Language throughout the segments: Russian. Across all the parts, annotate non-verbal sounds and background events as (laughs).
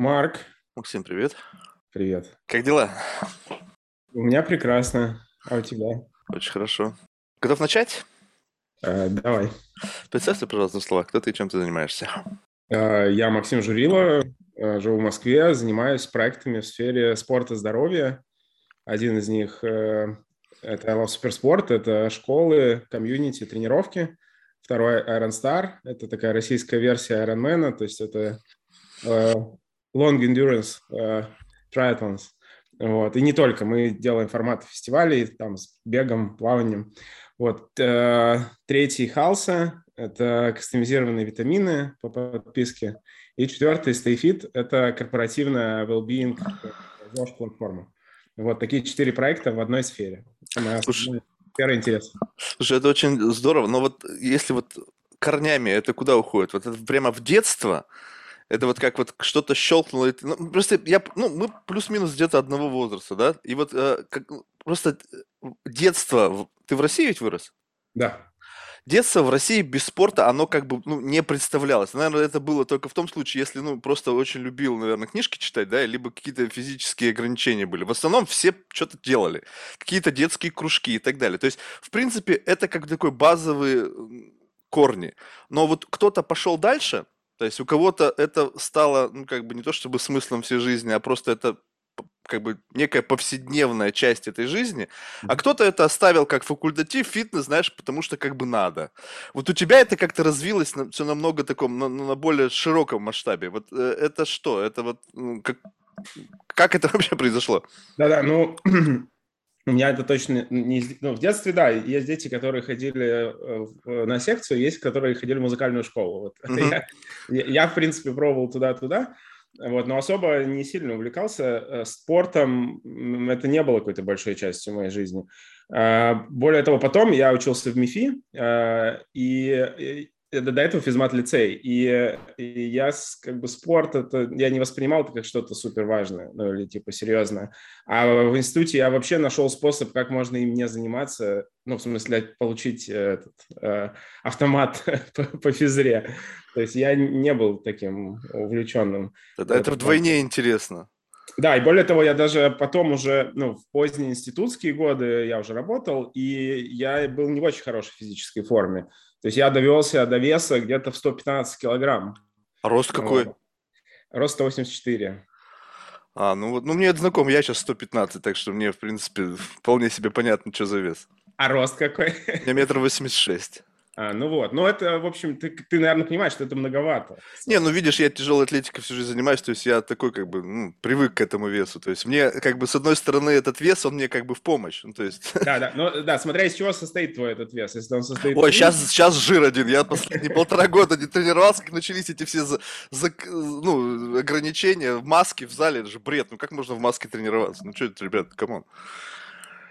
Марк, Максим, привет. привет. Как дела? У меня прекрасно. А у тебя? Очень хорошо. Готов начать? Э, давай. Представься, пожалуйста, в словах, кто ты и чем ты занимаешься. Э, я Максим Журило, э, живу в Москве, занимаюсь проектами в сфере спорта и здоровья. Один из них это I Love Суперспорт, это школы, комьюнити, тренировки. Второй Iron Star, это такая российская версия Ironman, то есть это long endurance э, triathlons. Вот. И не только, мы делаем форматы фестивалей, там с бегом, плаванием. Вот. э, Третий Халса – это кастомизированные витамины по подписке. И четвертый StayFit – это корпоративная well-being платформа. Вот такие четыре проекта в одной сфере. Слушай. сфера интереса. Слушай, это очень здорово, но вот если вот корнями это куда уходит? Вот это прямо в детство? Это вот как вот что-то щелкнуло. и ну, просто я, ну, мы плюс-минус где-то одного возраста, да? И вот э, как, просто э, детство. Ты в России ведь вырос? Да. Детство в России без спорта, оно как бы ну, не представлялось. Наверное, это было только в том случае, если, ну, просто очень любил, наверное, книжки читать, да, либо какие-то физические ограничения были. В основном все что-то делали. Какие-то детские кружки и так далее. То есть, в принципе, это как такой базовые м, корни. Но вот кто-то пошел дальше, то есть у кого-то это стало, ну, как бы не то чтобы смыслом всей жизни, а просто это как бы некая повседневная часть этой жизни, а кто-то это оставил как факультатив, фитнес, знаешь, потому что как бы надо. Вот у тебя это как-то развилось на, все намного таком, на, на более широком масштабе. Вот э, это что? Это вот ну, как, как это (laughs) вообще произошло? Да-да, ну, (clears throat) у меня это точно не... Ну, в детстве, да, есть дети, которые ходили э, на секцию, есть, которые ходили в музыкальную школу. Вот. Мгм. Я, я, в принципе, пробовал туда-туда, вот, но особо не сильно увлекался э, спортом. Это не было какой-то большой частью моей жизни. А, Более того, потом я учился в МИФИ, э, и до до этого физмат-лицей, и, и я как бы спорт, это, я не воспринимал это как что-то супер важное, ну или типа серьезное. А в институте я вообще нашел способ, как можно им не заниматься, ну, в смысле, получить э, этот, э, автомат (laughs) по, по физре. То есть я не был таким увлеченным. Это, это вдвойне интересно. Да, и более того, я даже потом уже, ну, в поздние институтские годы я уже работал, и я был не в очень хорошей физической форме. То есть я довелся до веса где-то в 115 килограмм. А рост какой? Вот. Рост 184. А, ну вот, ну мне это знакомо, я сейчас 115, так что мне, в принципе, вполне себе понятно, что за вес. А рост какой? Меня метр восемьдесят шесть. А, ну вот, ну это, в общем, ты, ты, наверное, понимаешь, что это многовато. Не, ну видишь, я тяжелой атлетикой всю жизнь занимаюсь, то есть я такой как бы ну, привык к этому весу. То есть мне как бы с одной стороны этот вес, он мне как бы в помощь. Ну, то есть... Да, да, ну, да, смотря из чего состоит твой этот вес. Если он состоит... Ой, сейчас, сейчас жир один. Я последние полтора года не тренировался, как начались эти все за, за- ну, ограничения в маске в зале. Это же бред. Ну как можно в маске тренироваться? Ну что это, ребят, come on.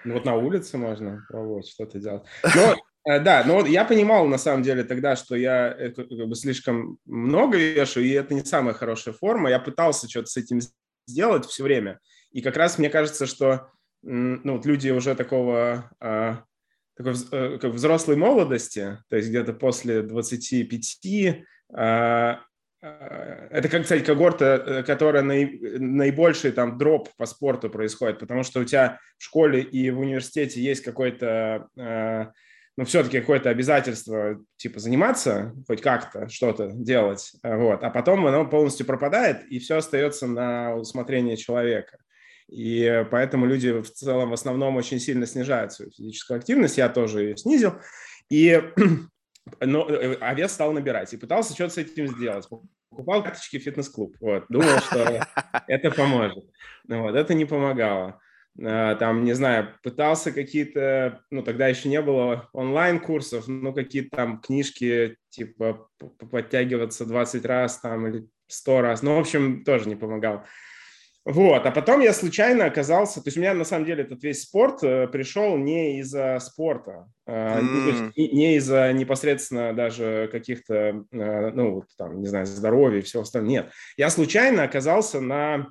Ну, вот на улице можно пробовать что-то делать. Но, да, но я понимал на самом деле тогда, что я э, как бы слишком много вешу, и это не самая хорошая форма. Я пытался что-то с этим сделать все время. И как раз мне кажется, что ну, вот люди уже такого а, такой э, как взрослой молодости, то есть где-то после 25, а, а, это, как, кстати, когорта, э, которая наи- наибольший там дроп по спорту происходит, потому что у тебя в школе и в университете есть какой-то, э, ну, все-таки какое-то обязательство, типа, заниматься хоть как-то, что-то делать, э, вот, а потом оно полностью пропадает, и все остается на усмотрение человека. И поэтому люди в целом в основном очень сильно снижают свою физическую активность, я тоже ее снизил, и (clears throat) но, э, а вес стал набирать, и пытался что-то с этим сделать. Покупал карточки в фитнес-клуб, вот, думал, что это поможет. Ну Вот, это не помогало. А, Там, не знаю, пытался какие-то, ну, тогда еще не было онлайн-курсов, ну, какие-то там книжки, типа, подтягиваться 20 раз там или 100 раз. Ну, в общем, тоже не помогал. Вот, а потом я случайно оказался, то есть у меня на самом деле этот весь спорт э, пришел не из-за спорта, М. не, не из-за непосредственно даже каких-то, э, ну, там, не знаю, здоровья и всего остального. Нет, я случайно оказался на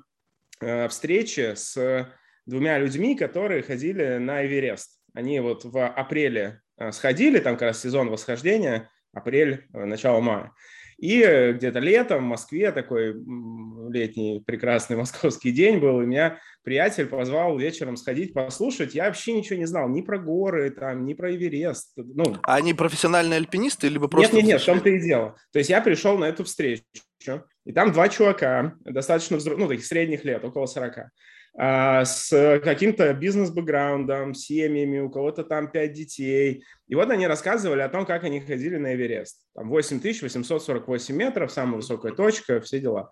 э, встрече с двумя людьми, которые ходили на Эверест. Они вот в апреле э, сходили, там как раз сезон восхождения, апрель, э, начало мая. И где-то летом в Москве такой летний прекрасный (laughs) московский день был, и меня приятель позвал вечером сходить послушать. Я вообще ничего не знал ни про горы, там, ни про Эверест. Ну, а они профессиональные альпинисты, либо просто... Нет, нет, нет, в том-то и дело. То есть я пришел на эту встречу, и там два чувака, достаточно взрослых, ну, таких средних лет, около 40, а, с каким-то бизнес-бэкграундом, семьями, у кого-то там пять детей. И вот они рассказывали о том, как они ходили на Эверест. Там 8848 метров, самая высокая точка, все дела.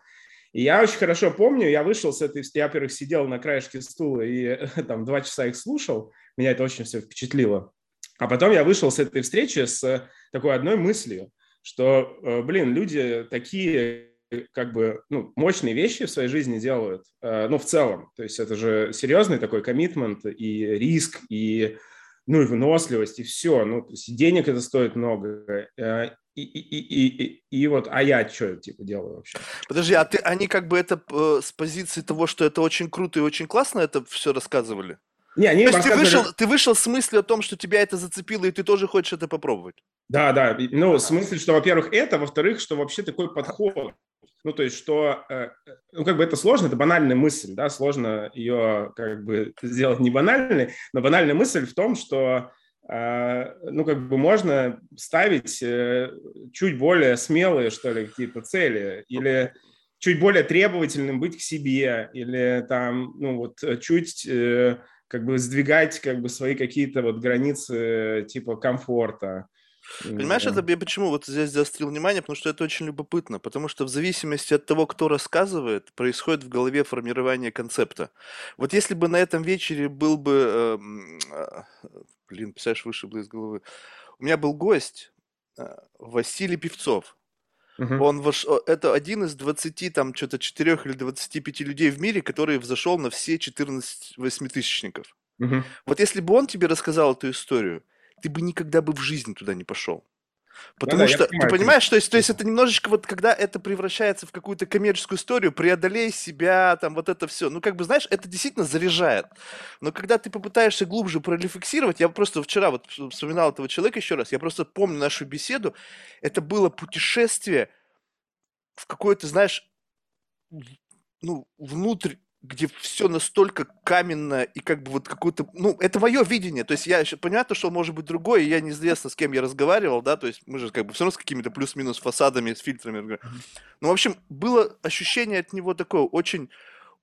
И я очень хорошо помню, я вышел с этой, я, во-первых, сидел на краешке стула и (laughs) там два часа их слушал, меня это очень все впечатлило. А потом я вышел с этой встречи с такой одной мыслью, что, э, блин, люди такие как бы ну, мощные вещи в своей жизни делают, э, ну, в целом. То есть это же серьезный такой коммитмент и риск, и, ну, и выносливость, и все. Ну, то есть денег это стоит много. Э, и, и, и, и, и вот, а я что, типа, делаю вообще? Подожди, а ты, они как бы это э, с позиции того, что это очень круто и очень классно это все рассказывали? Не, они То есть ты вышел, ты вышел с мыслью о том, что тебя это зацепило, и ты тоже хочешь это попробовать? Да, да. Ну, в смысле, что, во-первых, это, во-вторых, что вообще такой подход ну, то есть, что, э, ну, как бы это сложно, это банальная мысль, да, сложно ее как бы сделать не банальной, но банальная мысль в том, что, э, ну, как бы можно ставить э, чуть более смелые, что ли, какие-то цели, или чуть более требовательным быть к себе, или там, ну, вот, чуть как бы сдвигать как бы свои какие-то вот границы типа комфорта, Понимаешь, это я почему вот здесь заострил внимание, потому что это очень любопытно, потому что в зависимости от того, кто рассказывает, происходит в голове формирование концепта. Вот если бы на этом вечере был бы, э, блин, представляешь, вышибло из головы, у меня был гость э, Василий Певцов. Угу. Он вош... Это один из 20, там, что-то 4 или 25 людей в мире, который взошел на все 14 восьмитысячников. Угу. Вот если бы он тебе рассказал эту историю, ты бы никогда бы в жизни туда не пошел. Потому да, что, понимаю, ты понимаешь, то есть, то есть это немножечко вот, когда это превращается в какую-то коммерческую историю, преодолей себя, там, вот это все, ну, как бы, знаешь, это действительно заряжает. Но когда ты попытаешься глубже прорефлексировать, я просто вчера вот вспоминал этого человека еще раз, я просто помню нашу беседу, это было путешествие в какое-то, знаешь, ну, внутрь где все настолько каменно и как бы вот какое-то, ну, это мое видение, то есть я понятно, что может быть другое, и я неизвестно, с кем я разговаривал, да, то есть мы же как бы все равно с какими-то плюс-минус фасадами, с фильтрами. Ну, в общем, было ощущение от него такое очень,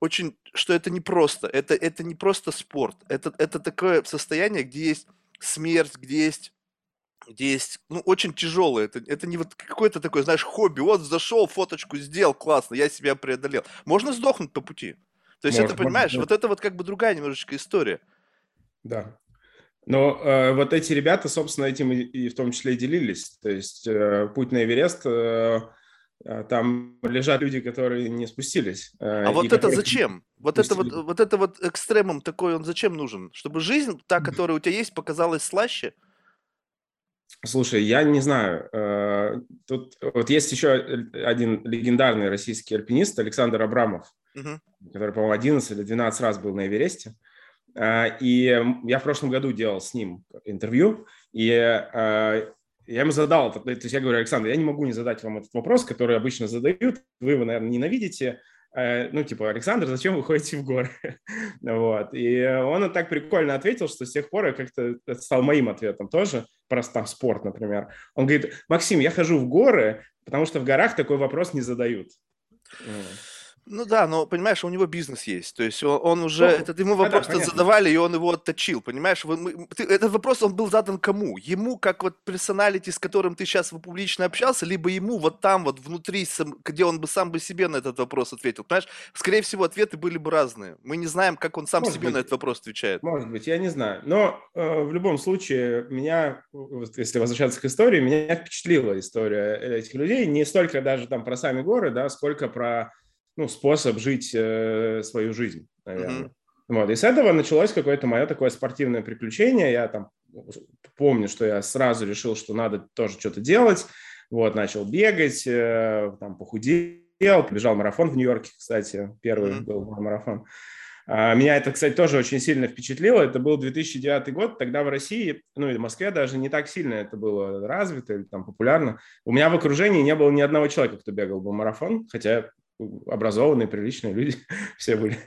очень, что это не просто, это, это не просто спорт, это, это такое состояние, где есть смерть, где есть где есть, ну, очень тяжелое. Это, это не вот какое-то такое, знаешь, хобби. Вот зашел, фоточку сделал, классно, я себя преодолел. Можно сдохнуть по пути. То есть может, это, понимаешь, может, вот это вот как бы другая немножечко история. Да. Но э, вот эти ребята, собственно, этим и, и в том числе и делились. То есть э, путь на Эверест, э, э там лежат люди, которые не спустились. Э, а вот это зачем? Вот это вот, вот это вот экстремум такой, он зачем нужен? Чтобы жизнь, та, которая у тебя есть, показалась слаще? Слушай, я не знаю. Э, тут вот есть еще один легендарный российский альпинист Александр Абрамов угу. который, по-моему, 11 или 12 раз был на Эвересте. А, и я в прошлом году делал с ним интервью, и а, я ему задал, то есть я говорю, Александр, я не могу не задать вам этот вопрос, который обычно задают, вы его, наверное, ненавидите, а, ну, типа, Александр, зачем вы ходите в горы? (laughs) вот. И он так прикольно ответил, что с тех пор я как-то стал моим ответом тоже, просто там спорт, например. Он говорит, Максим, я хожу в горы, потому что в горах такой вопрос не задают. Ну да, но понимаешь, у него бизнес есть. То есть он, он уже, ну, этот ему вопрос да, задавали, и он его отточил, понимаешь? Вы, мы, ты, этот вопрос, он был задан кому? Ему, как вот персоналити, с которым ты сейчас публично общался, либо ему вот там вот внутри, где он бы сам бы себе на этот вопрос ответил, понимаешь? Скорее всего, ответы были бы разные. Мы не знаем, как он сам может себе быть, на этот вопрос отвечает. Может быть, я не знаю. Но э, в любом случае, меня, если возвращаться к истории, меня впечатлила история этих людей. Не столько даже там про сами горы, да, сколько про ну, способ жить э, свою жизнь, наверное. Mm-hmm. Вот. И с этого началось какое-то мое такое спортивное приключение. Я там помню, что я сразу решил, что надо тоже что-то делать. Вот, начал бегать, э, там, похудел, побежал марафон в Нью-Йорке, кстати, первый mm-hmm. был марафон. А, меня это, кстати, тоже очень сильно впечатлило. Это был 2009 год, тогда в России, ну и в Москве даже не так сильно это было развито или там популярно. У меня в окружении не было ни одного человека, кто бегал бы марафон, хотя образованные, приличные люди (laughs) все были.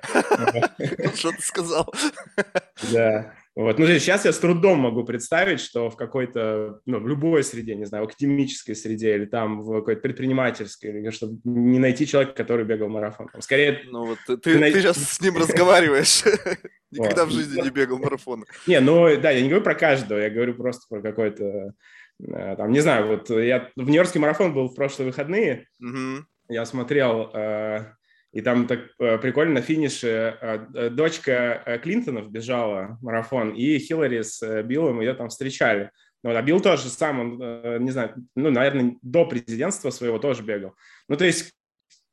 Что ты сказал? Да. Вот. Ну, сейчас я с трудом могу представить, что в какой-то, ну, в любой среде, не знаю, в академической среде или там в какой-то предпринимательской, или чтобы не найти человека, который бегал марафон. Там, скорее... Ну, вот ты, ты, ты сейчас с ним разговариваешь. (laughs) Никогда в жизни не бегал марафон. Не, ну, да, я не говорю про каждого, я говорю просто про какой-то, э, там, не знаю, вот я в Нью-Йоркский марафон был в прошлые выходные, я смотрел э, и там так э, прикольно на финише э, дочка Клинтонов бежала марафон, и Хиллари с Биллом ее там встречали. Ну, а Билл тоже сам, он, не знаю, ну, наверное, до президентства своего тоже бегал. Ну, то есть,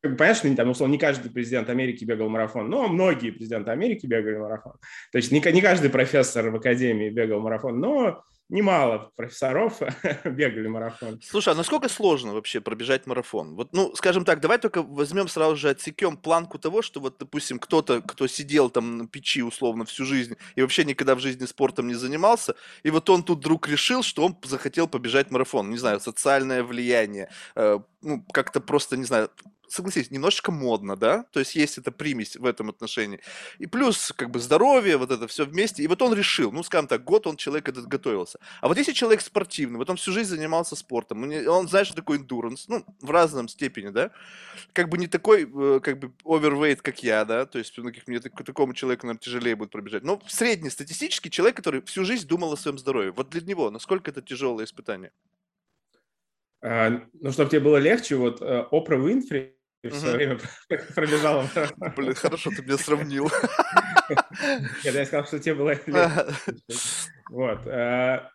понятно, что там, условно, не каждый президент Америки бегал марафон, но многие президенты Америки бегали марафон. То есть не, не каждый профессор в академии бегал марафон, но немало профессоров (laughs) бегали марафон. Слушай, а насколько сложно вообще пробежать марафон? Вот, ну, скажем так, давай только возьмем сразу же отсекем планку того, что вот, допустим, кто-то, кто сидел там на печи условно всю жизнь и вообще никогда в жизни спортом не занимался, и вот он тут вдруг решил, что он захотел побежать марафон. Не знаю, социальное влияние, э, ну, как-то просто, не знаю, согласись, немножечко модно, да, то есть есть эта примесь в этом отношении. И плюс, как бы, здоровье, вот это все вместе. И вот он решил, ну, скажем так, год он человек этот готовился. А вот если человек спортивный, вот он всю жизнь занимался спортом, он знает, что такое эндуранс, ну, в разном степени, да, как бы не такой, э, как бы, овервейт, как я, да, то есть, мне такому человеку, наверное, тяжелее будет пробежать. Но среднестатистический человек, который всю жизнь думал о своем здоровье, вот для него насколько это тяжелое испытание? А, ну, чтобы тебе было легче, вот э, Опра Уинфри все время (laughs) пробежала. Блин, хорошо ты меня сравнил. (laughs) Нет, я сказал, что тебе было (laughs) легче. Вот. Э,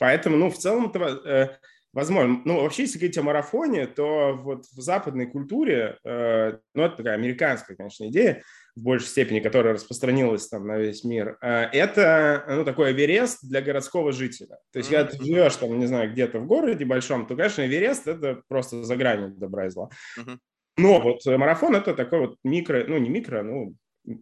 поэтому, ну, в целом, э, возможно. Ну, вообще, если говорить о марафоне, то вот в западной культуре, ну, это такая американская, конечно, идея, в большей степени, которая распространилась там на весь мир, э, это ну, такой Эверест для городского жителя. То есть, mm-hmm. когда ты живешь там, не знаю, где-то в городе большом, то, конечно, Эверест – это просто за гранью добра и зла. Mm-hmm. Но вот марафон – это такой вот микро, ну, не микро, ну,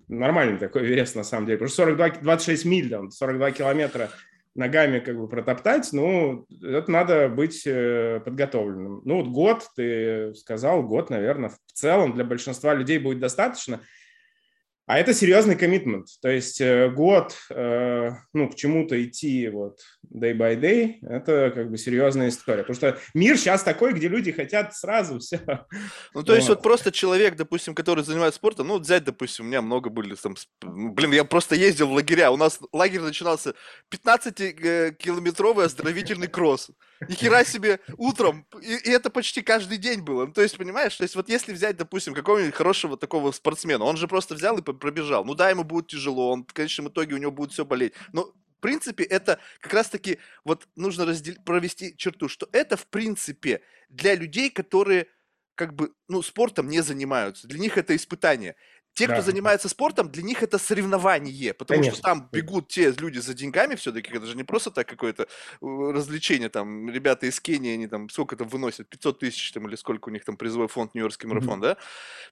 нормальный такой Эверест на самом деле. Потому что 42, 26 миль, там, 42 километра ногами как бы протоптать, ну, это надо быть э, подготовленным. Ну, вот год, ты сказал, год, наверное, в целом для большинства людей будет достаточно – а это серьезный коммитмент, то есть э, год, э, ну, к чему-то идти вот day by day, это как бы серьезная история, потому что мир сейчас такой, где люди хотят сразу все. Ну, то есть вот. просто человек, допустим, который занимается спортом, ну, взять, допустим, у меня много были там, ну, блин, я просто ездил в лагеря, у нас лагерь начинался 15-километровый оздоровительный кросс, (laughs) ни хера себе утром, и, и это почти каждый день было, ну, то есть, понимаешь, то есть вот если взять, допустим, какого-нибудь хорошего такого спортсмена, он же просто взял и пробежал. Ну да, ему будет тяжело, он в конечном итоге у него будет все болеть. Но в принципе, это как раз-таки вот нужно раздел... провести черту, что это в принципе для людей, которые как бы, ну, спортом не занимаются. Для них это испытание. Те, да. кто занимается спортом, для них это соревнование, потому Конечно. что там бегут те люди за деньгами все-таки, это же не просто так какое-то э, развлечение, там, ребята из Кении, они там, сколько там выносят, 500 тысяч там, или сколько у них там призовой фонд Нью-Йоркский марафон, mm-hmm. да?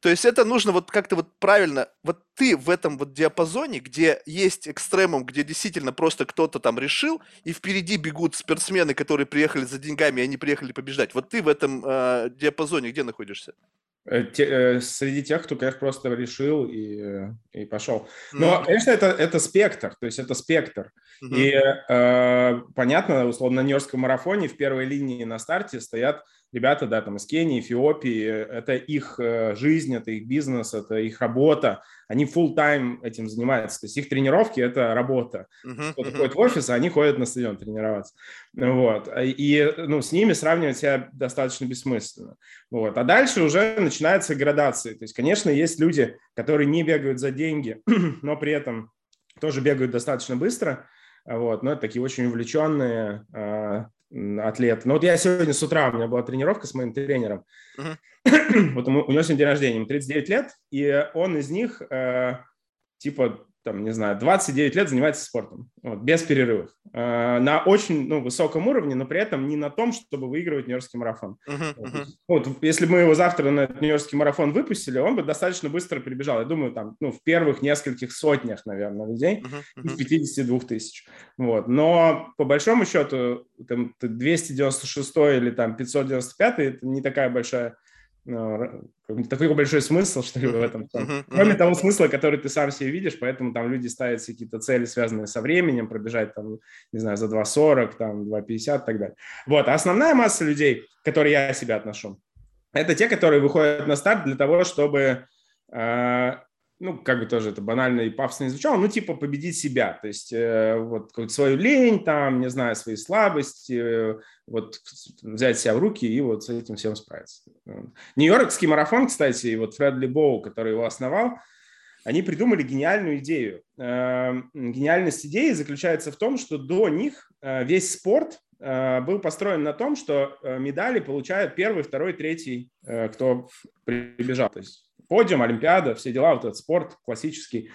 То есть это нужно вот как-то вот правильно, вот ты в этом вот диапазоне, где есть экстремум, где действительно просто кто-то там решил, и впереди бегут спортсмены, которые приехали за деньгами, и они приехали побеждать, вот ты в этом э, диапазоне где находишься? Э, те, э, среди тех, кто, конечно, просто решил и, э, и пошел. Но, mm-hmm. конечно, это, это спектр, то есть это спектр. Mm-hmm. И э, понятно, условно, на Нью-Йоркском марафоне в первой линии на старте стоят ребята, да, там из Кении, Эфиопии, это их э, жизнь, это их бизнес, это их работа, они full time этим занимаются, то есть их тренировки – это работа. Uh-huh, Кто-то uh-huh. ходит в офис, а они ходят на стадион тренироваться. Вот. И ну, с ними сравнивать себя достаточно бессмысленно. Вот. А дальше уже начинается градация. То есть, конечно, есть люди, которые не бегают за деньги, (clears throat) но при этом тоже бегают достаточно быстро, вот, но это такие очень увлеченные, а, атлет. Ну вот я сегодня с утра, у меня была тренировка с моим тренером. Uh-huh. (clears throat) вот у него сегодня день рождения, ему 39 лет, и он из них э, типа там, не знаю, 29 лет занимается спортом, вот, без перерывов, э, на очень ну, высоком уровне, но при этом не на том, чтобы выигрывать Нью-Йоркский марафон. Uh-huh, uh-huh. Вот, если мы его завтра на Нью-Йоркский марафон выпустили, он бы достаточно быстро прибежал. Я думаю, там, ну, в первых нескольких сотнях, наверное, людей, uh-huh, uh-huh. из 52 тысяч. Вот. Но по большому счету, там, 296 или там 595 это не такая большая такой большой смысл, что ли, в этом. Кроме того смысла, который ты сам себе видишь, поэтому там люди ставят себе какие-то цели, связанные со временем, пробежать там, не знаю, за 2.40, там, 2.50 и так далее. Вот, а основная масса людей, к которой я себя отношу, это те, которые выходят на старт для того, чтобы э, ну, как бы тоже это банально и пафосно звучало, ну, типа победить себя, то есть э, вот свою лень, там, не знаю, свои слабости, э, вот взять себя в руки и вот с этим всем справиться. Нью-Йоркский марафон, кстати, и вот Фредли Боу, который его основал, они придумали гениальную идею. Э, гениальность идеи заключается в том, что до них э, весь спорт э, был построен на том, что э, медали получают первый, второй, третий, э, кто прибежал. То есть подиум, Олимпиада, все дела, вот этот спорт, классический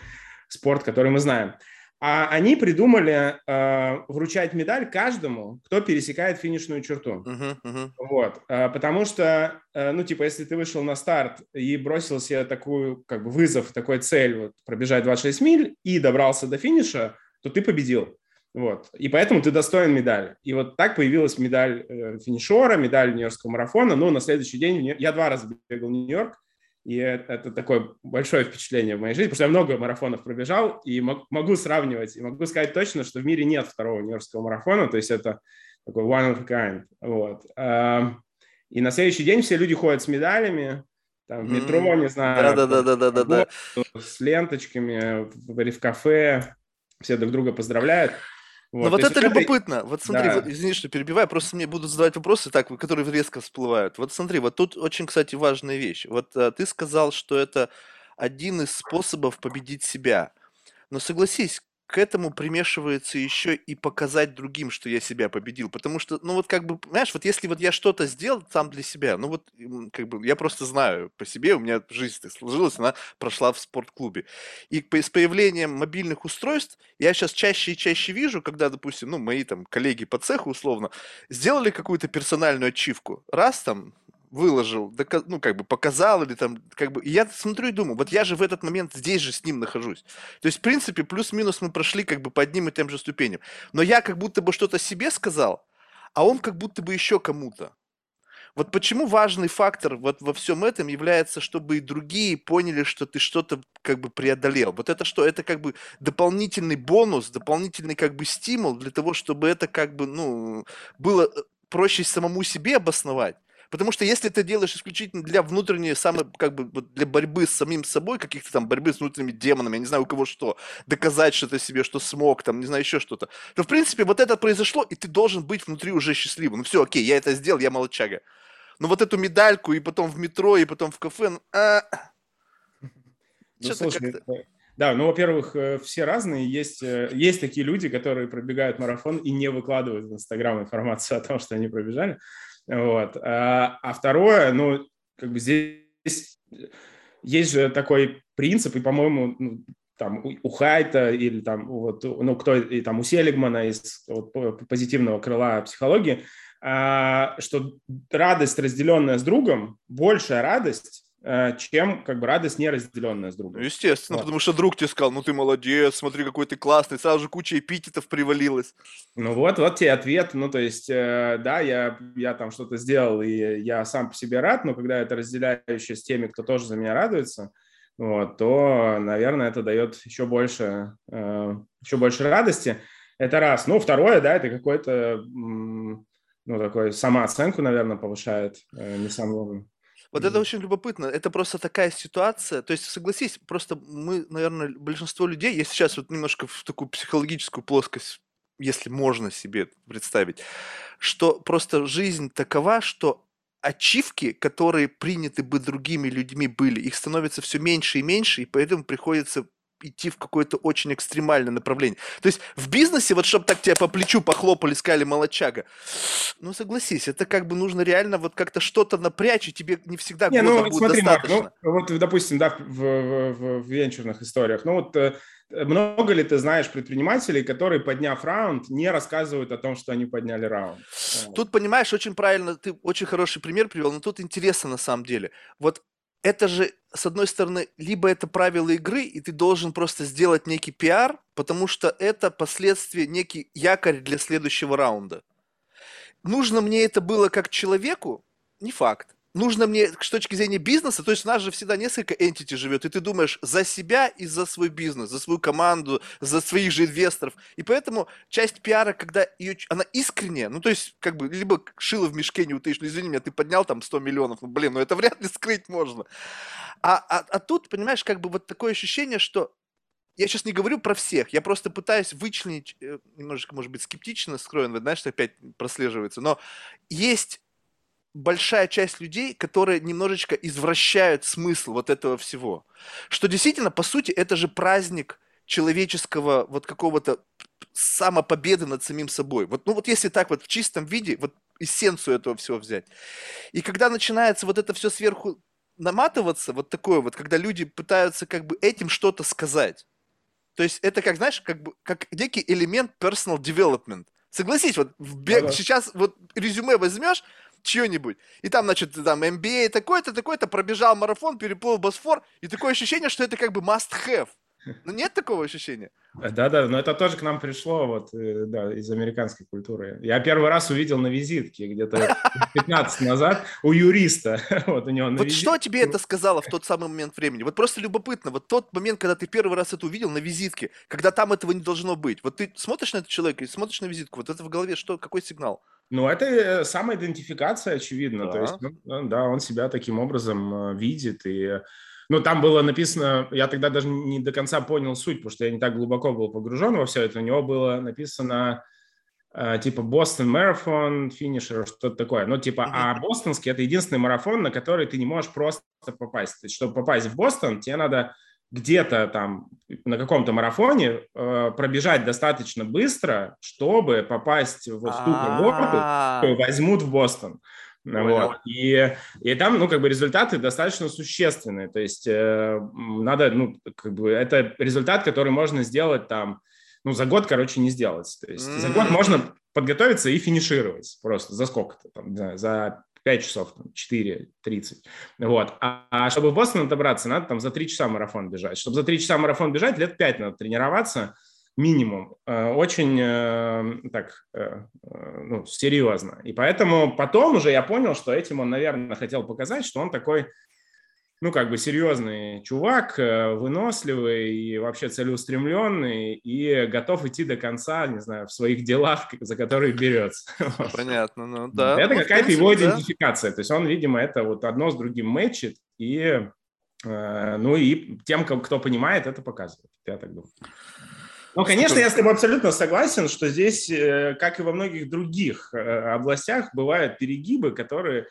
спорт, который мы знаем. А они придумали э, вручать медаль каждому, кто пересекает финишную черту. Uh-huh, uh-huh. Вот, э, потому что, э, ну, типа, если ты вышел на старт и бросил себе такую, как бы, вызов, такой цель, вот, пробежать 26 миль и добрался до финиша, то ты победил. Вот. И поэтому ты достоин медали. И вот так появилась медаль э, финишера, медаль Нью-Йоркского марафона. Ну, на следующий день я два раза бегал в Нью-Йорк, и это такое большое впечатление в моей жизни, потому что я много марафонов пробежал, и могу сравнивать, и могу сказать точно, что в мире нет второго нью-йоркского марафона, то есть это такой one of a kind. Вот. И на следующий день все люди ходят с медалями, там, в метро, не знаю, да, да, да, да, да, да. с ленточками, в, в кафе, все друг друга поздравляют. Вот. Но вот это любопытно. Это... Вот смотри, да. вот, извини, что перебиваю, просто мне будут задавать вопросы, так, которые резко всплывают. Вот смотри, вот тут очень, кстати, важная вещь. Вот а, ты сказал, что это один из способов победить себя. Но согласись, к этому примешивается еще и показать другим, что я себя победил. Потому что, ну вот как бы, понимаешь, вот если вот я что-то сделал сам для себя, ну вот как бы я просто знаю по себе, у меня жизнь сложилась, она прошла в спортклубе. И с появлением мобильных устройств я сейчас чаще и чаще вижу, когда, допустим, ну мои там коллеги по цеху условно сделали какую-то персональную ачивку. Раз там выложил, ну, как бы показал или там, как бы, и я смотрю и думаю, вот я же в этот момент здесь же с ним нахожусь. То есть, в принципе, плюс-минус мы прошли как бы по одним и тем же ступеням. Но я как будто бы что-то себе сказал, а он как будто бы еще кому-то. Вот почему важный фактор вот во всем этом является, чтобы и другие поняли, что ты что-то как бы преодолел. Вот это что? Это как бы дополнительный бонус, дополнительный как бы стимул для того, чтобы это как бы, ну, было э, проще самому себе обосновать, Потому что если ты делаешь исключительно для внутренней, самой, как бы, для борьбы с самим собой, каких-то там борьбы с внутренними демонами, я не знаю у кого что, доказать что-то себе, что смог, там, не знаю, еще что-то, то, в принципе, вот это произошло, и ты должен быть внутри уже счастливым. Ну все, окей, я это сделал, я молодчага. Но вот эту медальку, и потом в метро, и потом в кафе, ну, а... Ну, слушай, да, ну, во-первых, э, все разные. Есть, э, есть такие люди, которые пробегают марафон и не выкладывают в Инстаграм информацию о том, что они пробежали. Вот. А, а второе, ну, как бы здесь есть же такой принцип, и, по-моему, ну, там у Хайта или там вот, ну, кто, и там у Селигмана из вот, позитивного крыла психологии, а, что радость, разделенная с другом, большая радость, чем как бы радость не разделенная с другом. Естественно, вот. потому что друг тебе сказал, ну ты молодец, смотри, какой ты классный, сразу же куча эпитетов привалилась. Ну вот, вот тебе ответ, ну то есть, э, да, я, я там что-то сделал, и я сам по себе рад, но когда это разделяющее с теми, кто тоже за меня радуется, вот, то, наверное, это дает еще больше, э, еще больше радости. Это раз. Ну, второе, да, это какой-то, ну, такой самооценку, наверное, повышает, не самому вот это очень любопытно. Это просто такая ситуация. То есть, согласись, просто мы, наверное, большинство людей, я сейчас вот немножко в такую психологическую плоскость, если можно себе представить, что просто жизнь такова, что ачивки, которые приняты бы другими людьми были, их становится все меньше и меньше, и поэтому приходится идти в какое-то очень экстремальное направление. То есть в бизнесе, вот чтобы так тебя по плечу похлопали, сказали молочага, ну согласись, это как бы нужно реально вот как-то что-то напрячь, и тебе не всегда не, ну, будет смотри, достаточно. Марк, ну, вот, допустим, да, в, в, в, в венчурных историях, ну вот э, много ли ты знаешь предпринимателей, которые, подняв раунд, не рассказывают о том, что они подняли раунд? Тут, понимаешь, очень правильно, ты очень хороший пример привел, но тут интересно на самом деле. Вот это же, с одной стороны, либо это правила игры, и ты должен просто сделать некий пиар, потому что это последствия, некий якорь для следующего раунда. Нужно мне это было как человеку? Не факт нужно мне с точки зрения бизнеса, то есть у нас же всегда несколько entity живет, и ты думаешь за себя и за свой бизнес, за свою команду, за своих же инвесторов. И поэтому часть пиара, когда ее, она искренняя, ну то есть как бы либо шило в мешке не утаишь, ну извини меня, ты поднял там 100 миллионов, ну блин, ну это вряд ли скрыть можно. А, а, а тут, понимаешь, как бы вот такое ощущение, что я сейчас не говорю про всех, я просто пытаюсь вычленить, э, немножечко, может быть, скептично скроен, знаешь, что опять прослеживается, но есть большая часть людей, которые немножечко извращают смысл вот этого всего. Что действительно, по сути, это же праздник человеческого вот какого-то самопобеды над самим собой. Вот, ну вот если так вот в чистом виде, вот эссенцию этого всего взять. И когда начинается вот это все сверху наматываться, вот такое вот, когда люди пытаются как бы этим что-то сказать. То есть это как, знаешь, как бы как некий элемент personal development. Согласись, вот в бег, да, сейчас вот резюме возьмешь, чье-нибудь. И там, значит, там MBA такой-то, такой-то, пробежал марафон, переплыл Босфор, и такое ощущение, что это как бы must have. Ну, нет такого ощущения? Да-да, но это тоже к нам пришло вот, э, да, из американской культуры. Я первый раз увидел на визитке где-то 15 назад у юриста. (laughs) Вот, у него вот что тебе это сказало в тот самый момент времени? Вот просто любопытно, вот тот момент, когда ты первый раз это увидел на визитке, когда там этого не должно быть. Вот ты смотришь на этого человека и смотришь на визитку, вот это в голове что, какой сигнал? Ну, это самоидентификация, очевидно. Да. То есть, ну, да, он себя таким образом э, видит. И, ну, там было написано, я тогда даже не до конца понял суть, потому что я не так глубоко был погружен во все это. У него было написано э, типа Бостон марафон, финишер, что-то такое. Ну, типа, а бостонский – это единственный марафон, на который ты не можешь просто попасть. То есть, чтобы попасть в Бостон, тебе надо где-то там на каком-то марафоне э, пробежать достаточно быстро, чтобы попасть вот в ту команду, которую возьмут в Бостон. Вот. И, и там, ну, как бы результаты достаточно существенные. То есть э, надо, ну, как бы это результат, который можно сделать там, ну, за год, короче, не сделать. То есть mm-hmm. за год можно подготовиться и финишировать просто за сколько-то там, за 5 часов, 4.30. Вот. А, а чтобы в Бостон добраться, надо там за 3 часа марафон бежать. Чтобы за 3 часа марафон бежать, лет 5 надо тренироваться минимум. Э, очень э, так, э, ну, серьезно. И поэтому потом уже я понял, что этим он, наверное, хотел показать, что он такой ну, как бы серьезный чувак, э, выносливый и вообще целеустремленный и готов идти до конца, не знаю, в своих делах, за которые берется. (laughs) Понятно, ну да. Это ну, какая-то его идентификация. То есть он, видимо, это вот одно с другим мэчит и э, ну и тем, кто понимает, это показывает. Я так думаю. Ну, конечно, я с тобой абсолютно согласен, что здесь, э, как и во многих других областях, бывают перегибы, которые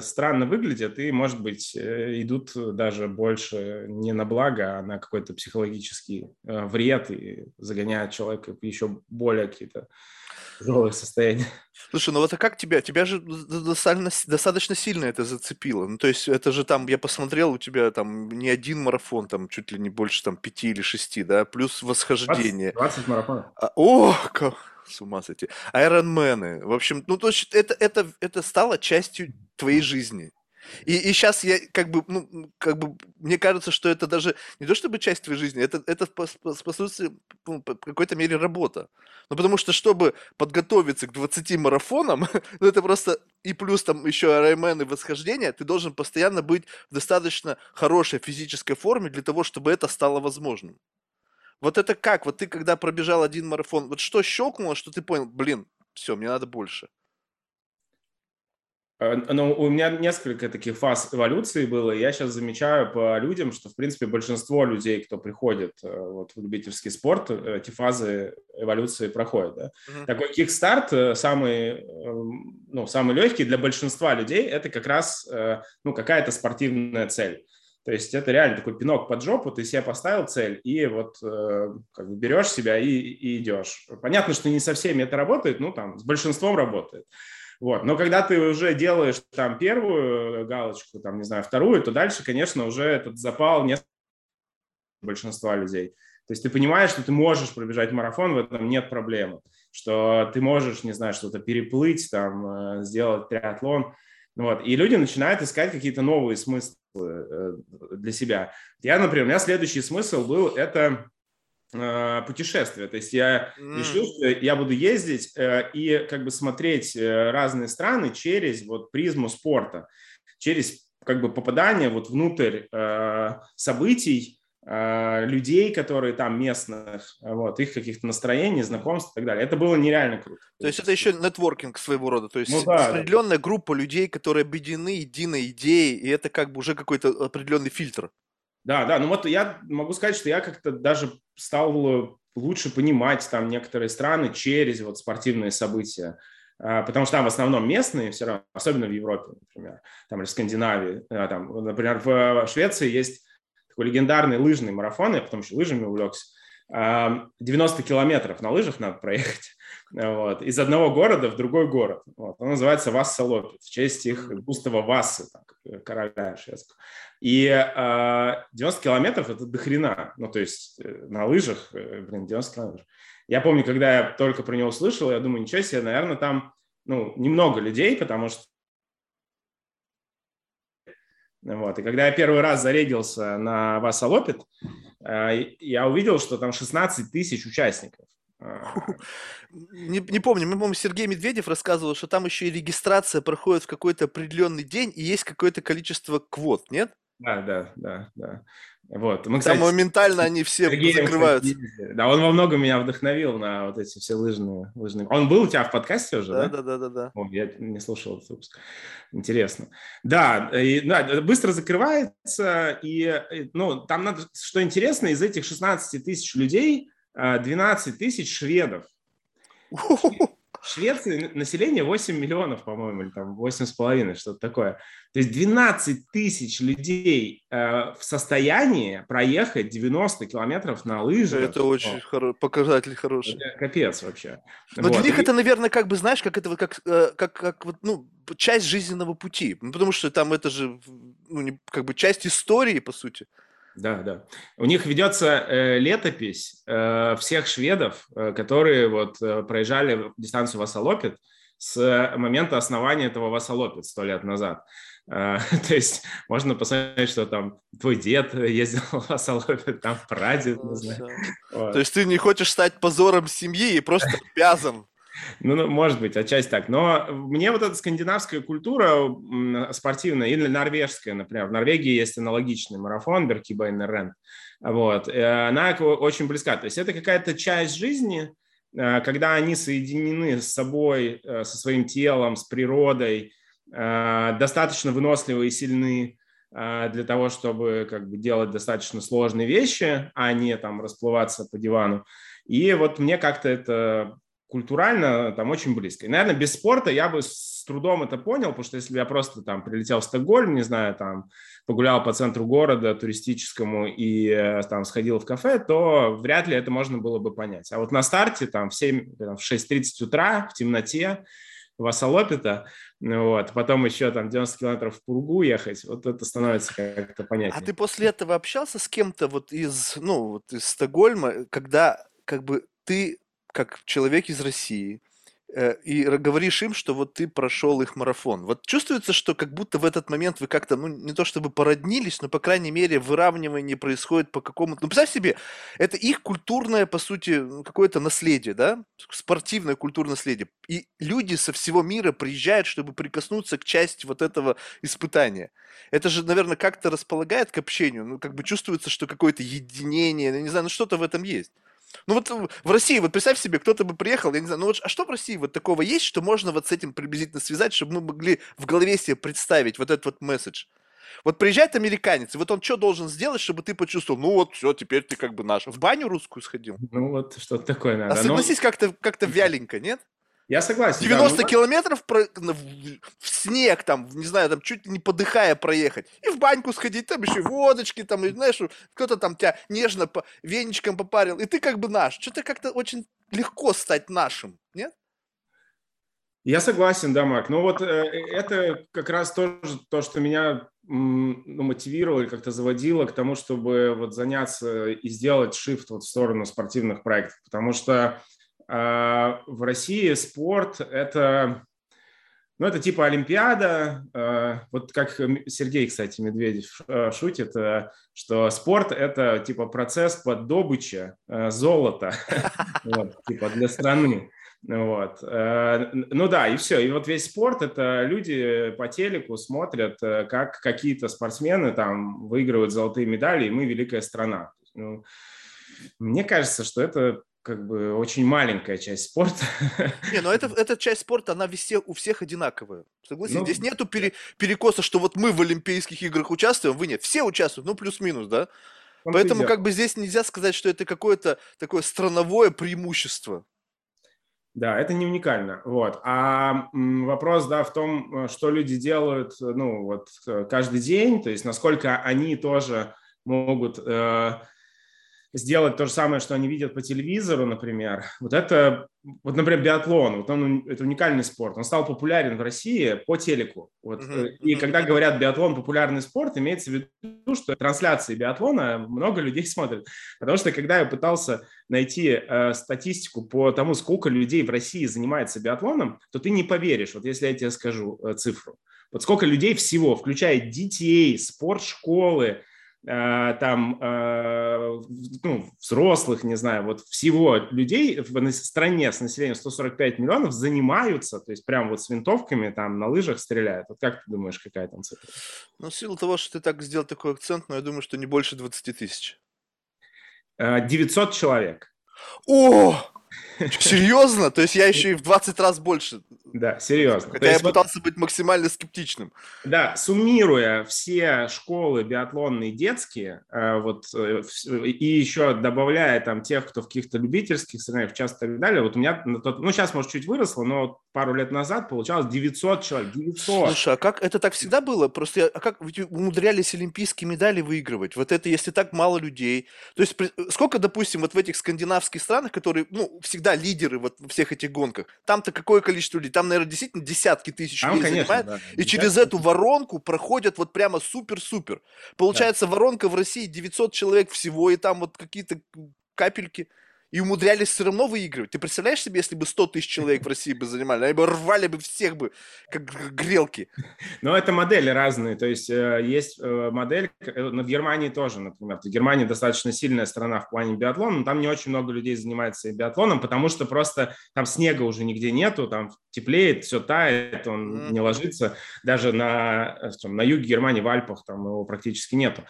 странно выглядят и, может быть, э, идут даже больше не на благо, а на какой-то психологический э, вред и загоняют человека в еще более какие-то тяжелые состояния. Слушай, ну вот а как тебя? Тебя же достаточно, достаточно сильно это зацепило. Ну, то есть это же там, я посмотрел, у тебя там не один марафон, там чуть ли не больше там пяти или шести, да, плюс восхождение. 20, 20 марафонов. А, о, как, с ума сойти. Айронмены. В общем, ну, то есть это, это, это стало частью твоей жизни. И, и сейчас я как бы, ну, как бы, мне кажется, что это даже не то чтобы часть твоей жизни, это, это по, ну, по какой-то мере работа. Ну, потому что, чтобы подготовиться к 20 марафонам, (laughs) ну, это просто и плюс там еще Ironman и восхождение, ты должен постоянно быть в достаточно хорошей физической форме для того, чтобы это стало возможным. Вот это как? Вот ты когда пробежал один марафон, вот что щелкнуло, что ты понял, блин, все, мне надо больше? Э, ну, у меня несколько таких фаз эволюции было. Я сейчас замечаю по людям, что, в принципе, большинство людей, кто приходит э, вот, в любительский спорт, э, эти фазы эволюции проходят. Да? Mm-hmm. Такой кикстарт самый, ну, самый легкий для большинства людей – это как раз ну, какая-то спортивная цель. То есть это реально такой пинок под жопу, ты себе поставил цель и вот э, как бы берешь себя и, и идешь. Понятно, что не со всеми это работает, ну там с большинством работает. Вот. Но когда ты уже делаешь там первую галочку, там, не знаю, вторую, то дальше, конечно, уже этот запал не большинства людей. То есть ты понимаешь, что ты можешь пробежать марафон, в этом нет проблемы, что ты можешь, не знаю, что-то переплыть, там, э, сделать триатлон. Вот. И люди начинают искать какие-то новые смыслы э, для себя. Я, например, у меня следующий смысл был – это э, путешествие. То есть я mm. решил, что я буду ездить и как бы смотреть разные страны через вот призму спорта, через как бы попадание вот внутрь событий, людей, которые там местных, вот, их каких-то настроений, знакомств и так далее. Это было нереально круто. То есть это еще нетворкинг своего рода, то есть ну, да, определенная да. группа людей, которые объединены единой идеей, и это как бы уже какой-то определенный фильтр. Да, да, ну вот я могу сказать, что я как-то даже стал лучше понимать там некоторые страны через вот спортивные события а, потому что там в основном местные все равно, особенно в Европе, например, там или в Скандинавии, там, например, в Швеции есть такой легендарный лыжный марафон, я потом еще лыжами увлекся, 90 километров на лыжах надо проехать (laughs) вот, из одного города в другой город. Вот. Он называется Вассалопит в честь их Густава Вассы, там, короля шведского. И э, 90 километров – это дохрена. Ну, то есть э, на лыжах, э, блин, 90 километров. Я помню, когда я только про него услышал, я думаю, ничего себе, наверное, там ну, немного людей, потому что вот. И когда я первый раз зарегился на Васалопит, э, я увидел, что там 16 тысяч участников. Не, не помню, мы, по-моему, Сергей Медведев рассказывал, что там еще и регистрация проходит в какой-то определенный день, и есть какое-то количество квот, нет? Да, да, да, да. Вот. Мы, кстати, Там моментально они все Сергеем, закрываются. Кстати, да, он во многом меня вдохновил на вот эти все лыжные, лыжные. Он был у тебя в подкасте уже, да? Да, да, да, да. О, я не слушал этот выпуск. Интересно. Да, и, да, быстро закрывается, и, ну, там надо, что интересно, из этих 16 тысяч людей 12 а, тысяч шведов. В Швеции население 8 миллионов, по-моему, или там 8,5, что-то такое. То есть 12 тысяч людей э, в состоянии проехать 90 километров на лыжах. Это очень хоро... показатель хороший. Это капец вообще. Но вот. для них И... это, наверное, как бы, знаешь, как это как, э, как, как вот, ну, часть жизненного пути. Ну, потому что там это же, ну, не, как бы часть истории, по сути. Да, да. У них ведется э, летопись э, всех шведов, э, которые вот э, проезжали дистанцию Васалопит с момента основания этого Васалопит сто лет назад. Э, (laughs) то есть можно посмотреть, что там твой дед ездил в Васалопит, там прадед, не знаю. Вот. То есть ты не хочешь стать позором семьи и просто обязан ну, ну, может быть, отчасти так. Но мне вот эта скандинавская культура спортивная или норвежская, например, в Норвегии есть аналогичный марафон Беркибайнер Рент. Вот. Она очень близка. То есть это какая-то часть жизни, э, когда они соединены с собой, э, со своим телом, с природой, э, достаточно выносливы и сильны для того, чтобы как бы делать достаточно сложные вещи, а не там расплываться по дивану. И вот мне как-то это культурально там очень близко. И, наверное, без спорта я бы с трудом это понял, потому что если бы я просто там прилетел в Стокгольм, не знаю, там погулял по центру города туристическому и э, там сходил в кафе, то вряд ли это можно было бы понять. А вот на старте там в 7, там, в 6.30 утра в темноте в Асалопита, вот, потом еще там 90 километров в Пургу ехать, вот это становится как-то понятнее. А ты после этого общался с кем-то вот из, ну, вот из Стокгольма, когда как бы ты как человек из России, э, и говоришь им, что вот ты прошел их марафон. Вот чувствуется, что как будто в этот момент вы как-то, ну, не то чтобы породнились, но, по крайней мере, выравнивание происходит по какому-то... Ну, представь себе, это их культурное, по сути, ну, какое-то наследие, да? Спортивное культурное наследие. И люди со всего мира приезжают, чтобы прикоснуться к части вот этого испытания. Это же, наверное, как-то располагает к общению. Ну, как бы чувствуется, что какое-то единение, я не знаю, ну, что-то в этом есть. Ну вот в России, вот представь себе, кто-то бы приехал, я не знаю, ну вот а что в России вот такого есть, что можно вот с этим приблизительно связать, чтобы мы могли в голове себе представить вот этот вот месседж? Вот приезжает американец, и вот он что должен сделать, чтобы ты почувствовал, ну вот, все, теперь ты как бы наш. В баню русскую сходил. Ну вот, что-то такое надо. А согласись, Но... как-то как вяленько, нет? Я согласен. 90 да, ну... километров про... в снег, там, не знаю, там чуть не подыхая проехать. И в баньку сходить, там еще водочки, там, и, знаешь, кто-то там тебя нежно по веничкам попарил. И ты как бы наш. Что-то как-то очень легко стать нашим, нет? Я согласен, да, Марк. Но вот э, это как раз тоже то, что меня ну, мотивировало или как-то заводило к тому, чтобы вот заняться и сделать шифт вот в сторону спортивных проектов. Потому что в России спорт – это, ну, это типа Олимпиада. А, вот как Сергей, кстати, Медведев а, шутит, что спорт – это типа процесс под добыча золота (laughs) типа для страны. Вот. Ну да, и все. И вот весь спорт – это люди по телеку смотрят, как какие-то спортсмены там выигрывают золотые медали, и мы великая страна. Ну, мне кажется, что это как бы очень маленькая часть спорта. (laughs) Не, но это, эта часть спорта, она везде у всех одинаковая. Согласен? Ну, Здесь нету пере, перекоса, что вот мы в Олимпийских играх участвуем, вы нет. Все участвуют, ну плюс-минус, да? Поэтому как бы здесь нельзя сказать, что это какое-то такое страновое преимущество. Да, это не уникально. Вот. А вопрос, да, в том, что люди делают, ну, вот каждый день, то есть насколько они тоже могут э, сделать то же самое, что они видят по телевизору, например. Вот это, вот, например, биатлон, вот он, это уникальный спорт. Он стал популярен в России по телеку. Вот. Uh-huh. И когда говорят биатлон популярный спорт, имеется в виду, что трансляции биатлона много людей (laughs) смотрят. Потому что когда я пытался найти э, статистику по тому, сколько людей в России занимается биатлоном, то ты не поверишь, вот если я тебе скажу э, цифру. Вот сколько людей всего, включая детей, спортшколы, там, э, ну, взрослых, не знаю, вот всего людей в стране с населением 145 миллионов занимаются, то есть прям вот с винтовками там на лыжах стреляют. Вот как ты думаешь, какая там цифра? Ну, в силу того, что ты так сделал такой акцент, но я думаю, что не больше 20 тысяч. 900 э, человек. О! (laughs) Серьезно? То есть я еще и в 20 раз больше. Да, серьезно. Хотя я пытался быть максимально скептичным. Да, суммируя все школы биатлонные детские, э, вот, э, и еще добавляя там тех, кто в каких-то любительских соревнованиях часто и так далее, вот у меня, ну сейчас, может, чуть выросло, но пару лет назад получалось 900 человек, 900. Слушай, а как это так всегда было? Просто, а как ведь умудрялись олимпийские медали выигрывать? Вот это, если так мало людей. То есть сколько, допустим, вот в этих скандинавских странах, которые, ну, всегда лидеры вот во всех этих гонках. Там-то какое количество людей? Там, наверное, действительно десятки тысяч людей конечно, занимает. Да. И через эту воронку проходят вот прямо супер-супер. Получается, да. воронка в России 900 человек всего, и там вот какие-то капельки и умудрялись все равно выигрывать. Ты представляешь себе, если бы 100 тысяч человек в России бы занимали, они бы рвали бы всех бы, как грелки. (laughs) Но это модели разные. То есть э, есть э, модель, э, в Германии тоже, например. Германия достаточно сильная страна в плане биатлона, но там не очень много людей занимается биатлоном, потому что просто там снега уже нигде нету, там теплеет, все тает, он mm-hmm. не ложится. Даже на, на юге Германии, в Альпах, там его практически нету.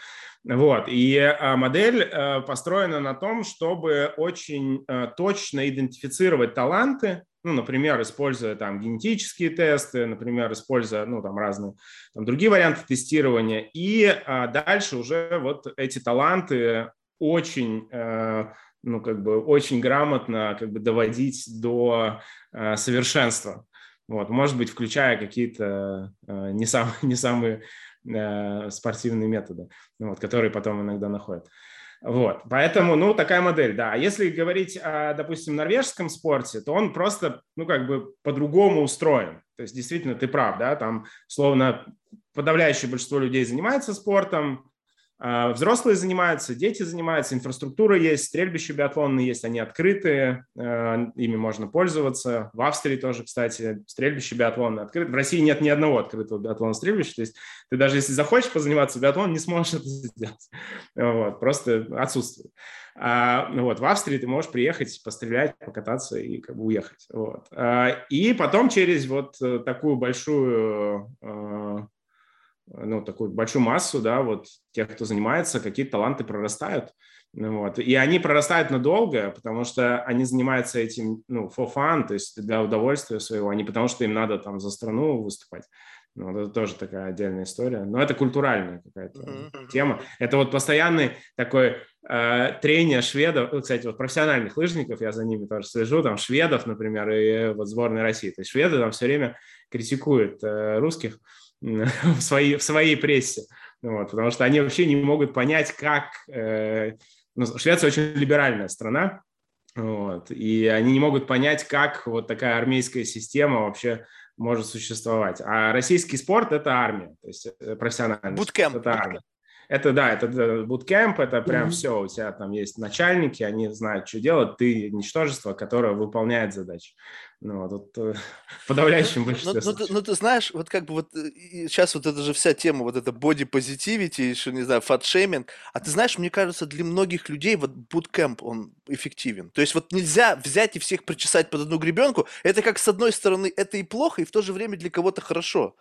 Вот. И а, модель э, построена на том, чтобы очень э, точно идентифицировать таланты, ну, например, используя там генетические тесты, например, используя, ну, там разные там, другие варианты тестирования, и а, дальше уже вот эти таланты очень, э, ну, как бы очень грамотно как бы доводить до совершенства. Вот, может быть, включая какие-то не, сам, (laughs) не самые Э, спортивные методы, вот, которые потом иногда находят. Вот, поэтому, ну, такая модель, да. А если говорить о, допустим, норвежском спорте, то он просто, ну, как бы по-другому устроен. То есть, действительно, ты прав, да, там, словно подавляющее большинство людей занимается спортом, взрослые занимаются, дети занимаются, инфраструктура есть, стрельбища биатлонные есть, они открытые, а, ими можно пользоваться. В Австрии тоже, кстати, стрельбище биатлонное открыто. В России нет ни одного открытого биатлона стрельбища, то есть ты даже если захочешь позаниматься биатлоном, не сможешь это (laughs) сделать. Вот, просто отсутствует. А, вот, в Австрии ты можешь приехать, пострелять, покататься и как бы уехать. Вот. А, и потом через вот э, такую большую ну, такую большую массу, да, вот тех, кто занимается, какие таланты прорастают. Ну, вот. И они прорастают надолго, потому что они занимаются этим, ну, for fun, то есть для удовольствия своего, а не потому что им надо там за страну выступать. Ну, это тоже такая отдельная история. Но это культуральная какая-то mm-hmm. тема. Это вот постоянный такой э, трения шведов, ну, кстати, вот профессиональных лыжников, я за ними тоже слежу, там шведов, например, и вот сборной России. То есть шведы там все время критикуют э, русских (laughs) в своей, в своей прессе, вот, потому что они вообще не могут понять, как... Э, ну, Швеция очень либеральная страна, вот, и они не могут понять, как вот такая армейская система вообще может существовать. А российский спорт – это армия, то есть э, профессиональный Буткемп. Спорт, это армия. Это да, это буткемп, это прям mm-hmm. все, у тебя там есть начальники, они знают, что делать, ты ничтожество, которое выполняет задачи. Ну, вот, вот в (laughs) подавляющем большинстве ну, ну, ну, ты знаешь, вот как бы вот сейчас вот это же вся тема, вот это body positivity, еще, не знаю, фатшейминг, а ты знаешь, мне кажется, для многих людей вот bootcamp, он эффективен. То есть вот нельзя взять и всех причесать под одну гребенку, это как с одной стороны это и плохо, и в то же время для кого-то хорошо.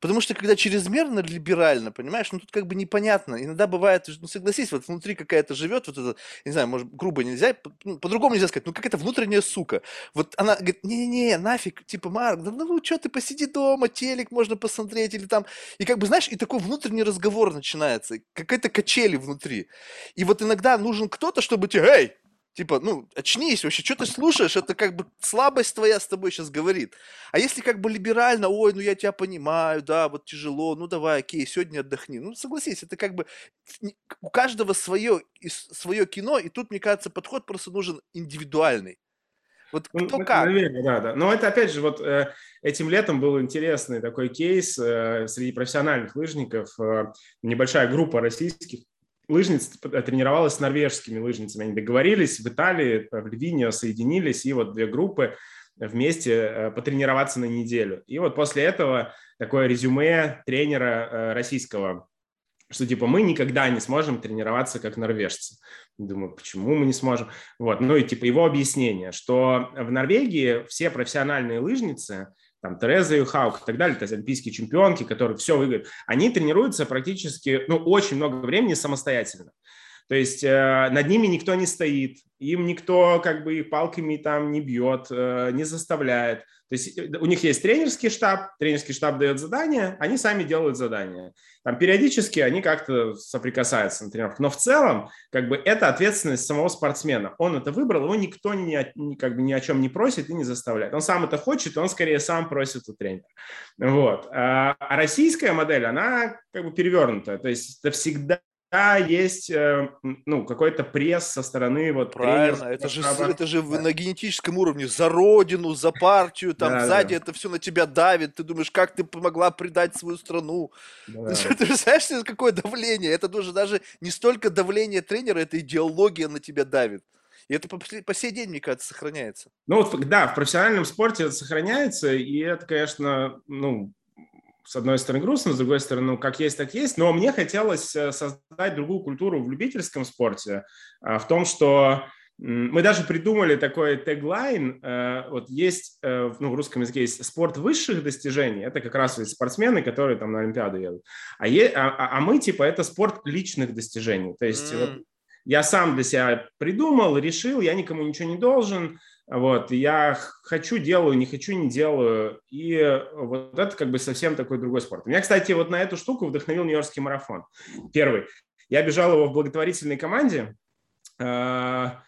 Потому что когда чрезмерно либерально, понимаешь, ну тут как бы непонятно. Иногда бывает, ну согласись, вот внутри какая-то живет, вот это, не знаю, может, грубо нельзя, ну, по-другому нельзя сказать, ну как это внутренняя сука. Вот она говорит, не не-не, нафиг, типа, Марк, да ну что ты посиди дома, телек можно посмотреть или там, и как бы, знаешь, и такой внутренний разговор начинается, какая-то качели внутри. И вот иногда нужен кто-то, чтобы тебе, эй, Типа, ну, очнись вообще, что ты слушаешь? Это как бы слабость твоя с тобой сейчас говорит. А если как бы либерально, ой, ну я тебя понимаю, да, вот тяжело, ну давай, окей, сегодня отдохни. Ну, согласись, это как бы у каждого свое, свое кино, и тут, мне кажется, подход просто нужен индивидуальный. Вот ну, кто ну, как. Наверное, да, да. Но это, опять же, вот э, этим летом был интересный такой кейс э, среди профессиональных лыжников. Э, небольшая группа российских лыжниц тренировалась с норвежскими лыжницами. Они договорились в Италии, в Львине соединились, и вот две группы вместе потренироваться на неделю. И вот после этого такое резюме тренера российского что типа мы никогда не сможем тренироваться как норвежцы. Думаю, почему мы не сможем? Вот, ну и типа его объяснение, что в Норвегии все профессиональные лыжницы, там Тереза Юхаук и так далее, то есть олимпийские чемпионки, которые все выиграют, они тренируются практически, ну, очень много времени самостоятельно. То есть э, над ними никто не стоит, им никто как бы палками там не бьет, э, не заставляет. То есть э, у них есть тренерский штаб, тренерский штаб дает задания, они сами делают задания. Там периодически они как-то соприкасаются на тренировках. Но в целом как бы это ответственность самого спортсмена. Он это выбрал, его никто ни, ни, как бы ни о чем не просит и не заставляет. Он сам это хочет, он скорее сам просит у тренера. Вот. А, а российская модель, она как бы перевернутая. То есть это всегда есть э, ну, какой-то пресс со стороны вот Правильно, это же, это же да. на генетическом уровне за родину, за партию, там да, сзади да. это все на тебя давит, ты думаешь, как ты помогла предать свою страну. Да. (laughs) Ты, ты знаешь, какое давление? Это даже, даже не столько давление тренера, это идеология на тебя давит. И это по, по сей день, мне кажется, сохраняется. Ну вот, да, в профессиональном спорте это сохраняется, и это, конечно, ну, с одной стороны грустно, с другой стороны, ну, как есть, так есть. Но мне хотелось э, создать другую культуру в любительском спорте, а, в том, что мы даже придумали такой теглайн. Э, вот есть, э, ну, в русском языке есть спорт высших достижений. Это как раз спортсмены, которые там на Олимпиаду едут. А, е, а, а, а мы, типа, это спорт личных достижений. То есть mm. вот, я сам для себя придумал, решил, я никому ничего не должен. Вот, я хочу, делаю, не хочу, не делаю. И вот это как бы совсем такой другой спорт. Меня, кстати, вот на эту штуку вдохновил Нью-Йоркский марафон. Первый. Я бежал его в благотворительной команде. А,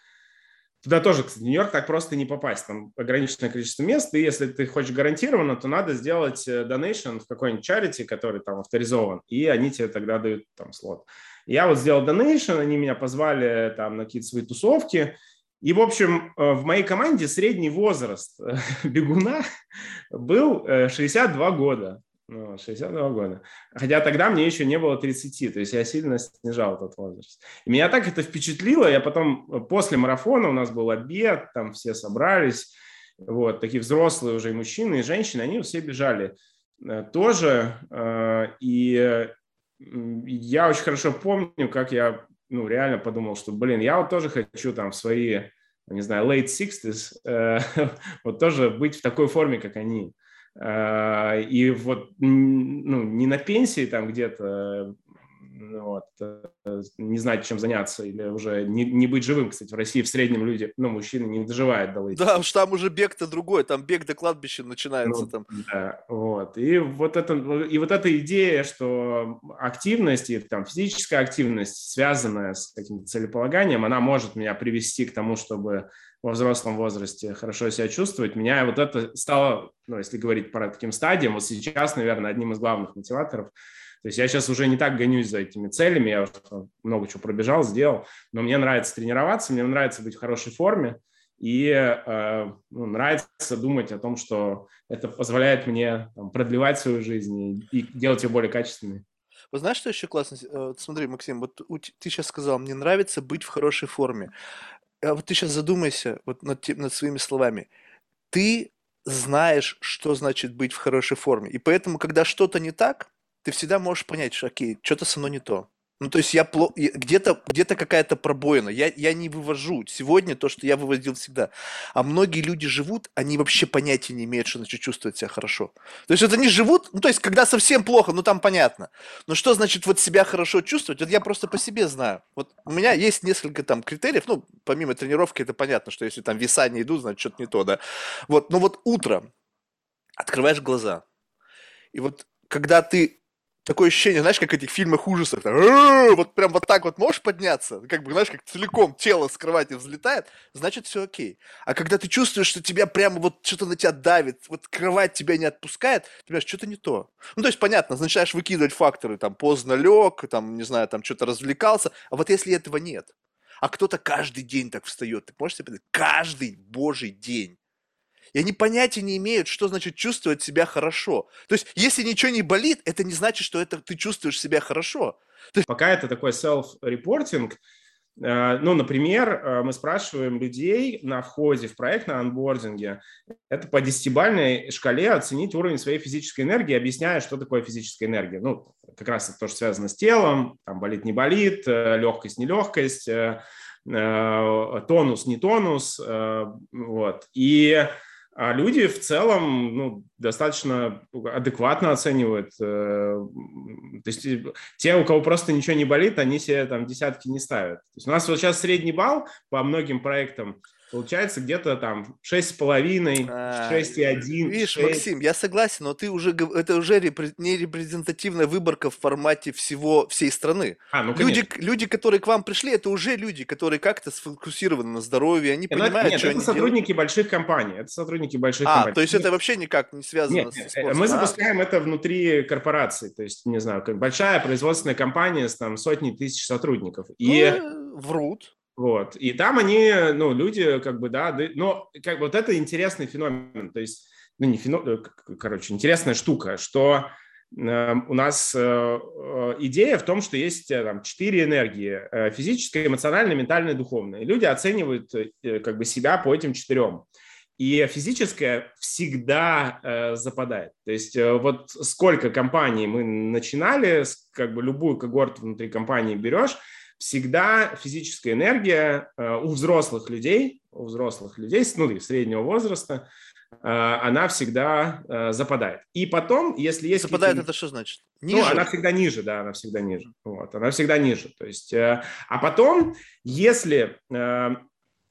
туда тоже, кстати, Нью-Йорк так просто не попасть. Там ограниченное количество мест, и если ты хочешь гарантированно, то надо сделать э, donation в какой-нибудь charity, который там авторизован, и они тебе тогда дают там слот. Я вот сделал donation, они меня позвали там на какие-то свои тусовки, и, в общем, э, в моей команде средний возраст э, (laughs) бегуна был 62 э, года. 62 ну, года. Хотя тогда мне еще не было 30, то есть я сильно снижал этот возраст. И меня так это впечатлило, я потом, после марафона у нас был обед, там все собрались, вот, такие взрослые уже и мужчины, и женщины, они все бежали тоже, и я очень хорошо помню, как я ну, реально подумал, что, блин, я вот тоже хочу там свои, не знаю, late 60s, э, (laughs) вот тоже быть в такой форме, как они. Э, и вот, ну, не на пенсии там где-то вот, не знать, чем заняться, или уже не, не быть живым. Кстати, в России в среднем люди, ну, мужчины не доживают до Да, уж там уже бег-то другой, там бег до кладбища начинается. Ну, там. Да, вот. И вот, это, и вот эта идея, что активность и там, физическая активность, связанная с каким-то целеполаганием, она может меня привести к тому, чтобы во взрослом возрасте хорошо себя чувствовать. Меня вот это стало, ну, если говорить по таким стадиям, вот сейчас, наверное, одним из главных мотиваторов. То есть я сейчас уже не так гонюсь за этими целями, я много чего пробежал, сделал, но мне нравится тренироваться, мне нравится быть в хорошей форме, и э, ну, нравится думать о том, что это позволяет мне там, продлевать свою жизнь и, и делать ее более качественной. Вы знаешь, что еще классно? Э, смотри, Максим, вот ты сейчас сказал, мне нравится быть в хорошей форме а вот ты сейчас задумайся вот над, над своими словами. Ты знаешь, что значит быть в хорошей форме. И поэтому, когда что-то не так, ты всегда можешь понять, что окей, что-то со мной не то. Ну, то есть я пло... где-то где какая-то пробоина. Я, я не вывожу сегодня то, что я выводил всегда. А многие люди живут, они вообще понятия не имеют, что значит чувствовать себя хорошо. То есть вот они живут, ну, то есть когда совсем плохо, ну, там понятно. Но что значит вот себя хорошо чувствовать? Вот я просто по себе знаю. Вот у меня есть несколько там критериев, ну, помимо тренировки, это понятно, что если там веса не идут, значит, что-то не то, да. Вот, но вот утром открываешь глаза, и вот когда ты такое ощущение, знаешь, как в этих фильмах ужасов, там, вот прям вот так вот можешь подняться, как бы, знаешь, как целиком тело с кровати взлетает, значит, все окей. А когда ты чувствуешь, что тебя прямо вот что-то на тебя давит, вот кровать тебя не отпускает, ты понимаешь, что-то не то. Ну, то есть, понятно, начинаешь выкидывать факторы, там, поздно лег, там, не знаю, там, что-то развлекался, а вот если этого нет, а кто-то каждый день так встает, ты можешь себе представить, каждый божий день и они понятия не имеют, что значит чувствовать себя хорошо. То есть, если ничего не болит, это не значит, что это ты чувствуешь себя хорошо. То есть... Пока это такой self-reporting, э, ну, например, э, мы спрашиваем людей на входе в проект, на анбординге, это по десятибальной шкале оценить уровень своей физической энергии, объясняя, что такое физическая энергия. Ну, как раз это тоже связано с телом, там болит, не болит, э, легкость, нелегкость, тонус, не тонус, вот. И а люди в целом ну, достаточно адекватно оценивают. Э, то есть э, те, у кого просто ничего не болит, они себе там десятки не ставят. То есть у нас вот сейчас средний балл по многим проектам Получается где-то там 6,5, 6,1. А, видишь, 6. Максим, я согласен, но ты уже это уже репre, не репрезентативная выборка в формате всего всей страны. А, ну, люди, люди, которые к вам пришли, это уже люди, которые как-то сфокусированы на здоровье, они нет, понимают, нет, что это они сотрудники делают. больших компаний. Это сотрудники больших а, компаний. то есть это вообще никак не связано нет, с нет, спортом? Мы а? запускаем это внутри корпорации. То есть, не знаю, как большая производственная компания с там сотней тысяч сотрудников. И... Ну, врут. Вот. И там они, ну, люди, как бы, да, но как бы вот это интересный феномен, то есть, ну, не феномен, э, короче, интересная штука, что э, у нас э, идея в том, что есть там четыре энергии – физическая, эмоциональная, ментальная, духовная. И люди оценивают как бы себя по этим четырем. И физическая всегда э, западает. То есть э, вот сколько компаний мы начинали, как бы любую когорту внутри компании берешь – всегда физическая энергия э, у взрослых людей, у взрослых людей, ну, среднего возраста, э, она всегда э, западает. И потом, если есть... Западает это что значит? Ну, ниже? Ну, она всегда ниже, да, она всегда ниже. Вот, она всегда ниже. То есть, а потом, если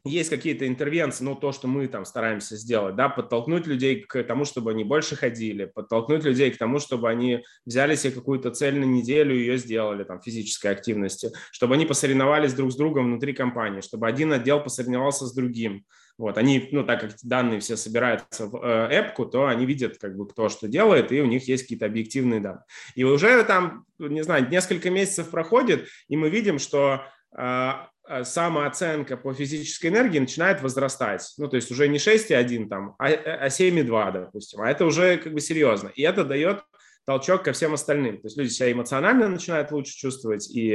есть какие-то интервенции, ну, то, что мы там стараемся сделать, да, подтолкнуть людей к тому, чтобы они больше ходили, подтолкнуть людей к тому, чтобы они взяли себе какую-то цель на неделю и ее сделали, там, физической активности, чтобы они посоревновались друг с другом внутри компании, чтобы один отдел посоревновался с другим. Вот, они, ну, так как данные все собираются в эпку, то они видят, как бы, кто что делает, и у них есть какие-то объективные данные. И уже там, не знаю, несколько месяцев проходит, и мы видим, что Э, самооценка по физической энергии начинает возрастать. Ну, то есть уже не 6,1 там, а, а 7,2, допустим. А это уже как бы серьезно. И это дает толчок ко всем остальным. То есть люди себя эмоционально начинают лучше чувствовать, и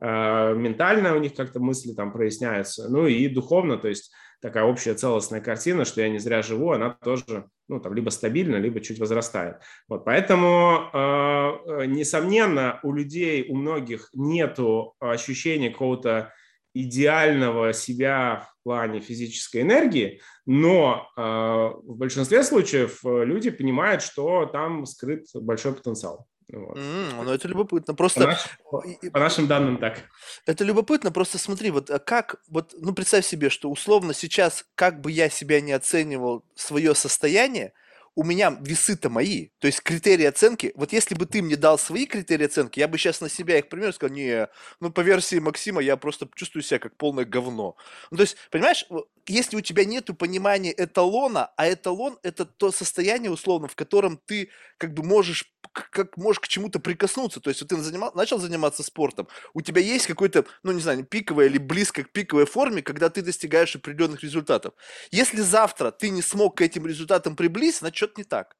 э, ментально у них как-то мысли там проясняются, ну и духовно, то есть такая общая целостная картина, что я не зря живу, она тоже, ну, там, либо стабильна, либо чуть возрастает. Вот, поэтому, э, несомненно, у людей, у многих нету ощущения какого-то идеального себя в плане физической энергии, но э, в большинстве случаев э, люди понимают, что там скрыт большой потенциал. Вот. Mm, ну, это любопытно. Просто... По, наш... по, по нашим данным так. Это любопытно, просто смотри, вот а как, вот, ну, представь себе, что условно сейчас, как бы я себя не оценивал свое состояние, у меня весы-то мои, то есть критерии оценки, вот если бы ты мне дал свои критерии оценки, я бы сейчас на себя их пример сказал, не, ну по версии Максима я просто чувствую себя как полное говно. Ну то есть, понимаешь, если у тебя нет понимания эталона, а эталон это то состояние условно, в котором ты как бы можешь как можешь к чему-то прикоснуться. То есть вот ты занимал, начал заниматься спортом, у тебя есть какой-то, ну не знаю, пиковая или близко к пиковой форме, когда ты достигаешь определенных результатов. Если завтра ты не смог к этим результатам приблизиться, значит что-то не так.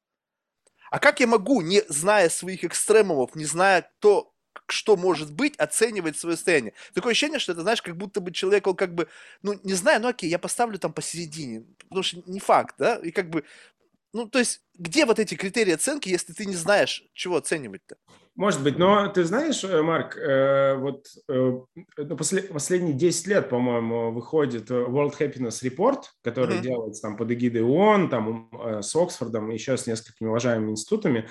А как я могу, не зная своих экстремумов, не зная то, что может быть, оценивать свое состояние. Такое ощущение, что это, знаешь, как будто бы человек, он как бы, ну, не знаю, ну окей, я поставлю там посередине, потому что не факт, да, и как бы, ну, то есть, где вот эти критерии оценки, если ты не знаешь, чего оценивать-то? Может быть, но ты знаешь, э, Марк, э, вот э, последние 10 лет, по-моему, выходит World Happiness Report, который mm-hmm. делается там под эгидой ООН, там с Оксфордом, еще с несколькими уважаемыми институтами,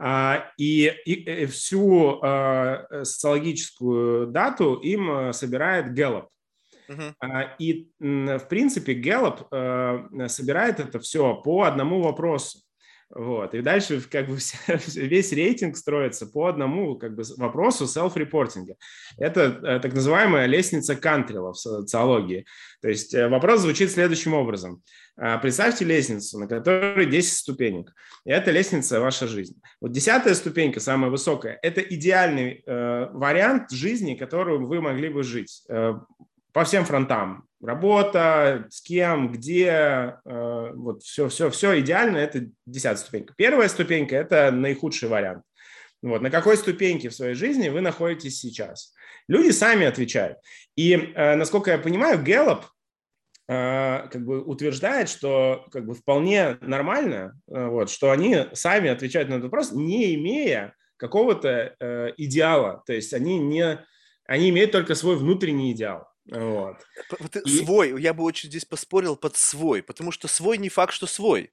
и, и всю социологическую дату им собирает Gallup. Uh-huh. И, в принципе, Gallup собирает это все по одному вопросу. Вот. И дальше как бы (laughs) весь рейтинг строится по одному как бы, вопросу селф-репортинга. Это э, так называемая лестница Кантрила в социологии. То есть э, вопрос звучит следующим образом. А, представьте лестницу, на которой 10 ступенек. И эта лестница – ваша жизнь. Вот десятая ступенька, самая высокая, это идеальный э, вариант жизни, которую вы могли бы жить э, по всем фронтам работа, с кем, где, э, вот все, все, все идеально, это десятая ступенька. Первая ступенька – это наихудший вариант. Вот, на какой ступеньке в своей жизни вы находитесь сейчас? Люди сами отвечают. И, э, насколько я понимаю, Gallup э, как бы утверждает, что как бы вполне нормально, вот, что они сами отвечают на этот вопрос, не имея какого-то идеала. То есть они, не, они имеют только свой внутренний идеал. Вот. вот и... Свой, я бы очень здесь поспорил под свой, потому что свой не факт, что свой.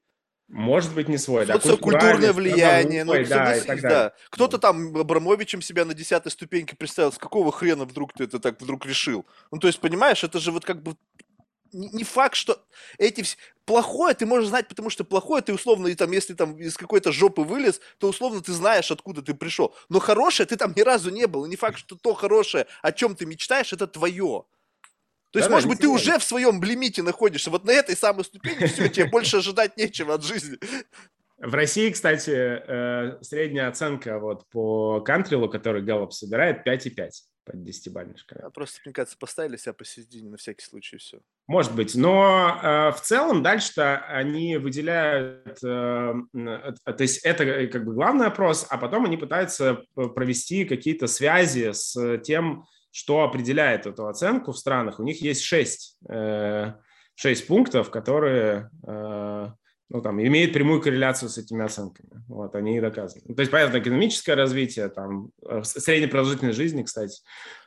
Может быть, не свой, да. Культурное влияние, ну, да, и так да. Кто-то там Абрамовичем себя на десятой ступеньке представил, с какого хрена вдруг ты это так вдруг решил? Ну, то есть, понимаешь, это же вот как бы не факт, что эти плохое ты можешь знать, потому что плохое ты условно, и там, если там из какой-то жопы вылез, то условно ты знаешь, откуда ты пришел. Но хорошее ты там ни разу не был. И не факт, что то хорошее, о чем ты мечтаешь, это твое. То есть, да, может быть, ты уже в своем лимите находишься, вот на этой самой ступени, все, тебе больше ожидать нечего от жизни. В России, кстати, э, средняя оценка вот по кантрилу, который Галлоп собирает, 5,5 по 10-бальной шкале. А просто, мне кажется, поставили себя посередине на всякий случай, все. Может быть, но э, в целом дальше-то они выделяют, э, то есть это как бы главный опрос, а потом они пытаются провести какие-то связи с тем, что определяет эту оценку в странах. У них есть шесть, э, шесть пунктов, которые э, ну, там, имеют прямую корреляцию с этими оценками. Вот, они и доказаны. Ну, то есть, понятно, экономическое развитие, там, э, средняя продолжительность жизни, кстати.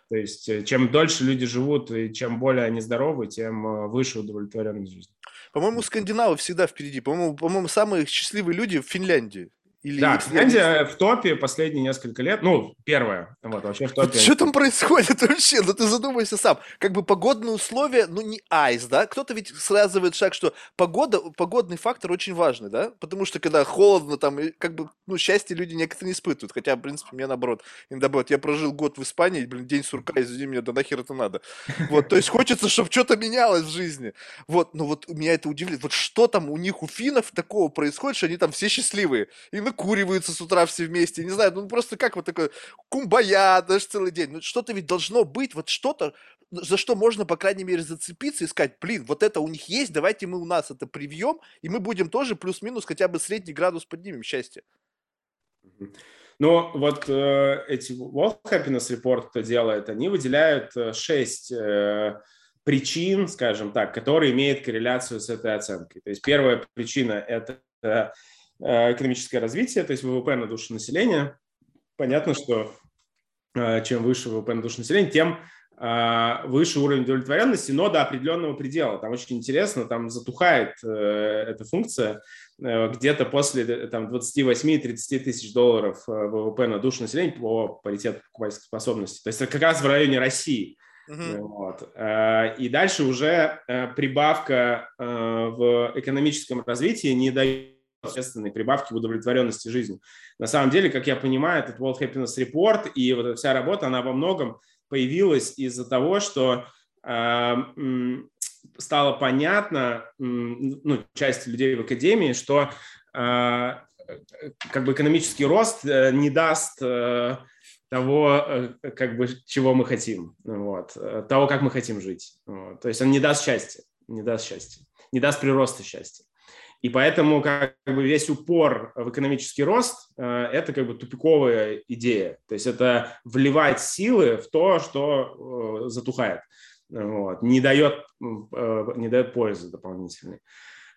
То есть, чем дольше люди живут и чем более они здоровы, тем выше удовлетворенность жизни. По-моему, скандинавы всегда впереди. По-моему, по-моему, самые счастливые люди в Финляндии. Или да, Финляндия в топе последние несколько лет, ну, первая, вот, вообще в топе. Вот что там происходит (laughs) вообще? Ну, ты задумайся сам. Как бы погодные условия, ну, не айс, да? Кто-то ведь связывает шаг, что погода, погодный фактор очень важный, да? Потому что когда холодно, там, как бы, ну, счастье люди некоторые не испытывают. Хотя, в принципе, мне наоборот. Наоборот, я прожил год в Испании, блин, день сурка, извини меня, да нахер это надо. (laughs) Вот, то есть хочется, чтобы что-то менялось в жизни. Вот, но вот меня это удивляет. Вот что там у них, у финнов такого происходит, что они там все счастливые. И накуриваются с утра все вместе. Не знаю, ну просто как вот такое кумбая, даже целый день. Ну что-то ведь должно быть, вот что-то, за что можно, по крайней мере, зацепиться и сказать, блин, вот это у них есть, давайте мы у нас это привьем, и мы будем тоже плюс-минус хотя бы средний градус поднимем счастье. Но вот э, эти World Happiness Report, кто делает, они выделяют э, шесть э, причин, скажем так, которые имеют корреляцию с этой оценкой. То есть первая причина – это экономическое развитие, то есть ВВП на душу населения. Понятно, что э, чем выше ВВП на душу населения, тем а, выше уровень удовлетворенности, но до определенного предела. Там очень интересно, там затухает э, эта функция э, где-то после э, там, 28-30 тысяч долларов ВВП на душу населения по паритету покупательской способности. То есть это как раз в районе России. Uh-huh. Вот. И дальше уже прибавка в экономическом развитии не дает существенной прибавки в удовлетворенности жизнью. На самом деле, как я понимаю, этот World Happiness Report и вот эта вся работа, она во многом появилась из-за того, что э, стало понятно, ну, часть людей в академии, что э, как бы экономический рост э, не даст того, как бы, чего мы хотим, вот, того, как мы хотим жить. Вот. То есть он не даст счастья, не даст счастья, не даст прироста счастья. И поэтому как бы весь упор в экономический рост э, – это как бы тупиковая идея. То есть это вливать силы в то, что э, затухает, вот, не, дает, э, не дает пользы дополнительной.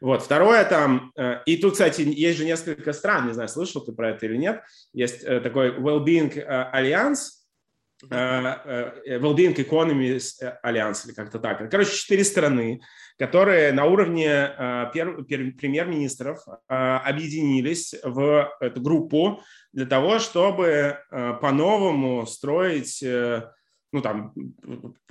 Вот. Второе там, и тут, кстати, есть же несколько стран, не знаю, слышал ты про это или нет, есть такой Wellbeing Alliance, Wellbeing Economy Alliance или как-то так. Короче, четыре страны, которые на уровне э, премьер-министров э, объединились в эту группу для того, чтобы э, по-новому строить ну, там,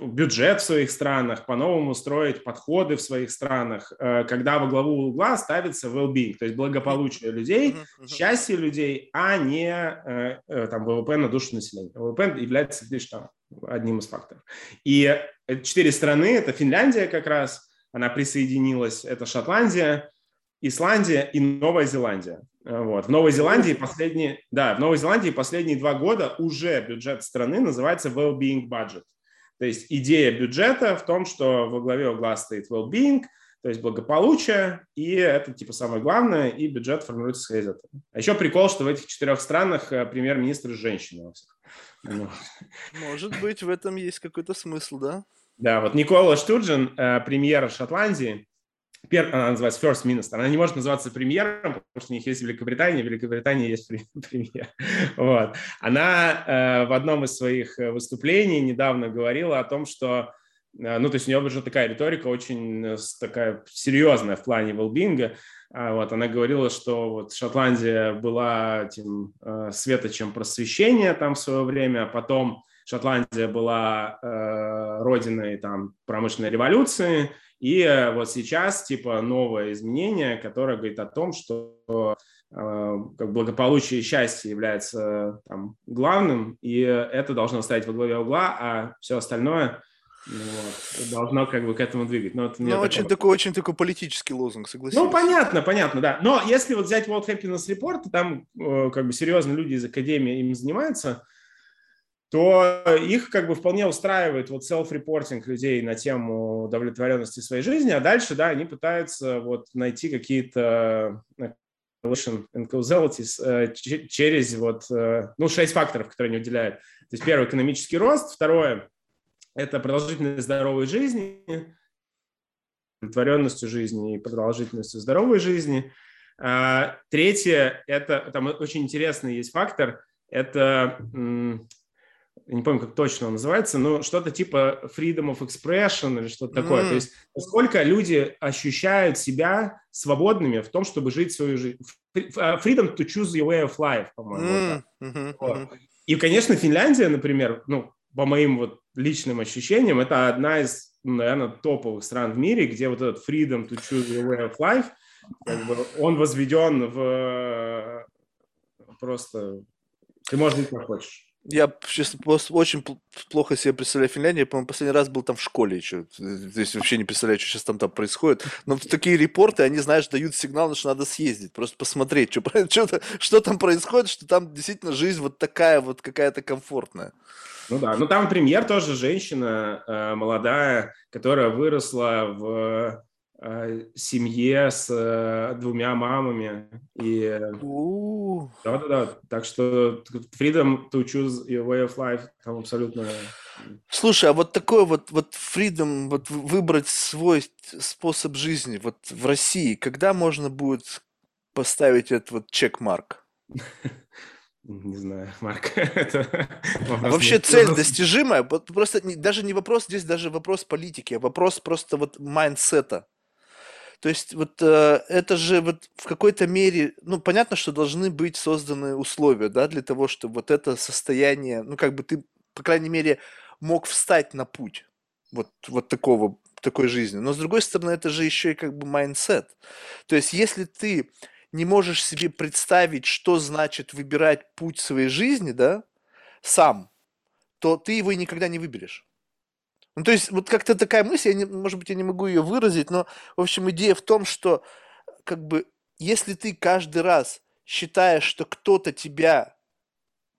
бюджет в своих странах, по-новому строить подходы в своих странах, когда во главу угла ставится well-being, то есть благополучие людей, счастье людей, а не там, ВВП на душу населения. ВВП является лишь там, одним из факторов. И четыре страны, это Финляндия как раз, она присоединилась, это Шотландия, Исландия и Новая Зеландия. Вот. В Новой Зеландии последние, да, в Новой Зеландии последние два года уже бюджет страны называется well-being budget. То есть идея бюджета в том, что во главе угла стоит well-being, то есть благополучие, и это типа самое главное, и бюджет формируется из этого. А еще прикол, что в этих четырех странах э, премьер-министр женщина. Ну. Может быть, в этом есть какой-то смысл, да? Да, вот Никола Штурджин, э, премьер Шотландии, пер, она называется First Minister, она не может называться премьером, потому что у них есть Великобритания, в Великобритании есть (laughs) премьер. Вот. Она э, в одном из своих выступлений недавно говорила о том, что э, ну, то есть у нее уже такая риторика очень э, такая серьезная в плане велбинга. А вот, она говорила, что вот Шотландия была этим э, светочем просвещения там в свое время, а потом Шотландия была э, родиной там промышленной революции, и э, вот сейчас типа новое изменение, которое говорит о том, что э, как благополучие и счастье является там, главным, и это должно стоять во главе угла, а все остальное ну вот, должно как бы к этому двигать. Но это ну, очень такой, очень такой политический лозунг, согласен. Ну, понятно, понятно, да. Но если вот взять World Happiness Report, там э, как бы серьезно люди из Академии им занимаются, то их как бы вполне устраивает вот self-reporting людей на тему удовлетворенности своей жизни, а дальше, да, они пытаются вот найти какие-то correlation and э, через вот, э, ну, шесть факторов, которые они уделяют. То есть первое – экономический рост, второе – это продолжительность здоровой жизни, удовлетворенностью жизни и продолжительностью здоровой жизни. А, третье – это, там очень интересный есть фактор, это не помню, как точно он называется, но что-то типа freedom of expression или что-то mm. такое. То есть насколько люди ощущают себя свободными в том, чтобы жить свою жизнь. А, freedom to choose your way of life, по-моему. Mm. Mm-hmm. Вот. И, конечно, Финляндия, например, ну, по моим вот личным ощущениям, это одна из, ну, наверное, топовых стран в мире, где вот этот freedom to choose your way of life, как бы, он возведен в э, просто... Ты можешь быть как хочешь. Я, честно, очень плохо себе представляю Финляндию. Я, по-моему, последний раз был там в школе еще. То есть вообще не представляю, что сейчас там, там происходит. Но такие репорты, они, знаешь, дают сигнал, что надо съездить, просто посмотреть, что, (laughs) что, что там происходит, что там действительно жизнь вот такая вот какая-то комфортная. Ну да, ну там премьер тоже женщина э, молодая, которая выросла в семье с э, двумя мамами. И да-да-да. Так что freedom to choose your way of life там абсолютно... Слушай, а вот такой вот, вот freedom, вот выбрать свой способ жизни вот в России, когда можно будет поставить этот вот чекмарк? (laughs) Не знаю, Марк, (laughs) вообще цель (laughs) достижимая, просто даже не вопрос здесь, даже вопрос политики, а вопрос просто вот mindset а. То есть вот э, это же вот в какой-то мере, ну понятно, что должны быть созданы условия, да, для того, чтобы вот это состояние, ну как бы ты, по крайней мере, мог встать на путь вот, вот такого, такой жизни. Но с другой стороны, это же еще и как бы mindset. То есть если ты не можешь себе представить, что значит выбирать путь своей жизни, да, сам, то ты его никогда не выберешь. Ну, то есть, вот как-то такая мысль, я не, может быть, я не могу ее выразить, но, в общем, идея в том, что, как бы, если ты каждый раз считаешь, что кто-то тебя,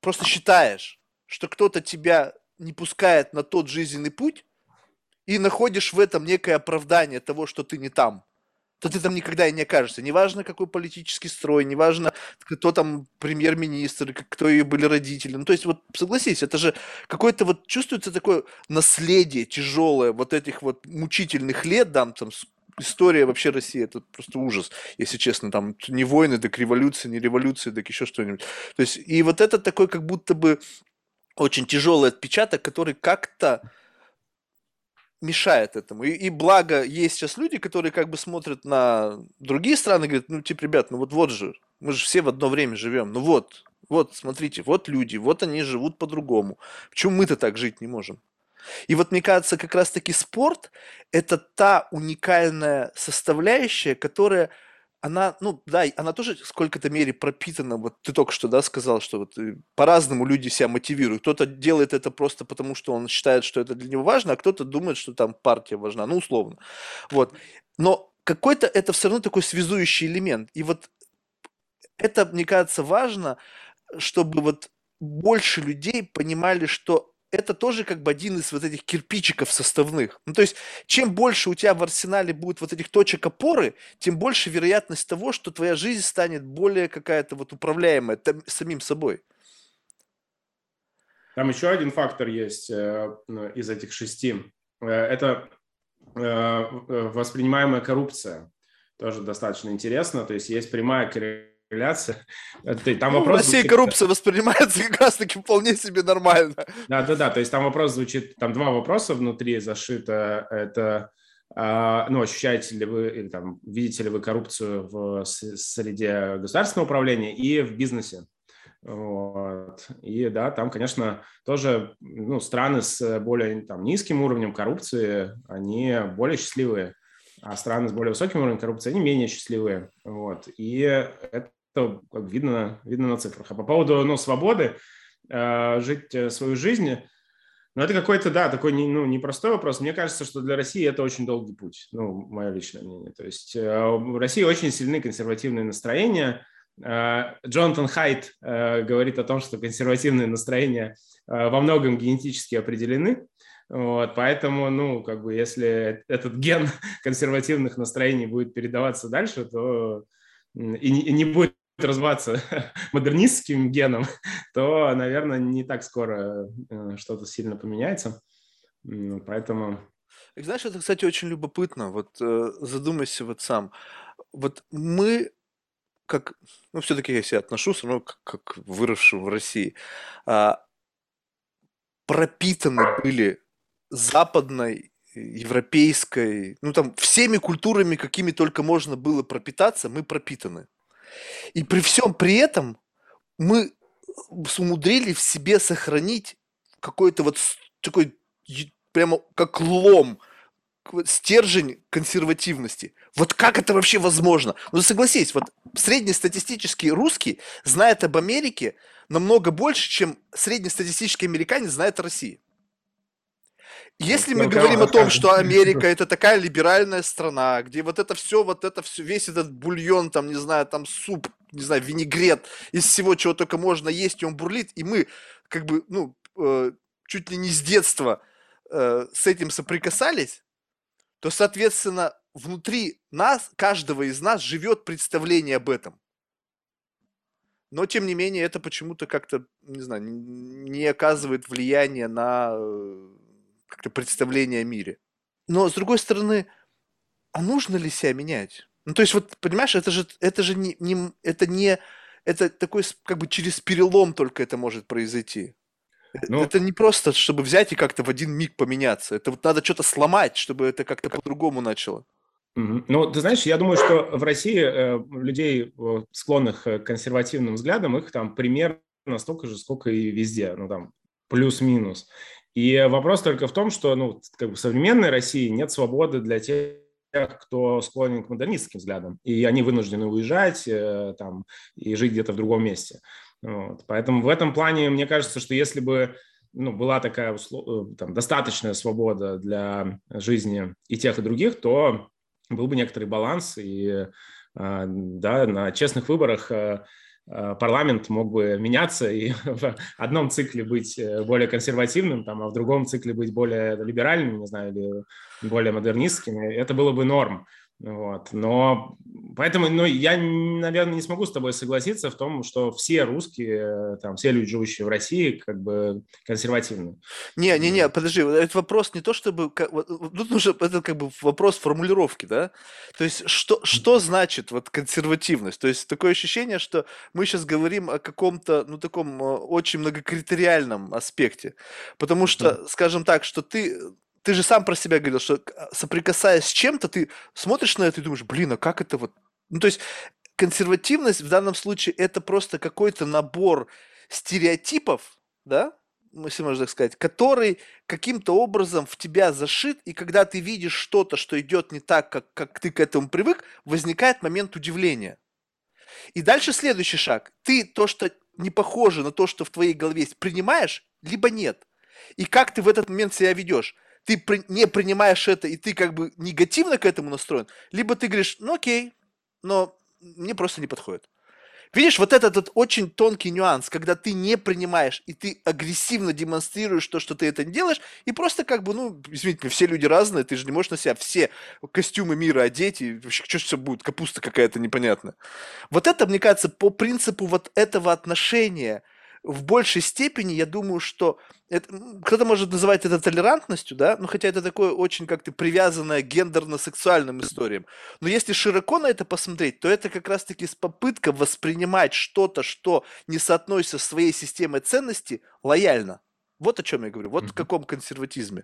просто считаешь, что кто-то тебя не пускает на тот жизненный путь, и находишь в этом некое оправдание того, что ты не там, то ты там никогда и не окажешься. Неважно, какой политический строй, неважно, кто там премьер-министр, кто ее были родители. Ну, то есть, вот согласись, это же какое-то вот чувствуется такое наследие тяжелое вот этих вот мучительных лет, да, там, история вообще России, это просто ужас, если честно, там не войны, так революция, не революция, так еще что-нибудь. То есть, и вот это такой как будто бы очень тяжелый отпечаток, который как-то мешает этому. И, и благо есть сейчас люди, которые как бы смотрят на другие страны и говорят, ну, типа, ребят, ну вот вот же, мы же все в одно время живем, ну вот, вот, смотрите, вот люди, вот они живут по-другому. Почему мы-то так жить не можем? И вот мне кажется, как раз-таки спорт – это та уникальная составляющая, которая – она, ну да, она тоже в сколько-то мере пропитана, вот ты только что, да, сказал, что вот э, по-разному люди себя мотивируют. Кто-то делает это просто потому, что он считает, что это для него важно, а кто-то думает, что там партия важна, ну условно. Вот. Но какой-то это все равно такой связующий элемент. И вот это, мне кажется, важно, чтобы вот больше людей понимали, что это тоже как бы один из вот этих кирпичиков составных. Ну, то есть, чем больше у тебя в арсенале будет вот этих точек опоры, тем больше вероятность того, что твоя жизнь станет более какая-то вот управляемая там, самим собой. Там еще один фактор есть э, ну, из этих шести. Э, это э, воспринимаемая коррупция. Тоже достаточно интересно. То есть есть прямая корреляция корреляция. (laughs) Там ну, вопрос в России звучит... коррупция воспринимается (laughs) как раз-таки вполне себе нормально. Да-да-да, то есть там вопрос звучит, там два вопроса внутри зашито. Это, а, ну, ощущаете ли вы, или там, видите ли вы коррупцию в среде государственного управления и в бизнесе? Вот. И да, там, конечно, тоже ну, страны с более там, низким уровнем коррупции, они более счастливые, а страны с более высоким уровнем коррупции, они менее счастливые. Вот. И это как видно, видно на цифрах. А по поводу ну, свободы, э, жить свою жизнь, ну, это какой-то, да, такой ну, непростой вопрос. Мне кажется, что для России это очень долгий путь, ну, мое личное мнение. То есть э, в России очень сильны консервативные настроения. Э, Джонатан Хайт э, говорит о том, что консервативные настроения э, во многом генетически определены. Вот, поэтому, ну, как бы, если этот ген (laughs) консервативных настроений будет передаваться дальше, то и не, и не будет развиваться (laughs) модернистским геном, (laughs) то, наверное, не так скоро э, что-то сильно поменяется. Поэтому... Знаешь, это, кстати, очень любопытно. Вот э, задумайся вот сам. Вот мы как, ну, все-таки я себя отношу, все равно как, как выросшим в России, а, пропитаны были западной, европейской, ну там всеми культурами, какими только можно было пропитаться, мы пропитаны. И при всем при этом мы умудрили в себе сохранить какой-то вот такой прямо как лом, стержень консервативности. Вот как это вообще возможно? Ну согласись, вот среднестатистический русский знает об Америке намного больше, чем среднестатистический американец знает о России. Если мы говорим о том, что Америка это такая либеральная страна, где вот это все, вот это все, весь этот бульон, там, не знаю, там суп, не знаю, винегрет, из всего, чего только можно есть, и он бурлит, и мы как бы, ну, э, чуть ли не с детства э, с этим соприкасались, то, соответственно, внутри нас, каждого из нас живет представление об этом. Но, тем не менее, это почему-то как-то, не знаю, не оказывает влияния на э, как-то представление о мире. Но, с другой стороны, а нужно ли себя менять? Ну, то есть, вот, понимаешь, это же, это же не, не, это не, это такой, как бы через перелом только это может произойти. Ну, это не просто, чтобы взять и как-то в один миг поменяться. Это вот надо что-то сломать, чтобы это как-то по-другому начало. Ну, ты знаешь, я думаю, что в России э, людей, э, склонных к консервативным взглядам, их там примерно столько же, сколько и везде, ну там плюс-минус. И вопрос только в том, что ну, как бы в современной России нет свободы для тех, кто склонен к модернистским взглядам, и они вынуждены уезжать э, там, и жить где-то в другом месте. Вот. Поэтому в этом плане мне кажется, что если бы ну, была такая. Э, там, достаточная свобода для жизни и тех, и других, то был бы некоторый баланс, и э, да, на честных выборах парламент мог бы меняться и (laughs) в одном цикле быть э, более консервативным, там, а в другом цикле быть более либеральным, не знаю, или более модернистским. Это было бы норм. Вот. Но поэтому ну, я, наверное, не смогу с тобой согласиться в том, что все русские, там, все люди, живущие в России, как бы консервативны. Не, не, не, подожди, этот вопрос не то, чтобы... Тут нужно, это как бы вопрос формулировки, да? То есть что, что значит вот консервативность? То есть такое ощущение, что мы сейчас говорим о каком-то, ну, таком э, очень многокритериальном аспекте. Потому что, скажем так, что ты ты же сам про себя говорил, что а, соприкасаясь с чем-то, ты смотришь на это и думаешь, блин, а как это вот... Ну, то есть консервативность в данном случае это просто какой-то набор стереотипов, да, если можно так сказать, который каким-то образом в тебя зашит, и когда ты видишь что-то, что идет не так, как, как ты к этому привык, возникает момент удивления. И дальше следующий шаг. Ты то, что не похоже на то, что в твоей голове есть, принимаешь, либо нет. И как ты в этот момент себя ведешь? Ты при, не принимаешь это, и ты как бы негативно к этому настроен, либо ты говоришь, ну окей, но мне просто не подходит. Видишь, вот этот вот очень тонкий нюанс, когда ты не принимаешь, и ты агрессивно демонстрируешь то, что ты это не делаешь, и просто как бы, ну, извините, все люди разные, ты же не можешь на себя все костюмы мира одеть, и вообще, что все будет, капуста какая-то непонятная. Вот это, мне кажется, по принципу вот этого отношения в большей степени, я думаю, что это, кто-то может называть это толерантностью, да, но хотя это такое очень как-то привязанное гендерно-сексуальным историям. Но если широко на это посмотреть, то это как раз-таки попытка воспринимать что-то, что не соотносится с своей системой ценностей, лояльно. Вот о чем я говорю, вот mm-hmm. в каком консерватизме.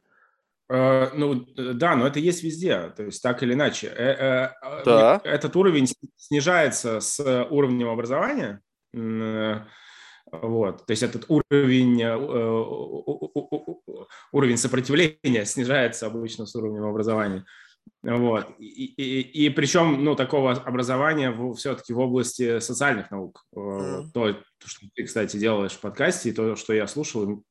Uh, ну да, но это есть везде, то есть так или иначе. Э, э, да. Этот уровень снижается с уровнем образования. Вот. То есть этот уровень, э, уровень сопротивления снижается обычно с уровнем образования. Вот. И, и, и причем ну, такого образования в, все-таки в области социальных наук. Mm. То, что ты, кстати, делаешь в подкасте, и то, что я слушал,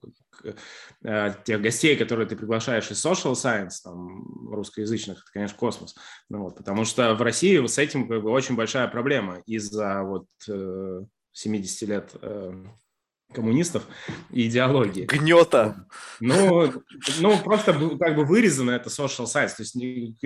э, тех гостей, которые ты приглашаешь из social science, там, русскоязычных, это, конечно, космос. Ну, вот, потому что в России с этим как бы, очень большая проблема из-за вот 70 лет э, коммунистов и идеологии. Гнета. Ну, ну, просто как бы вырезано это social science, то есть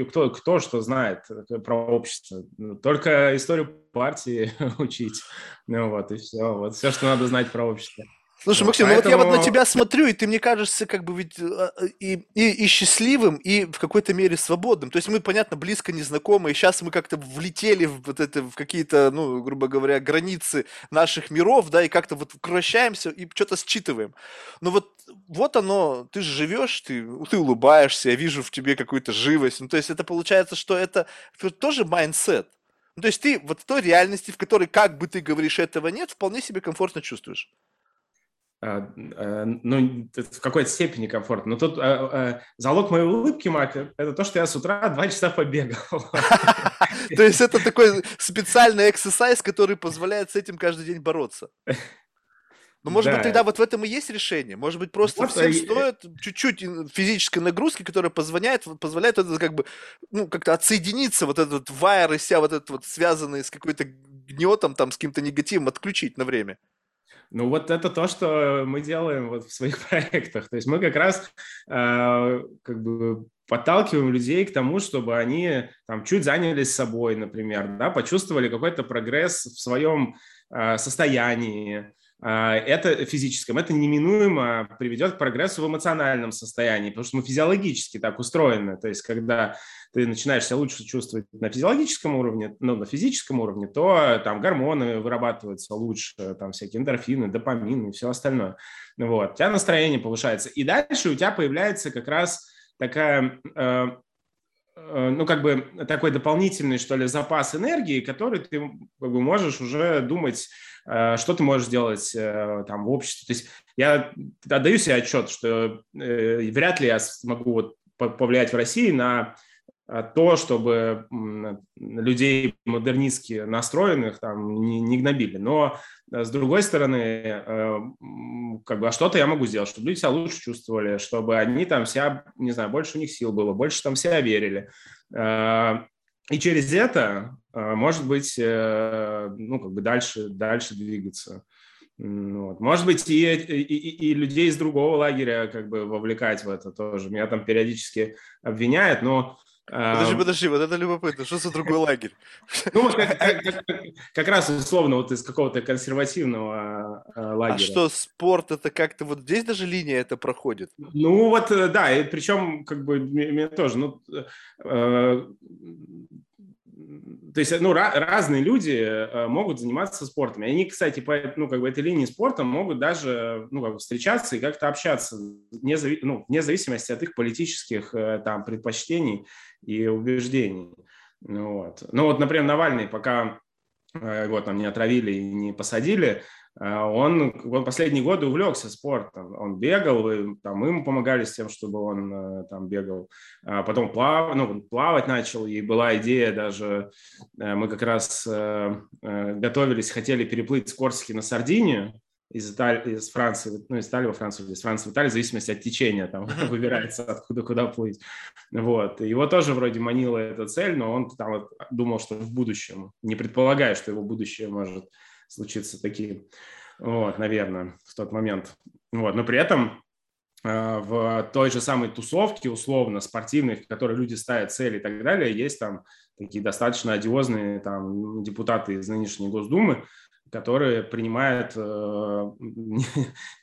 кто, кто что знает про общество. Только историю партии (laughs) учить. Ну вот, и все. Вот все, что надо знать про общество. Слушай, Максим, Поэтому... ну вот я вот на тебя смотрю, и ты мне кажешься как бы ведь э, э, и, и, и счастливым, и в какой-то мере свободным. То есть мы, понятно, близко не знакомы, и сейчас мы как-то влетели в, вот это, в какие-то, ну, грубо говоря, границы наших миров, да, и как-то вот вращаемся и что-то считываем. Но вот, вот оно, ты же живешь, ты, ты улыбаешься, я вижу в тебе какую-то живость. Ну, то есть это получается, что это, это тоже mindset. Ну, то есть ты вот в той реальности, в которой, как бы ты говоришь, этого нет, вполне себе комфортно чувствуешь. А, а, ну, в какой-то степени комфортно. Но тут а, залог моей улыбки, Марк, это то, что я с утра два часа побегал. (laughs) То есть это такой специальный exercise, который позволяет с этим каждый день бороться. Ну, может да. быть, тогда вот в этом и есть решение. Может быть, просто вот всем и... стоит чуть-чуть физической нагрузки, которая позволяет, позволяет это как бы, ну, как-то отсоединиться, вот этот вайер из себя, вот этот вот связанный с какой-то гнетом, там, с каким-то негативом, отключить на время. Ну вот это то, что мы делаем вот в своих (laughs) проектах. То есть мы как раз э, как бы подталкиваем людей к тому, чтобы они там чуть занялись собой, например, да, почувствовали какой-то прогресс в своем э, состоянии, это физическом, это неминуемо приведет к прогрессу в эмоциональном состоянии, потому что мы физиологически так устроены. То есть, когда ты начинаешь себя лучше чувствовать на физиологическом уровне, ну, на физическом уровне, то там гормоны вырабатываются лучше, там всякие эндорфины, допамины и все остальное. Вот. У тебя настроение повышается. И дальше у тебя появляется как раз такая Э, ну, как бы такой дополнительный, что ли, запас энергии, который ты как бы, можешь уже думать, э, что ты можешь сделать э, там в обществе. То есть я отдаю себе отчет, что вряд ли я смогу вот повлиять в России на то, чтобы людей модернистски настроенных там не, не гнобили. Но э, с другой стороны, э, как бы, а что-то я могу сделать, чтобы люди себя лучше чувствовали, чтобы они там себя, не знаю, больше у них сил было, больше там себя верили. Э, и через это, может быть, ну, как бы дальше, дальше двигаться. Вот. Может быть, и, и, и людей из другого лагеря как бы вовлекать в это тоже. Меня там периодически обвиняют, но Подожди, подожди, вот это любопытно. Что за другой лагерь? Ну, вот как, как, как, раз условно вот из какого-то консервативного э, лагеря. А что, спорт это как-то вот здесь даже линия это проходит? Ну вот, э, да, и причем как бы мне тоже, ну, э, то есть, ну, разные люди э, могут заниматься спортом. И они, кстати, по ну, как бы этой линии спорта могут даже ну, как бы встречаться и как-то общаться, вне, ну, вне зависимости от их политических э, там, предпочтений и убеждений. Ну, вот. ну вот, например, Навальный, пока э, его там не отравили и не посадили, он, он последние годы увлекся спортом. Он бегал, и там, мы ему помогали с тем, чтобы он э, там бегал. А потом плав, ну, плавать начал, и была идея даже, э, мы как раз э, готовились, хотели переплыть с Корсики на Сардинию, из, Италии, из Франции, ну, из Италии во Францию, из Франции в Италию, в зависимости от течения, там (laughs) выбирается, откуда куда плыть. Вот. Его тоже вроде манила эта цель, но он там думал, что в будущем, не предполагая, что его будущее может случиться такие, вот, наверное, в тот момент. Вот, но при этом э, в той же самой тусовке, условно, спортивной, в которой люди ставят цели и так далее, есть там такие достаточно одиозные там депутаты из нынешней Госдумы, которые принимают э, (laughs)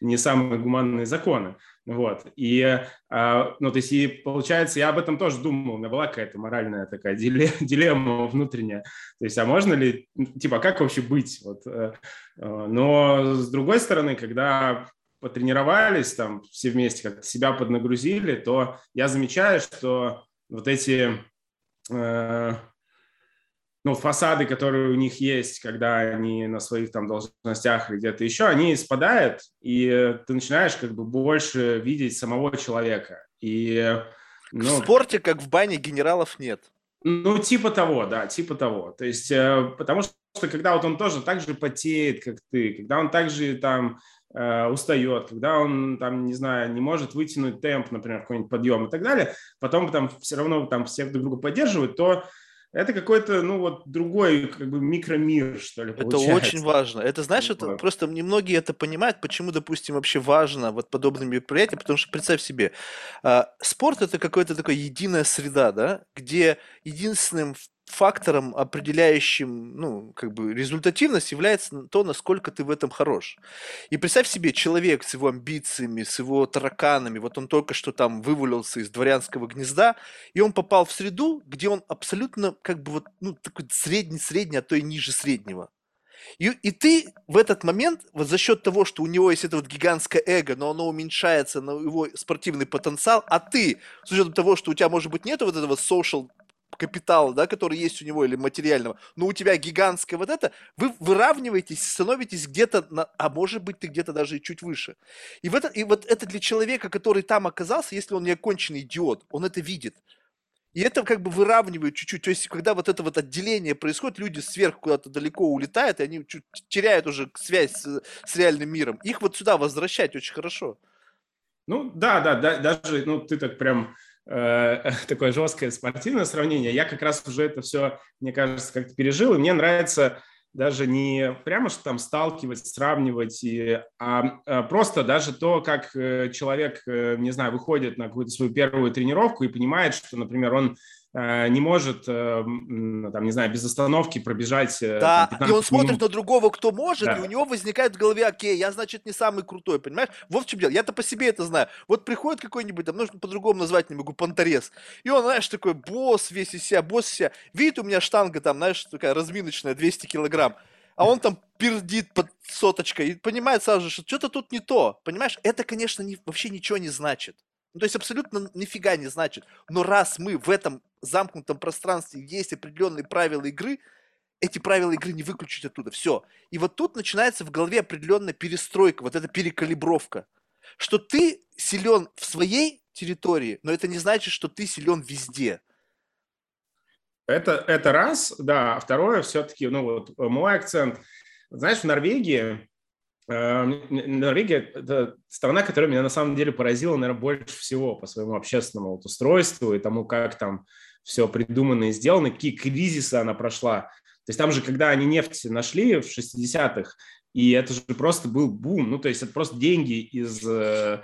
не самые гуманные законы. Вот. И, э, ну, то есть, и получается, я об этом тоже думал, у меня была какая-то моральная такая (laughs) дилемма внутренняя. То есть, а можно ли, ну, типа, а как вообще быть? Вот, э, э, но, с другой стороны, когда потренировались там все вместе, как себя поднагрузили, то я замечаю, что вот эти э, ну, фасады, которые у них есть, когда они на своих там должностях или где-то еще, они спадают, и ты начинаешь как бы больше видеть самого человека. И, ну, в спорте, как в бане, генералов нет. Ну, типа того, да, типа того. То есть, э, потому что когда вот он тоже так же потеет, как ты, когда он также там э, устает, когда он там, не знаю, не может вытянуть темп, например, какой-нибудь подъем и так далее, потом там все равно там всех друг друга поддерживают, то это какой-то, ну, вот другой, как бы, микромир, что ли, получается. Это очень важно. Это, знаешь, это просто немногие это понимают, почему, допустим, вообще важно вот подобные мероприятия, потому что представь себе, э, спорт это какая-то такая единая среда, да, где единственным фактором, определяющим, ну, как бы результативность является то, насколько ты в этом хорош. И представь себе, человек с его амбициями, с его тараканами, вот он только что там вывалился из дворянского гнезда, и он попал в среду, где он абсолютно, как бы вот, ну, такой средний-средний, а то и ниже среднего. И, и ты в этот момент, вот за счет того, что у него есть это вот гигантское эго, но оно уменьшается на его спортивный потенциал, а ты, с учетом того, что у тебя, может быть, нет вот этого social капитала, да, который есть у него, или материального, но у тебя гигантское вот это, вы выравниваетесь, становитесь где-то, на, а может быть, ты где-то даже и чуть выше. И, в это, и вот это для человека, который там оказался, если он не оконченный идиот, он это видит. И это как бы выравнивает чуть-чуть. То есть, когда вот это вот отделение происходит, люди сверху куда-то далеко улетают, и они чуть теряют уже связь с, с реальным миром. Их вот сюда возвращать очень хорошо. Ну, да, да, да, даже, ну, ты так прям э, (laughs) такое жесткое спортивное сравнение. Я как раз уже это все, мне кажется, как-то пережил, и мне нравится даже не прямо что там сталкивать, сравнивать, и, а, а просто даже то, как э, человек, э, не знаю, выходит на какую-то свою первую тренировку и понимает, что, например, он не может, э, там, не знаю, без остановки пробежать. Да, там, и он смотрит минут. на другого, кто может, да. и у него возникает в голове, окей, я, значит, не самый крутой, понимаешь? Вот в чем дело. Я-то по себе это знаю. Вот приходит какой-нибудь, там, нужно по-другому назвать не могу, понторез. И он, знаешь, такой босс весь из себя, босс из себя. Видит, у меня штанга там, знаешь, такая разминочная, 200 килограмм а он там пердит под соточкой и понимает сразу же, что что-то тут не то. Понимаешь, это, конечно, не, вообще ничего не значит. Ну, то есть абсолютно нифига не значит. Но раз мы в этом замкнутом пространстве есть определенные правила игры, эти правила игры не выключить оттуда. Все. И вот тут начинается в голове определенная перестройка, вот эта перекалибровка. Что ты силен в своей территории, но это не значит, что ты силен везде. Это, это раз, да. А второе, все-таки, ну вот мой акцент. Знаешь, в Норвегии, э, Норвегия – это страна, которая меня на самом деле поразила, наверное, больше всего по своему общественному вот устройству и тому, как там все придумано и сделано, какие кризисы она прошла. То есть там же, когда они нефть нашли в 60-х, и это же просто был бум, ну, то есть это просто деньги из, э,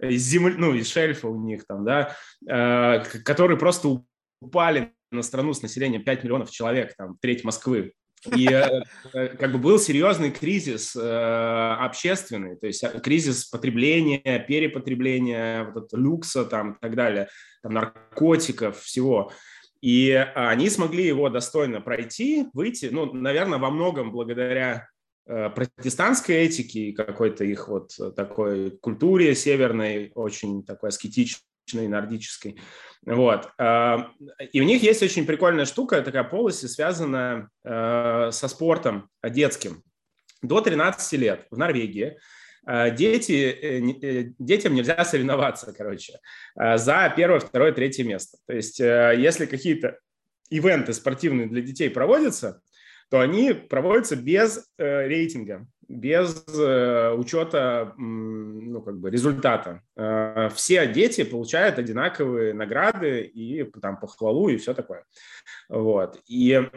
из земли, ну, из шельфа у них там, да, э, которые просто упали на страну с населением 5 миллионов человек, там, треть Москвы. И э, э, как бы был серьезный кризис э, общественный, то есть кризис потребления, перепотребления, вот это люкса там и так далее, там наркотиков, всего. И они смогли его достойно пройти, выйти, ну, наверное, во многом благодаря протестантской этике и какой-то их вот такой культуре северной, очень такой аскетичной, нордической. Вот. А, и у них есть очень прикольная штука, такая полость, связанная э, со спортом детским. До 13 лет в Норвегии э, дети, э, детям нельзя соревноваться, короче, за первое, второе, третье место. То есть если какие-то ивенты спортивные для детей проводятся, то они проводятся без рейтинга без э, учета ну, как бы результата. Э, все дети получают одинаковые награды и там похвалу и все такое. Вот. И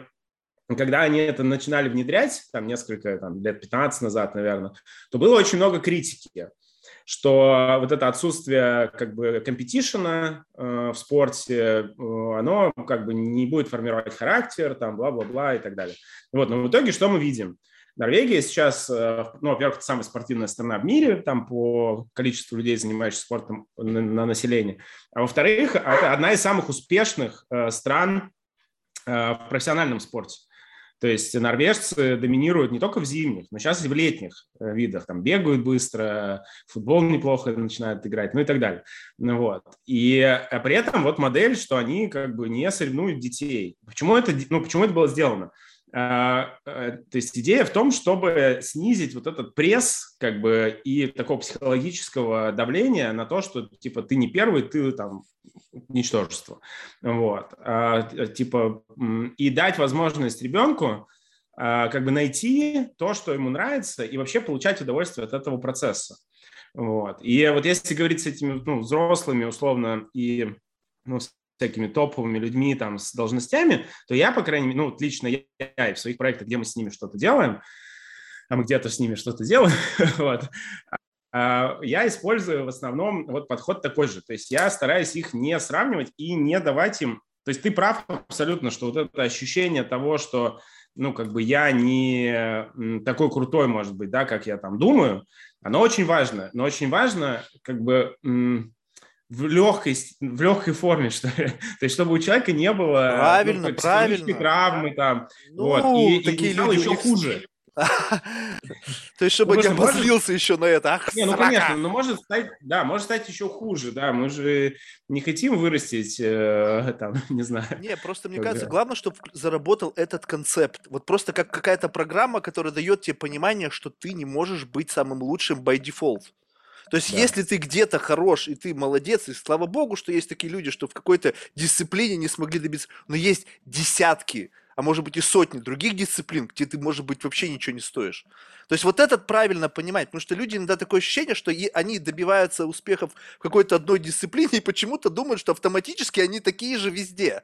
когда они это начинали внедрять, там несколько там, лет 15 назад, наверное, то было очень много критики, что вот это отсутствие как бы компетишена э, в спорте, э, оно как бы не будет формировать характер, там бла-бла-бла и так далее. Вот, но в итоге что мы видим? Норвегия сейчас, э, ну, во-первых, это самая спортивная страна в мире, там по количеству людей, занимающихся спортом на, на население. А во-вторых, это одна из самых успешных э, стран э, в профессиональном спорте. То есть норвежцы доминируют не только в зимних, но сейчас и в летних видах. Там бегают быстро, футбол неплохо начинают играть, ну и так далее. Ну, вот. И при этом вот модель, что они как бы не соревнуют детей. Почему это, ну, почему это было сделано? А, то есть идея в том, чтобы снизить вот этот пресс как бы и такого психологического давления на то, что типа ты не первый, ты там ничтожество. Вот. А, типа и дать возможность ребенку а, как бы найти то, что ему нравится и вообще получать удовольствие от этого процесса. Вот. И вот если говорить с этими ну, взрослыми условно и ну, всякими топовыми людьми там с должностями, то я, по крайней мере, ну, вот лично я, я в своих проектах, где мы с ними что-то делаем, а мы где-то с ними что-то делаем, (laughs) вот, а, я использую в основном вот подход такой же. То есть я стараюсь их не сравнивать и не давать им... То есть ты прав абсолютно, что вот это ощущение того, что ну, как бы я не такой крутой, может быть, да, как я там думаю, оно очень важно. Но очень важно, как бы, в легкой, в легкой форме, что ли. (laughs) То есть, чтобы у человека не было правильно, ну, правильно. травмы там. Ну, вот. И, такие и люди еще хуже. (laughs) То есть, чтобы ну, не обозлился еще на это. Ах, не, ну, конечно, но может стать, да, может стать еще хуже, да. Мы же не хотим вырастить, э, (laughs) там, не знаю. Не, просто мне кажется, главное, чтобы заработал этот концепт. Вот просто как какая-то программа, которая дает тебе понимание, что ты не можешь быть самым лучшим by default. То есть, да. если ты где-то хорош, и ты молодец, и слава богу, что есть такие люди, что в какой-то дисциплине не смогли добиться, но есть десятки, а может быть и сотни других дисциплин, где ты, может быть, вообще ничего не стоишь. То есть вот этот правильно понимать, потому что люди иногда такое ощущение, что и они добиваются успехов в какой-то одной дисциплине и почему-то думают, что автоматически они такие же везде.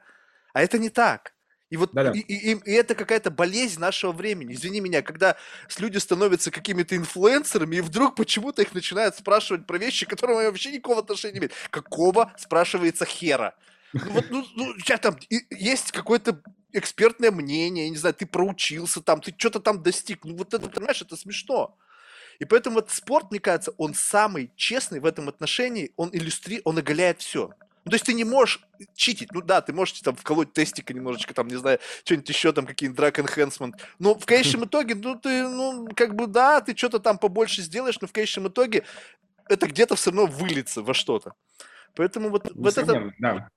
А это не так. И вот и, и, и это какая-то болезнь нашего времени. Извини меня, когда люди становятся какими-то инфлюенсерами, и вдруг почему-то их начинают спрашивать про вещи, которые вообще никакого отношения не имеют. Какого, спрашивается, хера? Ну вот, ну, ну тебя там есть какое-то экспертное мнение, я не знаю, ты проучился там, ты что-то там достиг. Ну вот это, понимаешь, это смешно. И поэтому вот спорт, мне кажется, он самый честный в этом отношении, он иллюстрирует, он оголяет все. Ну, то есть ты не можешь читить. Ну да, ты можешь там вколоть тестика немножечко, там, не знаю, что-нибудь еще, там, какие-нибудь драк enhancement. Но в конечном (laughs) итоге, ну, ты, ну, как бы, да, ты что-то там побольше сделаешь, но в конечном итоге это где-то все равно выльется во что-то. Поэтому вот, вот это... Да.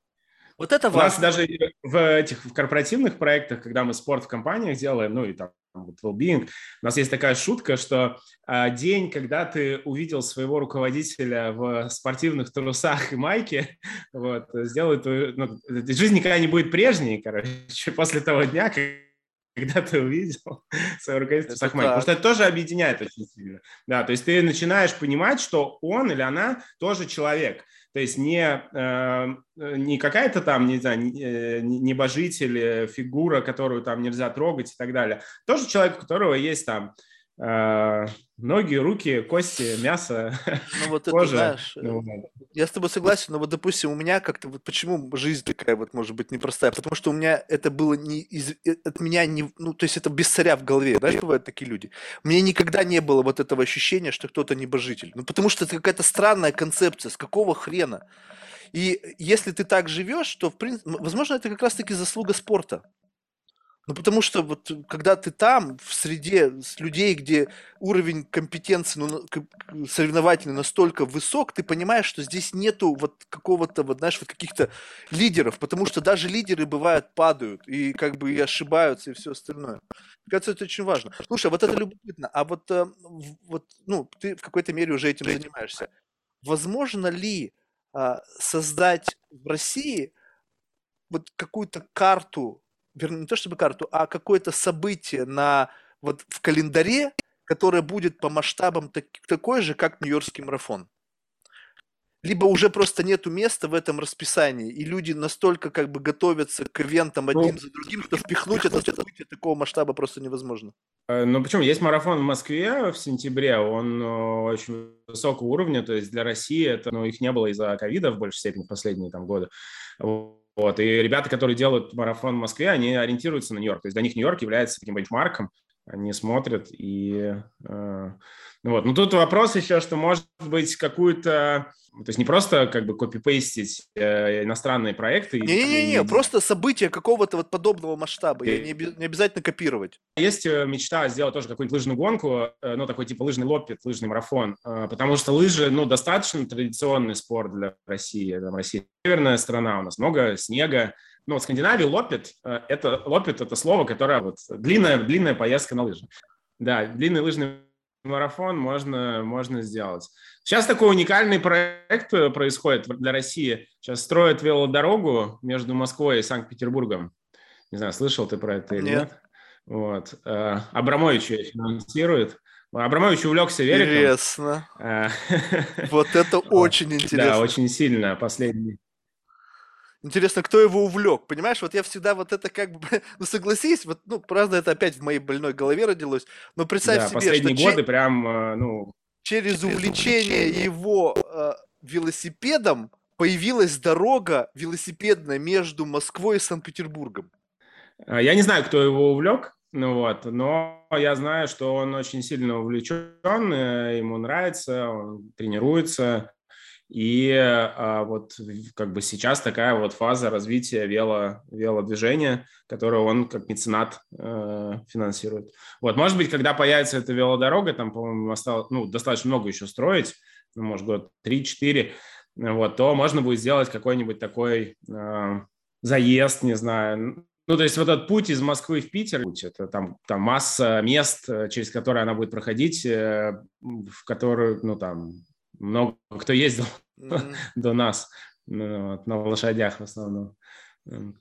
Вот это важно. У нас даже в этих в корпоративных проектах, когда мы спорт в компаниях делаем, ну и там вот well-being, у нас есть такая шутка, что а, день, когда ты увидел своего руководителя в спортивных трусах и майке, (laughs) вот, сделает, ну, жизнь никогда не будет прежней, короче, после того дня, (laughs) когда ты увидел (laughs) своего руководителя в майке. Потому что это тоже объединяет очень сильно. Да, то есть ты начинаешь понимать, что он или она тоже человек. То есть не, э, не какая-то там, не знаю, э, небожитель, фигура, которую там нельзя трогать и так далее. Тоже человек, у которого есть там э, ноги, руки, кости, мясо, ну, вот кожа. Это, знаешь, ну, я с тобой согласен, но вот, допустим, у меня как-то, вот почему жизнь такая вот может быть непростая? Потому что у меня это было не из, от меня не, ну, то есть это без царя в голове, да, бывают такие люди. Меня никогда не было вот этого ощущения, что кто-то небожитель. Ну, потому что это какая-то странная концепция, с какого хрена? И если ты так живешь, то, в принципе, возможно, это как раз-таки заслуга спорта. Ну, потому что вот когда ты там, в среде с людей, где уровень компетенции ну, соревновательный настолько высок, ты понимаешь, что здесь нету вот какого-то, вот, знаешь, вот каких-то лидеров, потому что даже лидеры, бывают, падают и как бы и ошибаются и все остальное. Мне кажется, это очень важно. Слушай, а вот это любопытно. А вот, э, вот ну, ты в какой-то мере уже этим занимаешься. Возможно ли а, создать в России вот какую-то карту вернее, не то чтобы карту, а какое-то событие на, вот, в календаре, которое будет по масштабам так, такое же, как Нью-Йоркский марафон. Либо уже просто нету места в этом расписании, и люди настолько как бы готовятся к ивентам один ну, за другим, что впихнуть это событие такого масштаба просто невозможно. Э, ну почему? Есть марафон в Москве в сентябре, он э, очень высокого уровня, то есть для России это, ну, их не было из-за ковида в большей степени последние там годы. Вот. И ребята, которые делают марафон в Москве, они ориентируются на Нью-Йорк. То есть для них Нью-Йорк является таким бенчмарком. Они смотрят и... Э, ну вот. Но тут вопрос еще, что может быть какую-то то есть не просто как бы копипейстить э, иностранные проекты. Не-не-не, просто события какого-то вот подобного масштаба, и... не, не обязательно копировать. Есть э, мечта сделать тоже какую-нибудь лыжную гонку, э, ну такой типа лыжный лопит, лыжный марафон, э, потому что лыжи, ну достаточно традиционный спорт для России. Там Россия северная страна, у нас много снега, ну, в Скандинавии лопит, э, это лопит это слово, которое вот длинная, длинная поездка на лыжах. Да, длинный лыжный марафон можно, можно сделать. Сейчас такой уникальный проект э, происходит для России. Сейчас строят велодорогу между Москвой и Санкт-Петербургом. Не знаю, слышал ты про это или нет? нет? Вот. Э, Абрамович ее финансирует. Абрамович увлекся великом. Интересно. (laughs) Вот это очень интересно. Да, очень сильно. Последний Интересно, кто его увлек, понимаешь? Вот я всегда вот это как бы, (laughs) ну согласись, вот, ну, правда, это опять в моей больной голове родилось, но представь да, себе, последние что годы че- прям, э, ну... Через увлечение его э, велосипедом появилась дорога велосипедная между Москвой и Санкт-Петербургом. А, я не знаю, кто его увлек, ну вот, но я знаю, что он очень сильно увлечен, э, ему нравится, он тренируется, и а, вот как бы сейчас такая вот фаза развития вело, велодвижения, которую он как меценат э, финансирует. Вот, может быть, когда появится эта велодорога, там, по-моему, осталось, ну, достаточно много еще строить, ну, может, год 3-4, вот, то можно будет сделать какой-нибудь такой э, заезд, не знаю, ну, то есть вот этот путь из Москвы в Питер, это там, там масса мест, через которые она будет проходить, э, в которую, ну, там, много кто ездил mm-hmm. (laughs) до нас ну, вот, на лошадях в основном.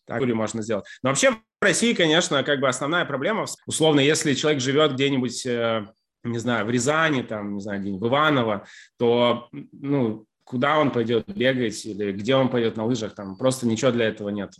Так ли можно сделать. Но вообще в России, конечно, как бы основная проблема, условно, если человек живет где-нибудь, э, не знаю, в Рязани, там, не знаю, где-нибудь в Иваново, то, ну, куда он пойдет бегать или где он пойдет на лыжах, там просто ничего для этого нет.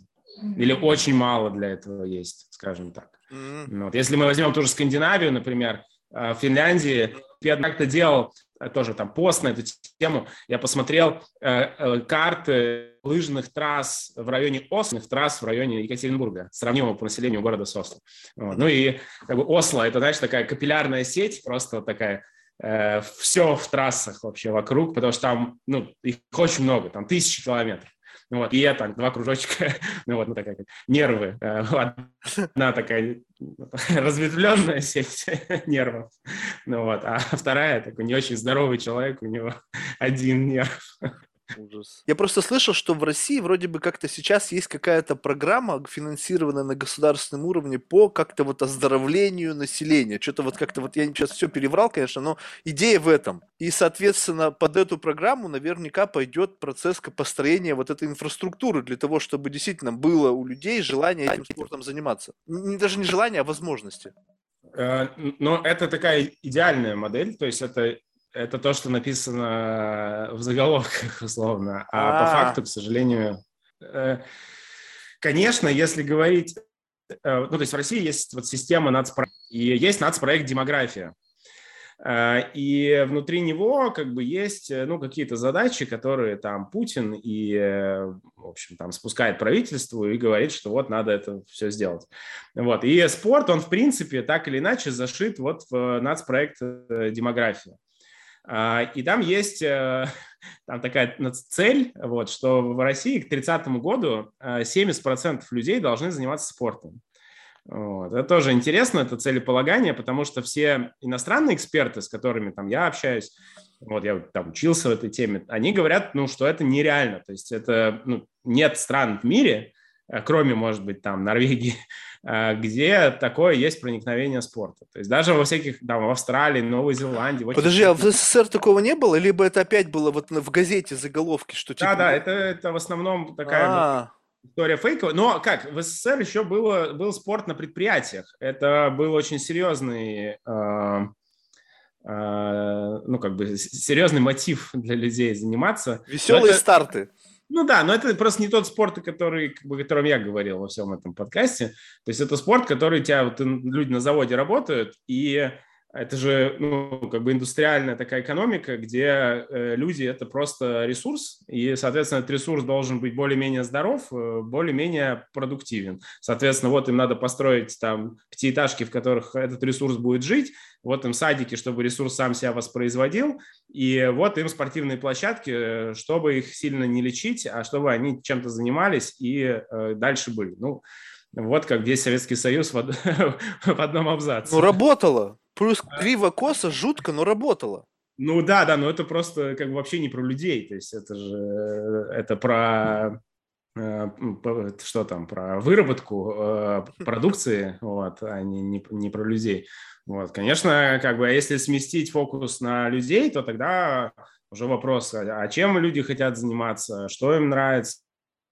Или очень мало для этого есть, скажем так. Mm-hmm. Вот. Если мы возьмем ту же Скандинавию, например, э, в Финляндии, я как-то делал тоже там пост на эту тему, я посмотрел э, э, карты лыжных трасс в районе Осло, трасс в районе Екатеринбурга, сравнимого по населению города с Осло. Вот. Ну и как бы Осло, это, знаешь, такая капиллярная сеть, просто такая э, все в трассах вообще вокруг, потому что там, ну, их очень много, там тысячи километров. Ну, вот, и я так, два кружочка, (laughs) ну вот, ну такая как нервы, э, (laughs) одна такая (laughs) разветвленная сеть нервов, ну вот, а вторая такой не очень здоровый человек, у него один нерв. Ужас. Я просто слышал, что в России вроде бы как-то сейчас есть какая-то программа, финансированная на государственном уровне по как-то вот оздоровлению населения. Что-то вот как-то вот я сейчас все переврал, конечно, но идея в этом. И, соответственно, под эту программу наверняка пойдет процесс построения вот этой инфраструктуры для того, чтобы действительно было у людей желание этим спортом заниматься. Не, даже не желание, а возможности. Э, но это такая идеальная модель, то есть это это то, что написано в заголовках, условно. А, а по факту, к сожалению, э, конечно, если говорить... Э, ну, то есть в России есть вот система нацпроект, и есть нацпроект «Демография». Э, и внутри него как бы есть ну, какие-то задачи, которые там Путин и, в общем, там спускает правительству и говорит, что вот надо это все сделать. Вот. И спорт, он, в принципе, так или иначе зашит вот в нацпроект «Демография». А, и там есть э, (laughs) там такая цель, вот, что в России к 30 году 70% э, людей должны заниматься спортом. Вот. Это тоже интересно, это целеполагание, потому что все иностранные эксперты, с которыми там я общаюсь, вот я там учился в этой теме, они говорят, ну, что это нереально. То есть это ну, нет стран в мире, кроме, может быть, там Норвегии, (laughs) Э, где такое есть проникновение спорта. То есть даже во всяких, там, в Австралии, Новой Зеландии. Подожди, а в СССР такого не было? Либо это опять было вот в газете заголовки, что типа... Да, да, это, это в основном такая А-а-а. история фейковая. Но как, в СССР еще было, был спорт на предприятиях. Это был очень серьезный... Э, э, ну, как бы серьезный мотив для людей заниматься. Веселые это... старты. Ну да, но это просто не тот спорт, который, как бы, о котором я говорил во всем этом подкасте. То есть это спорт, который тебя, вот, люди на заводе работают, и это же, ну, как бы индустриальная такая экономика, где э, люди – это просто ресурс, и, соответственно, этот ресурс должен быть более-менее здоров, э, более-менее продуктивен. Соответственно, вот им надо построить там пятиэтажки, в которых этот ресурс будет жить, вот им садики, чтобы ресурс сам себя воспроизводил, и вот им спортивные площадки, э, чтобы их сильно не лечить, а чтобы они чем-то занимались и дальше были. Ну, вот как весь Советский Союз в, (laughs) в одном абзаце. Ну, работало. Плюс криво-косо, жутко, но работало. Ну да, да, но это просто как бы вообще не про людей, то есть это же это про э, что там про выработку э, (laughs) продукции, вот, а не, не, не про людей. Вот, конечно, как бы, а если сместить фокус на людей, то тогда уже вопрос, а, а чем люди хотят заниматься, что им нравится,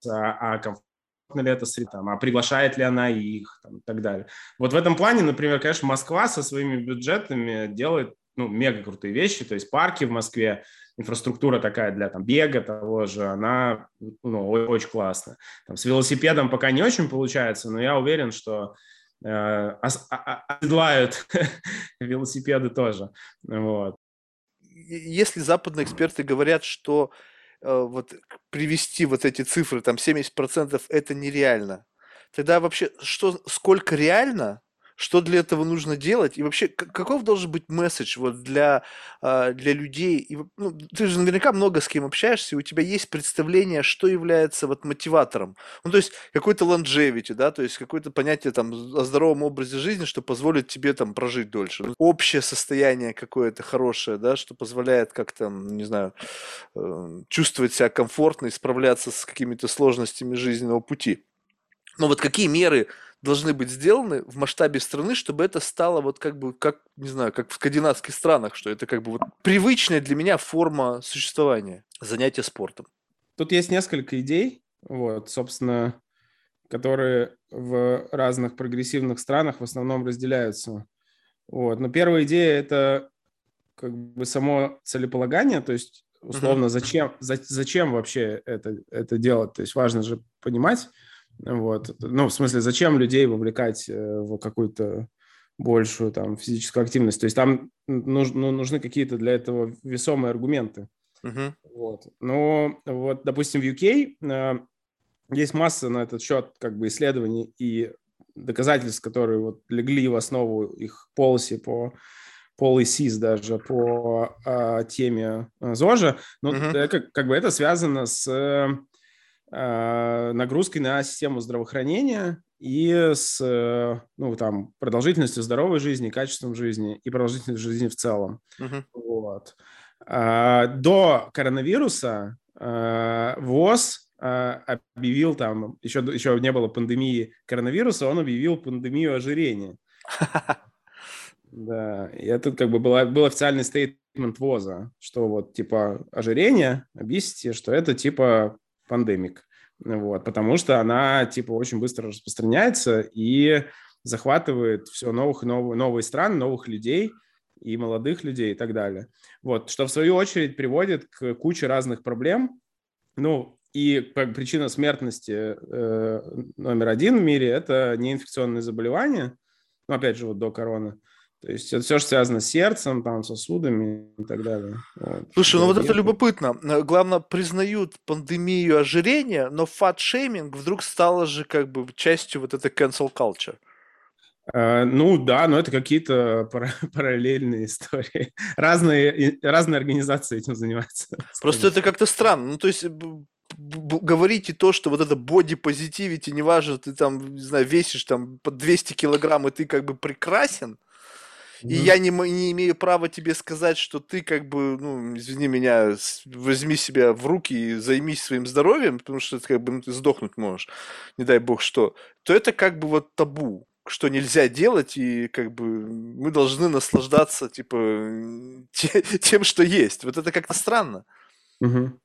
а комфортно ли это среда, а приглашает ли она их там, и так далее. Вот в этом плане, например, конечно, Москва со своими бюджетами делает ну, мега крутые вещи, то есть парки в Москве, инфраструктура такая для там, бега того же, она ну, очень классная. Там, с велосипедом пока не очень получается, но я уверен, что э, оседлают (laughs) велосипеды тоже. Вот. Если западные эксперты говорят, что вот привести вот эти цифры, там 70% это нереально. Тогда вообще что, сколько реально, что для этого нужно делать, и вообще каков должен быть месседж вот для, а, для людей, и, ну, ты же наверняка много с кем общаешься, и у тебя есть представление, что является вот мотиватором, ну, то есть какой-то longevity, да, то есть какое-то понятие там о здоровом образе жизни, что позволит тебе там прожить дольше, общее состояние какое-то хорошее, да, что позволяет как-то, не знаю, э, чувствовать себя комфортно и справляться с какими-то сложностями жизненного пути. Но вот какие меры должны быть сделаны в масштабе страны, чтобы это стало вот как бы, как, не знаю, как в скандинавских странах, что это как бы вот привычная для меня форма существования, занятия спортом. Тут есть несколько идей, вот, собственно, которые в разных прогрессивных странах в основном разделяются. Вот. Но первая идея – это как бы само целеполагание, то есть условно, зачем, за, зачем вообще это, это делать. То есть важно же понимать, вот. Ну, в смысле, зачем людей вовлекать э, в какую-то большую там физическую активность? То есть там нужны, ну, нужны какие-то для этого весомые аргументы. Uh-huh. Вот. Но вот, допустим, в UK э, есть масса на этот счет как бы исследований и доказательств, которые вот легли в основу их полоси по policies даже по э, теме ЗОЖа, но uh-huh. как, как бы это связано с э, нагрузкой на систему здравоохранения и с ну, там, продолжительностью здоровой жизни, качеством жизни и продолжительностью жизни в целом. Uh-huh. Вот. А, до коронавируса э, ВОЗ э, объявил там, еще, еще не было пандемии коронавируса, он объявил пандемию ожирения. (laughs) Да, и это как бы была, был официальный стейтмент ВОЗа, что вот типа ожирение, объясните, что это типа пандемик. Вот, потому что она типа очень быстро распространяется и захватывает все новых и новые, новые страны, новых людей и молодых людей и так далее. Вот, что в свою очередь приводит к куче разных проблем. Ну, и причина смертности э, номер один в мире – это неинфекционные заболевания, ну, опять же, вот до короны. То есть это все, что связано с сердцем, там, сосудами и так далее. Вот. Слушай, ну вот это любопытно. Э, главное, признают пандемию ожирения, но фат-шейминг вдруг стало же как бы частью вот этой cancel culture. Uh, ну да, но это какие-то (laughs) параллельные истории. Разные, разные организации этим занимаются. (laughs) Просто это как-то странно. Ну, то есть говорите то, что вот это боди-позитивити, неважно, ты там, не знаю, весишь там по 200 килограмм, и ты как бы прекрасен, и я не, не имею права тебе сказать, что ты как бы, ну, извини меня, возьми себя в руки и займись своим здоровьем, потому что как бы ну, ты сдохнуть можешь, не дай бог что, то это как бы вот табу, что нельзя делать, и как бы мы должны наслаждаться, типа, те, (laughs) тем, что есть. Вот это как-то странно. Угу.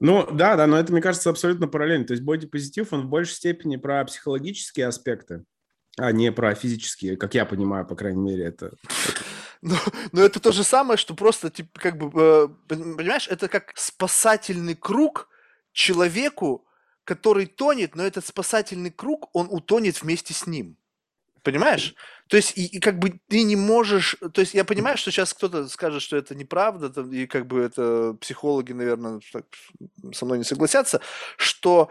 Ну, да, да, но это, мне кажется, абсолютно параллельно. То есть бодипозитив, он в большей степени про психологические аспекты а не про физические, как я понимаю, по крайней мере, это... Но, (laughs) но это то же самое, что просто, типа, как бы, э, понимаешь, это как спасательный круг человеку, который тонет, но этот спасательный круг, он утонет вместе с ним. Понимаешь? То есть, и, и как бы ты не можешь... То есть, я понимаю, что сейчас кто-то скажет, что это неправда, там, и как бы это психологи, наверное, так, со мной не согласятся, что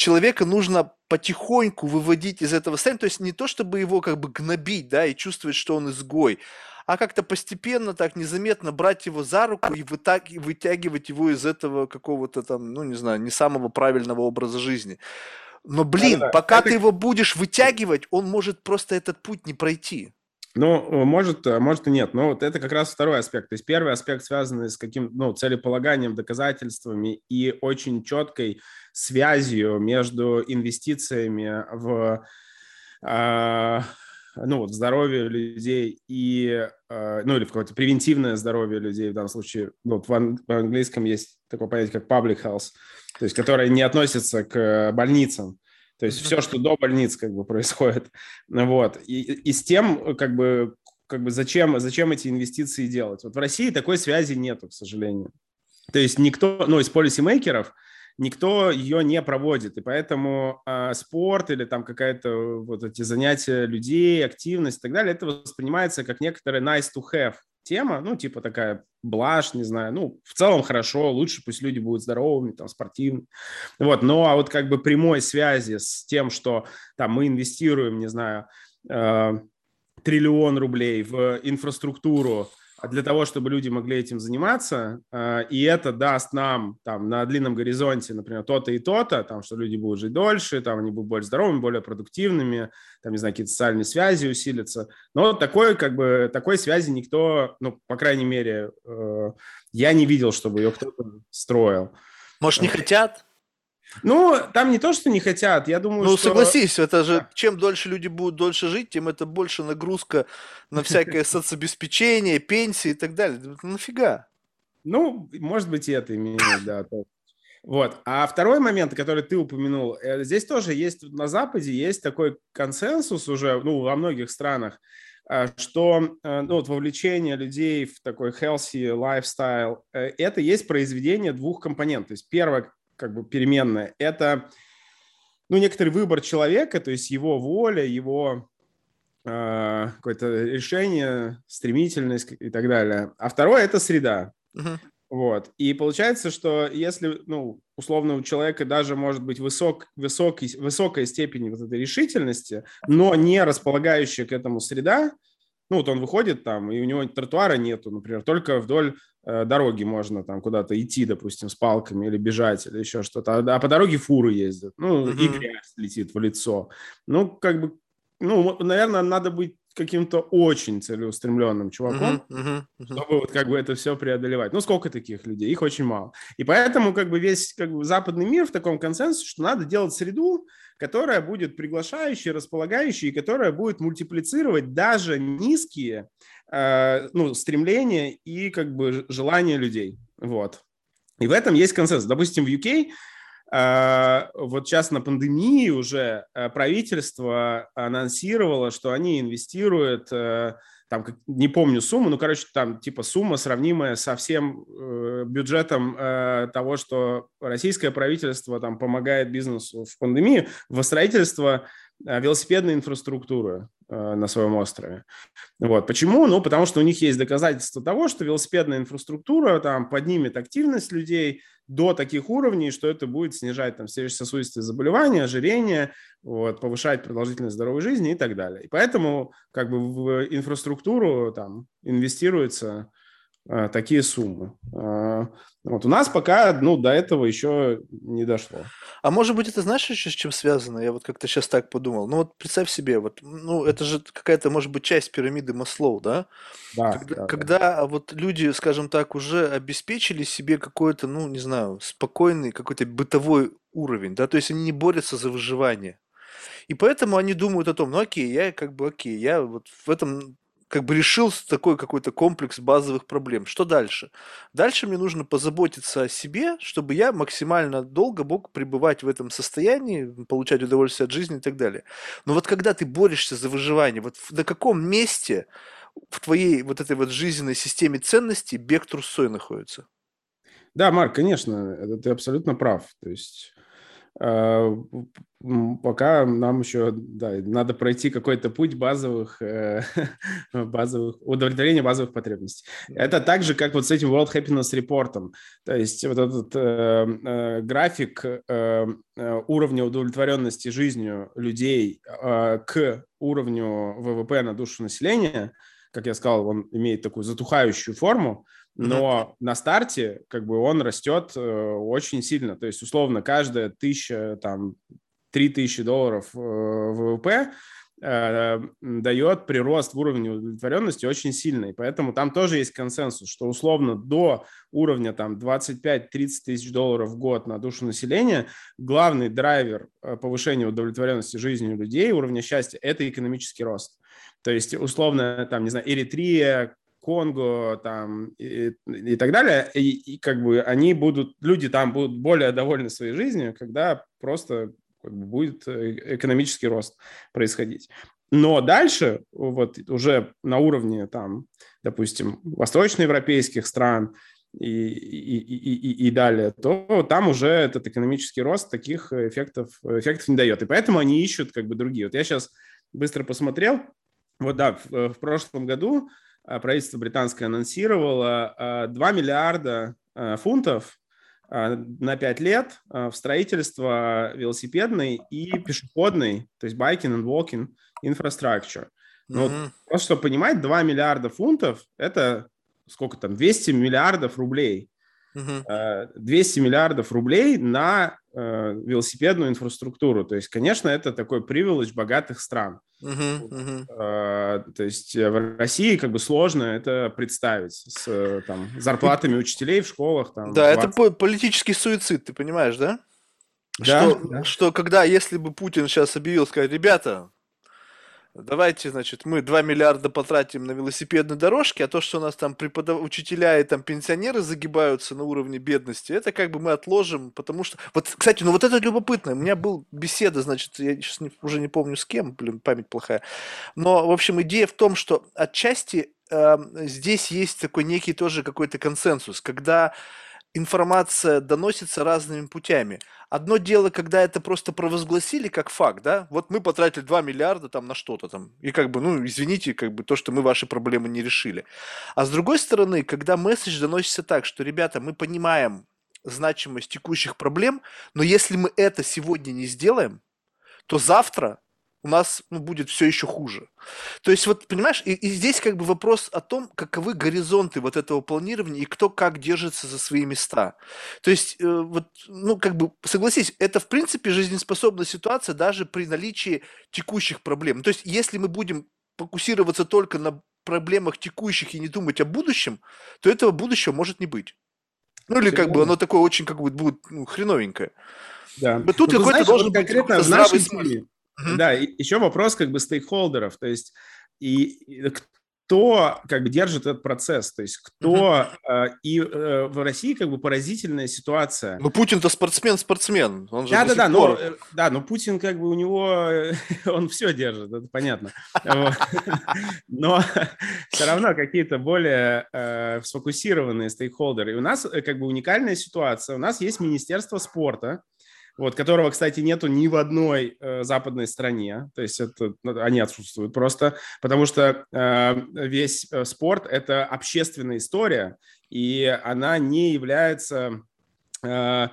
человека нужно потихоньку выводить из этого состояния, то есть не то, чтобы его как бы гнобить, да, и чувствовать, что он изгой, а как-то постепенно, так незаметно брать его за руку и вытягивать его из этого какого-то там, ну, не знаю, не самого правильного образа жизни. Но, блин, да, да, пока это... ты его будешь вытягивать, он может просто этот путь не пройти. Ну, может, может и нет. Но вот это как раз второй аспект. То есть первый аспект, связанный с каким, ну, целеполаганием, доказательствами и очень четкой связью между инвестициями в, э, ну, вот, здоровье людей и, э, ну, или в какое-то превентивное здоровье людей в данном случае. Ну, вот в, ан- в английском есть такое понятие, как public health, то есть которое не относится к больницам. То есть все, что до больниц как бы происходит. Вот. И, и с тем, как бы, как бы зачем, зачем эти инвестиции делать? Вот в России такой связи нету, к сожалению. То есть никто, ну, из полисимейкеров, никто ее не проводит, и поэтому э, спорт или там какая-то вот эти занятия людей, активность и так далее, это воспринимается как некоторые nice to have тема, ну, типа такая блажь, не знаю, ну, в целом хорошо, лучше пусть люди будут здоровыми, там, спортивными, вот, но а вот как бы прямой связи с тем, что там мы инвестируем, не знаю, э, триллион рублей в инфраструктуру, для того, чтобы люди могли этим заниматься, а, и это даст нам там на длинном горизонте, например, то-то и то-то, там, что люди будут жить дольше, там, они будут более здоровыми, более продуктивными, там, не знаю, какие-то социальные связи усилятся. Но такой, как бы, такой связи никто, ну, по крайней мере, э, я не видел, чтобы ее кто-то строил. Может, не хотят? Ну, там не то, что не хотят, я думаю, ну, что... Ну, согласись, это же, чем дольше люди будут дольше жить, тем это больше нагрузка на всякое (laughs) соцобеспечение, пенсии и так далее. Нафига? Ну, может быть, и это имеет, да. Вот. А второй момент, который ты упомянул, э, здесь тоже есть, на Западе есть такой консенсус уже, ну, во многих странах, э, что э, ну, вот вовлечение людей в такой healthy lifestyle, это есть произведение двух компонентов. То есть первое, как бы переменная. Это ну, некоторый выбор человека, то есть его воля, его э, какое-то решение, стремительность и так далее. А второе – это среда. Uh-huh. Вот. И получается, что если, ну, условно, у человека даже может быть высок, высокий, высокая степень вот этой решительности, но не располагающая к этому среда, ну, вот он выходит там, и у него тротуара нету, например, только вдоль дороги можно там куда-то идти, допустим, с палками или бежать, или еще что-то. А, а по дороге фуры ездят, ну, mm-hmm. и грязь летит в лицо. Ну, как бы, ну, наверное, надо быть каким-то очень целеустремленным чуваком, uh-huh, uh-huh, uh-huh. чтобы вот как бы это все преодолевать. Ну, сколько таких людей? Их очень мало. И поэтому как бы весь как бы западный мир в таком консенсусе, что надо делать среду, которая будет приглашающей, располагающей, и которая будет мультиплицировать даже низкие э, ну, стремления и как бы желания людей. Вот. И в этом есть консенсус. Допустим, в UK а, вот сейчас на пандемии уже э, правительство анонсировало, что они инвестируют, э, там, не помню сумму, ну, короче, там типа сумма, сравнимая со всем э, бюджетом того, что российское правительство там помогает бизнесу в пандемии, в строительство велосипедной инфраструктуры на своем острове. Вот. Почему? Ну, потому что у них есть доказательства того, что велосипедная инфраструктура там поднимет активность людей, до таких уровней, что это будет снижать там сердечно-сосудистые заболевания, ожирение, вот, повышать продолжительность здоровой жизни и так далее. И поэтому как бы в инфраструктуру там инвестируется а, такие суммы. А, вот у нас пока, ну, до этого еще не дошло. А может быть, это знаешь еще с чем связано? Я вот как-то сейчас так подумал. Ну вот представь себе, вот, ну это же какая-то, может быть, часть пирамиды Маслоу, да? Да. Когда, да, когда да. вот люди, скажем так, уже обеспечили себе какой-то, ну, не знаю, спокойный какой-то бытовой уровень, да, то есть они не борются за выживание. И поэтому они думают о том, ну окей, я как бы окей, я вот в этом как бы решил такой какой-то комплекс базовых проблем. Что дальше? Дальше мне нужно позаботиться о себе, чтобы я максимально долго мог пребывать в этом состоянии, получать удовольствие от жизни и так далее. Но вот когда ты борешься за выживание, вот на каком месте в твоей вот этой вот жизненной системе ценностей бег трусой находится? Да, Марк, конечно, это ты абсолютно прав. То есть пока нам еще да, надо пройти какой-то путь базовых, э, (laughs) базовых удовлетворения базовых потребностей. Это так же, как вот с этим World Happiness Report. То есть вот этот э, э, график э, э уровня удовлетворенности жизнью людей э, к уровню ВВП на душу населения, как я сказал, он имеет такую затухающую форму, но mm-hmm. на старте как бы он растет э, очень сильно. То есть, условно, каждая тысяча, там, три тысячи долларов э, ВВП э, дает прирост в уровне удовлетворенности очень сильный. Поэтому там тоже есть консенсус, что условно до уровня там 25-30 тысяч долларов в год на душу населения главный драйвер э, повышения удовлетворенности жизнью людей, уровня счастья – это экономический рост. То есть, условно, там, не знаю, Эритрия, Конго там и, и так далее, и, и как бы они будут, люди там будут более довольны своей жизнью, когда просто как бы, будет э, экономический рост происходить. Но дальше, вот уже на уровне там, допустим, восточноевропейских стран и, и, и, и, далее, то там уже этот экономический рост таких эффектов, эффектов не дает. И поэтому они ищут как бы другие. Вот я сейчас быстро посмотрел, вот да, в, в прошлом году правительство британское анонсировало 2 а, миллиарда а, фунтов на 5 лет в строительство велосипедной и пешеходной, то есть biking and walking infrastructure. Ну, mm-hmm. вот, просто чтобы понимать, 2 миллиарда фунтов – это сколько там, 200 миллиардов рублей. Uh-huh. 200 миллиардов рублей на э, велосипедную инфраструктуру. То есть, конечно, это такой привилегь богатых стран. Uh-huh, uh-huh. Э, то есть в России как бы сложно это представить с там, зарплатами учителей в школах. Там, да, 20... это политический суицид, ты понимаешь, да? Да, что, да. что когда, если бы Путин сейчас объявил, сказать, ребята, давайте, значит, мы 2 миллиарда потратим на велосипедные дорожки, а то, что у нас там преподав... учителя и там пенсионеры загибаются на уровне бедности, это как бы мы отложим, потому что... Вот, кстати, ну вот это любопытно. У меня был беседа, значит, я сейчас не, уже не помню с кем, блин, память плохая. Но, в общем, идея в том, что отчасти э, здесь есть такой некий тоже какой-то консенсус, когда информация доносится разными путями. Одно дело, когда это просто провозгласили как факт, да, вот мы потратили 2 миллиарда там на что-то там, и как бы, ну, извините, как бы то, что мы ваши проблемы не решили. А с другой стороны, когда месседж доносится так, что, ребята, мы понимаем значимость текущих проблем, но если мы это сегодня не сделаем, то завтра у нас ну, будет все еще хуже. То есть, вот, понимаешь, и, и здесь как бы вопрос о том, каковы горизонты вот этого планирования и кто как держится за свои места. То есть, э, вот, ну, как бы, согласись, это, в принципе, жизнеспособная ситуация даже при наличии текущих проблем. То есть, если мы будем фокусироваться только на проблемах текущих и не думать о будущем, то этого будущего может не быть. Ну, или как бы оно такое очень как бы будет ну, хреновенькое. Да. Тут ну, какой-то должен вот конкретно быть смысл. Да, и еще вопрос как бы стейкхолдеров, то есть и, и кто как бы держит этот процесс, то есть кто mm-hmm. э, и э, в России как бы поразительная ситуация. Ну Путин-то спортсмен, спортсмен, он же да, да, да, пор... но, э, да, но Путин как бы у него (laughs) он все держит, это понятно, (laughs) но все равно какие-то более э, сфокусированные стейкхолдеры. И у нас э, как бы уникальная ситуация, у нас есть Министерство спорта, вот, которого, кстати, нету ни в одной э, западной стране, то есть это, ну, они отсутствуют просто, потому что э, весь э, спорт – это общественная история, и она не является, э,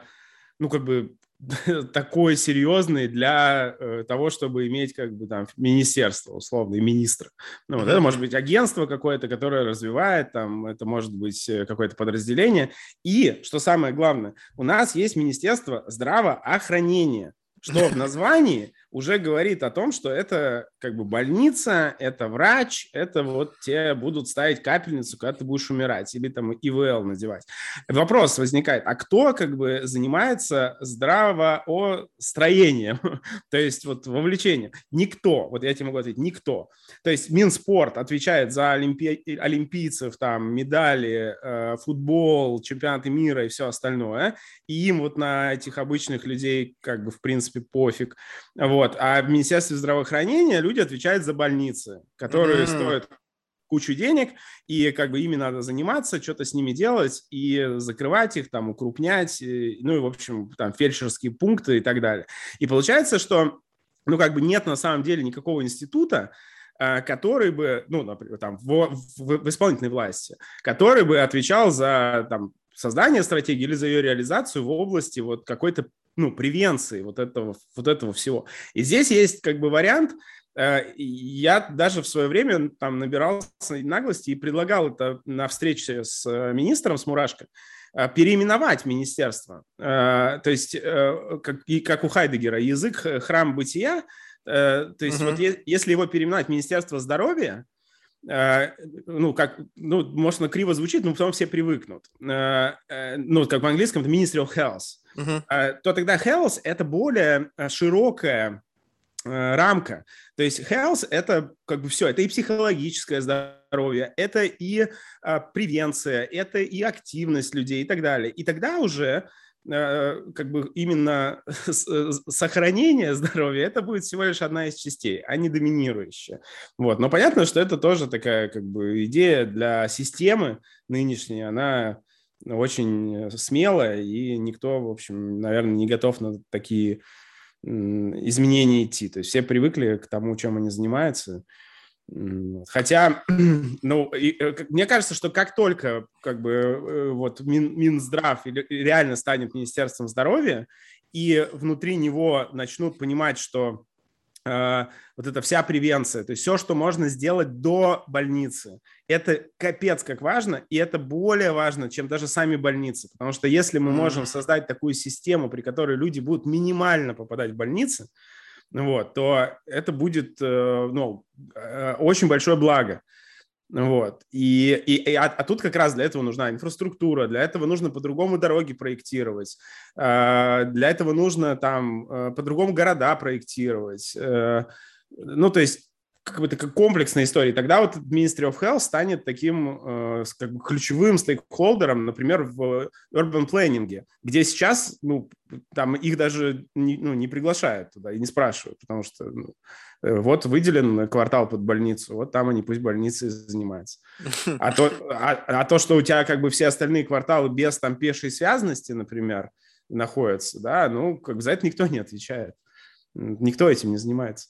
ну, как бы (laughs) такой серьезный для э, того, чтобы иметь как бы там министерство, условно, и министра. Ну, вот это может быть агентство какое-то, которое развивает, там, это может быть э, какое-то подразделение. И, что самое главное, у нас есть Министерство здравоохранения, что в (laughs) названии уже говорит о том, что это как бы больница, это врач, это вот тебе будут ставить капельницу, когда ты будешь умирать, или там ИВЛ надевать. Вопрос возникает, а кто как бы занимается здравоостроением, (laughs) то есть вот вовлечением? Никто, вот я тебе могу ответить, никто. То есть Минспорт отвечает за олимпи... олимпийцев, там, медали, э, футбол, чемпионаты мира и все остальное, и им вот на этих обычных людей как бы в принципе пофиг. Вот вот. А в Министерстве здравоохранения люди отвечают за больницы, которые mm-hmm. стоят кучу денег, и как бы ими надо заниматься, что-то с ними делать, и закрывать их, там, укрупнять, и, ну и, в общем, там, фельдшерские пункты и так далее. И получается, что, ну, как бы нет на самом деле никакого института, а, который бы, ну, например, там, в, в, в исполнительной власти, который бы отвечал за, там, создание стратегии или за ее реализацию в области вот какой-то ну, превенции вот этого, вот этого всего. И здесь есть как бы вариант, э, я даже в свое время там набирался наглости и предлагал это на встрече с э, министром, с Мурашко, э, переименовать министерство. То есть, как, и как у Хайдегера, язык храм бытия, то есть угу. вот если его переименовать Министерство здоровья, ну, как, ну, может, оно криво звучит, но потом все привыкнут. Ну, как в английском, это Ministry of Health uh-huh. то тогда health – это более э, широкая э, рамка. То есть health – это как бы все, это и психологическое здоровье, это и превенция, это и активность людей и так далее. И тогда уже как бы именно (laughs) сохранение (laughs) здоровья, это будет всего лишь одна из частей, а не доминирующая. Вот. Но понятно, что это тоже такая как бы идея для системы нынешней, она очень э, смело, и никто, в общем, наверное, не готов на такие изменения идти. То есть все привыкли к тому, чем они занимаются. Хотя, (clears throat) ну, и, э, мне кажется, что как только как бы э, вот Мин, Минздрав реально станет Министерством здоровья, и внутри него начнут понимать, что Э, вот эта вся превенция, то есть все, что можно сделать до больницы, это капец как важно, и это более важно, чем даже сами больницы, потому что если мы можем создать такую систему, при которой люди будут минимально попадать в больницы, вот, то это будет э, ну, э, очень большое благо. Вот. И, и, а, а тут как раз для этого нужна инфраструктура, для этого нужно по-другому дороги проектировать, э, для этого нужно там э, по-другому города проектировать. Э, ну, то есть как бы такая комплексная история. Тогда вот Ministry of Health станет таким э, как бы ключевым стейкхолдером, например, в urban planning, где сейчас, ну, там их даже не, ну, не приглашают туда и не спрашивают, потому что ну, э, вот выделен квартал под больницу, вот там они пусть больницы занимаются. А то, а, а то, что у тебя как бы все остальные кварталы без там пешей связанности, например, находятся, да, ну, как бы за это никто не отвечает. Никто этим не занимается,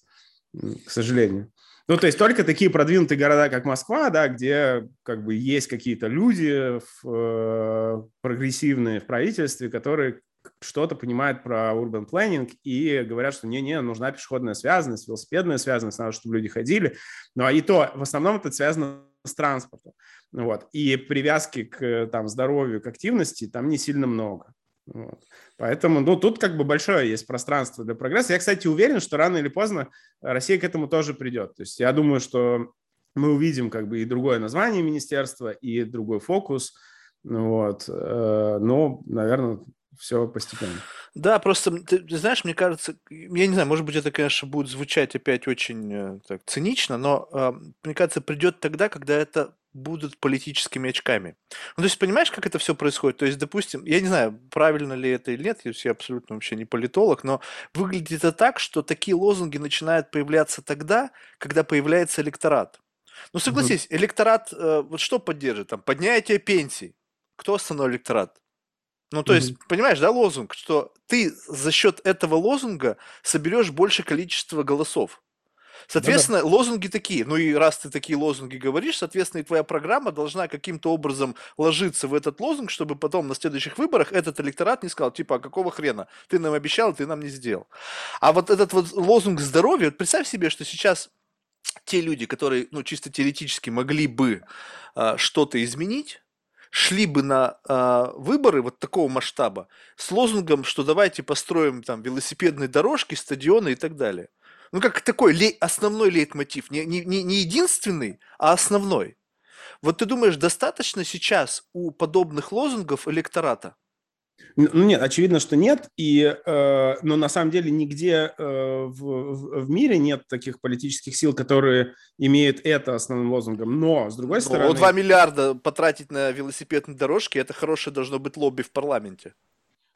к сожалению. Ну, то есть только такие продвинутые города, как Москва, да, где как бы есть какие-то люди в, э, прогрессивные в правительстве, которые что-то понимают про urban planning и говорят, что не-не, нужна пешеходная связанность, велосипедная связанность, надо, чтобы люди ходили. Ну, а и то, в основном это связано с транспортом. Вот. И привязки к там, здоровью, к активности там не сильно много. Вот. Поэтому, ну, тут как бы большое есть пространство для прогресса. Я, кстати, уверен, что рано или поздно Россия к этому тоже придет. То есть я думаю, что мы увидим как бы и другое название министерства, и другой фокус. Вот. Э, но, наверное, все постепенно. Да, просто, ты, ты знаешь, мне кажется, я не знаю, может быть, это, конечно, будет звучать опять очень э, так, цинично, но э, мне кажется, придет тогда, когда это будут политическими очками. Ну, то есть, понимаешь, как это все происходит? То есть, допустим, я не знаю, правильно ли это или нет, я абсолютно вообще не политолог, но выглядит это так, что такие лозунги начинают появляться тогда, когда появляется электорат. Ну, согласись, электорат э, вот что поддержит? Там, поднятие пенсий. Кто основной электорат? Ну, то есть, понимаешь, да, лозунг, что ты за счет этого лозунга соберешь больше количества голосов. Соответственно, Да-да. лозунги такие. Ну и раз ты такие лозунги говоришь, соответственно, и твоя программа должна каким-то образом ложиться в этот лозунг, чтобы потом на следующих выборах этот электорат не сказал, типа, а какого хрена? Ты нам обещал, ты нам не сделал. А вот этот вот лозунг здоровья, вот представь себе, что сейчас те люди, которые, ну, чисто теоретически могли бы э, что-то изменить, шли бы на э, выборы вот такого масштаба с лозунгом, что давайте построим там велосипедные дорожки, стадионы и так далее. Ну, как такой лей, основной лейтмотив. Не, не, не единственный, а основной. Вот ты думаешь, достаточно сейчас у подобных лозунгов электората? Ну нет, очевидно, что нет. И, э, но на самом деле нигде э, в, в мире нет таких политических сил, которые имеют это основным лозунгом. Но, с другой ну, стороны... 2 миллиарда потратить на велосипедные дорожки – это хорошее должно быть лобби в парламенте.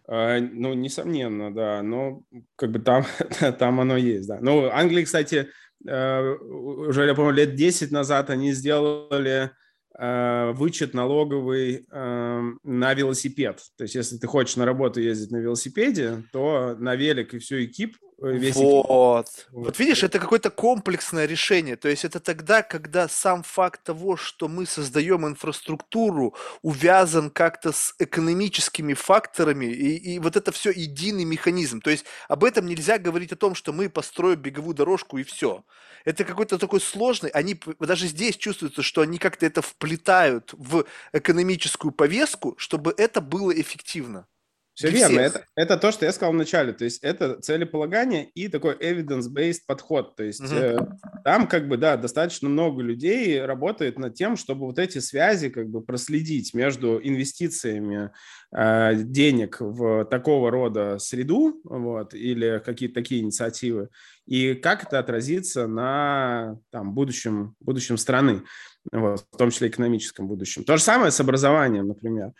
А, ну, несомненно, да, но как бы там, (laughs) там оно есть, да. Ну, Англии, кстати, э, уже, я помню, лет 10 назад они сделали э, вычет налоговый эм, на велосипед. То есть, если ты хочешь на работу ездить на велосипеде, то на велик и всю экип Э, весь вот. вот. Вот видишь, это какое-то комплексное решение. То есть это тогда, когда сам факт того, что мы создаем инфраструктуру, увязан как-то с экономическими факторами, и, и вот это все единый механизм. То есть об этом нельзя говорить о том, что мы построим беговую дорожку и все. Это какой-то такой сложный, они даже здесь чувствуется, что они как-то это вплетают в экономическую повестку, чтобы это было эффективно. Все верно. Это, это то, что я сказал вначале. То есть это целеполагание и такой evidence-based подход. То есть угу. э, там как бы, да, достаточно много людей работает над тем, чтобы вот эти связи как бы проследить между инвестициями э, денег в такого рода среду вот, или какие-то такие инициативы и как это отразится на там, будущем, будущем страны, вот, в том числе экономическом будущем. То же самое с образованием, например.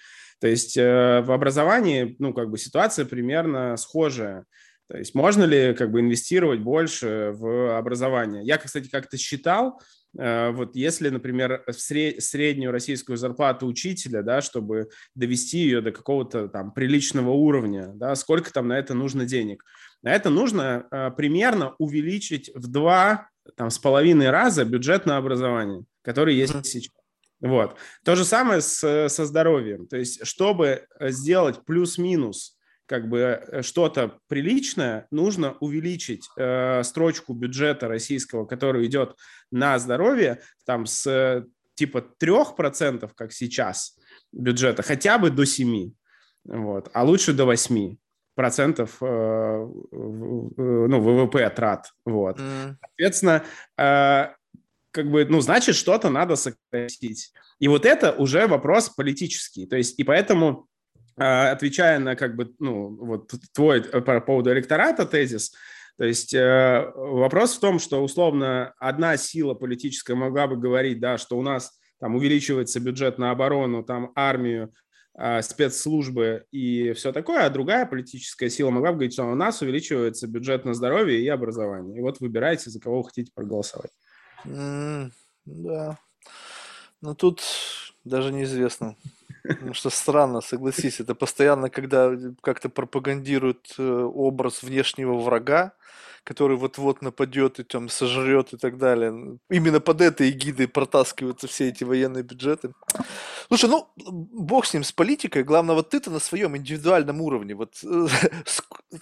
То есть э, в образовании, ну, как бы ситуация примерно схожая. То есть можно ли как бы инвестировать больше в образование? Я, кстати, как-то считал, э, вот если, например, среднюю российскую зарплату учителя, да, чтобы довести ее до какого-то там приличного уровня, да, сколько там на это нужно денег? На это нужно э, примерно увеличить в два там, с половиной раза бюджет на образование, который есть сейчас. Вот. То же самое с, со здоровьем. То есть, чтобы сделать плюс-минус как бы э, что-то приличное, нужно увеличить э, строчку бюджета российского, который идет на здоровье, там с типа 3%, как сейчас, бюджета, хотя бы до 7%, вот, а лучше до 8% процентов э, э, ну, ВВП трат. Вот. Mm. Соответственно, э, как бы, ну, значит, что-то надо сократить. И вот это уже вопрос политический. То есть, и поэтому, а, отвечая на, как бы, ну, вот твой э, по поводу электората тезис, То есть э, вопрос в том, что условно одна сила политическая могла бы говорить, да, что у нас там увеличивается бюджет на оборону, там армию, э, спецслужбы и все такое, а другая политическая сила могла бы говорить, что у нас увеличивается бюджет на здоровье и образование. И вот выбирайте, за кого вы хотите проголосовать. Да. Ну тут даже неизвестно. Потому что странно, согласись, это постоянно, когда как-то пропагандируют э, образ внешнего врага, который вот-вот нападет и там сожрет и так далее. Именно под этой эгидой протаскиваются все эти военные бюджеты. Слушай, ну, бог с ним, с политикой. Главное, вот ты-то на своем индивидуальном уровне. Вот э,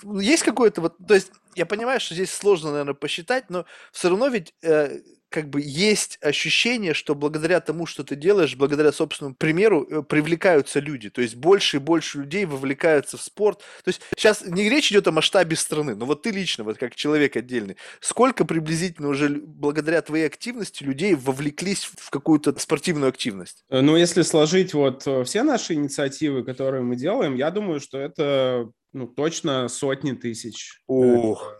(laughs) есть какое-то вот... То есть я понимаю, что здесь сложно, наверное, посчитать, но все равно ведь э, как бы есть ощущение, что благодаря тому, что ты делаешь, благодаря собственному примеру, э, привлекаются люди. То есть больше и больше людей вовлекаются в спорт. То есть сейчас не речь идет о масштабе страны, но вот ты лично, вот как человек отдельный, сколько приблизительно уже благодаря твоей активности людей вовлеклись в какую-то спортивную активность? Э, ну, если сложить вот э, все наши инициативы, которые мы делаем, я думаю, что это ну, точно сотни тысяч. Ох.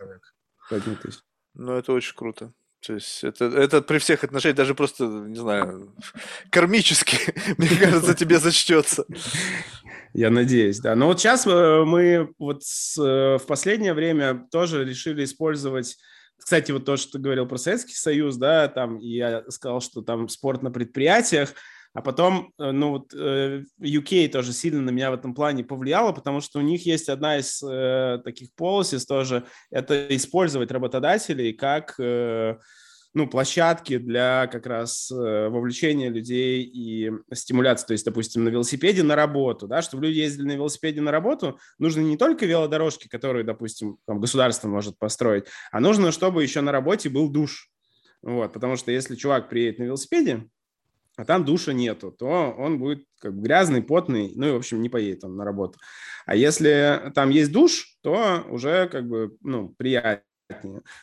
Сотни тысяч. Ну, это очень круто. То есть это, это при всех отношениях даже просто, не знаю, (laughs) кармически, (laughs) мне кажется, тебе зачтется. Я надеюсь, да. Но вот сейчас э, мы вот с, э, в последнее время тоже решили использовать кстати, вот то, что ты говорил про Советский Союз, да, там, и я сказал, что там спорт на предприятиях, а потом, э, ну вот UK тоже сильно на меня в этом плане повлияло, потому что у них есть одна из э, таких policies тоже, это использовать работодателей как э, ну, площадки для как раз э, вовлечения людей и стимуляции. То есть, допустим, на велосипеде на работу, да, чтобы люди ездили на велосипеде на работу, нужно не только велодорожки, которые, допустим, там, государство может построить, а нужно, чтобы еще на работе был душ. Вот, потому что если чувак приедет на велосипеде, а там душа нету, то он будет как бы грязный, потный, ну и, в общем, не поедет он на работу. А если там есть душ, то уже как бы, ну, приятнее.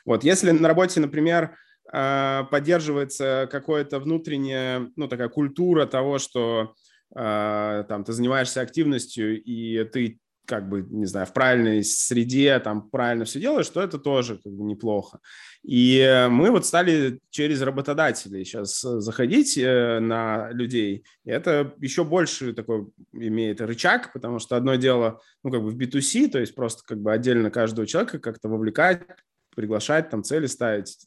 Вот, если на работе, например, а, поддерживается какое-то внутренняя, ну, такая культура того, что а, там ты занимаешься активностью и ты как бы, не знаю, в правильной среде, там правильно все делаешь, то это тоже как бы неплохо. И мы вот стали через работодателей сейчас заходить э, на людей. И это еще больше такой имеет рычаг, потому что одно дело, ну, как бы в B2C, то есть просто как бы отдельно каждого человека как-то вовлекать, приглашать, там цели ставить,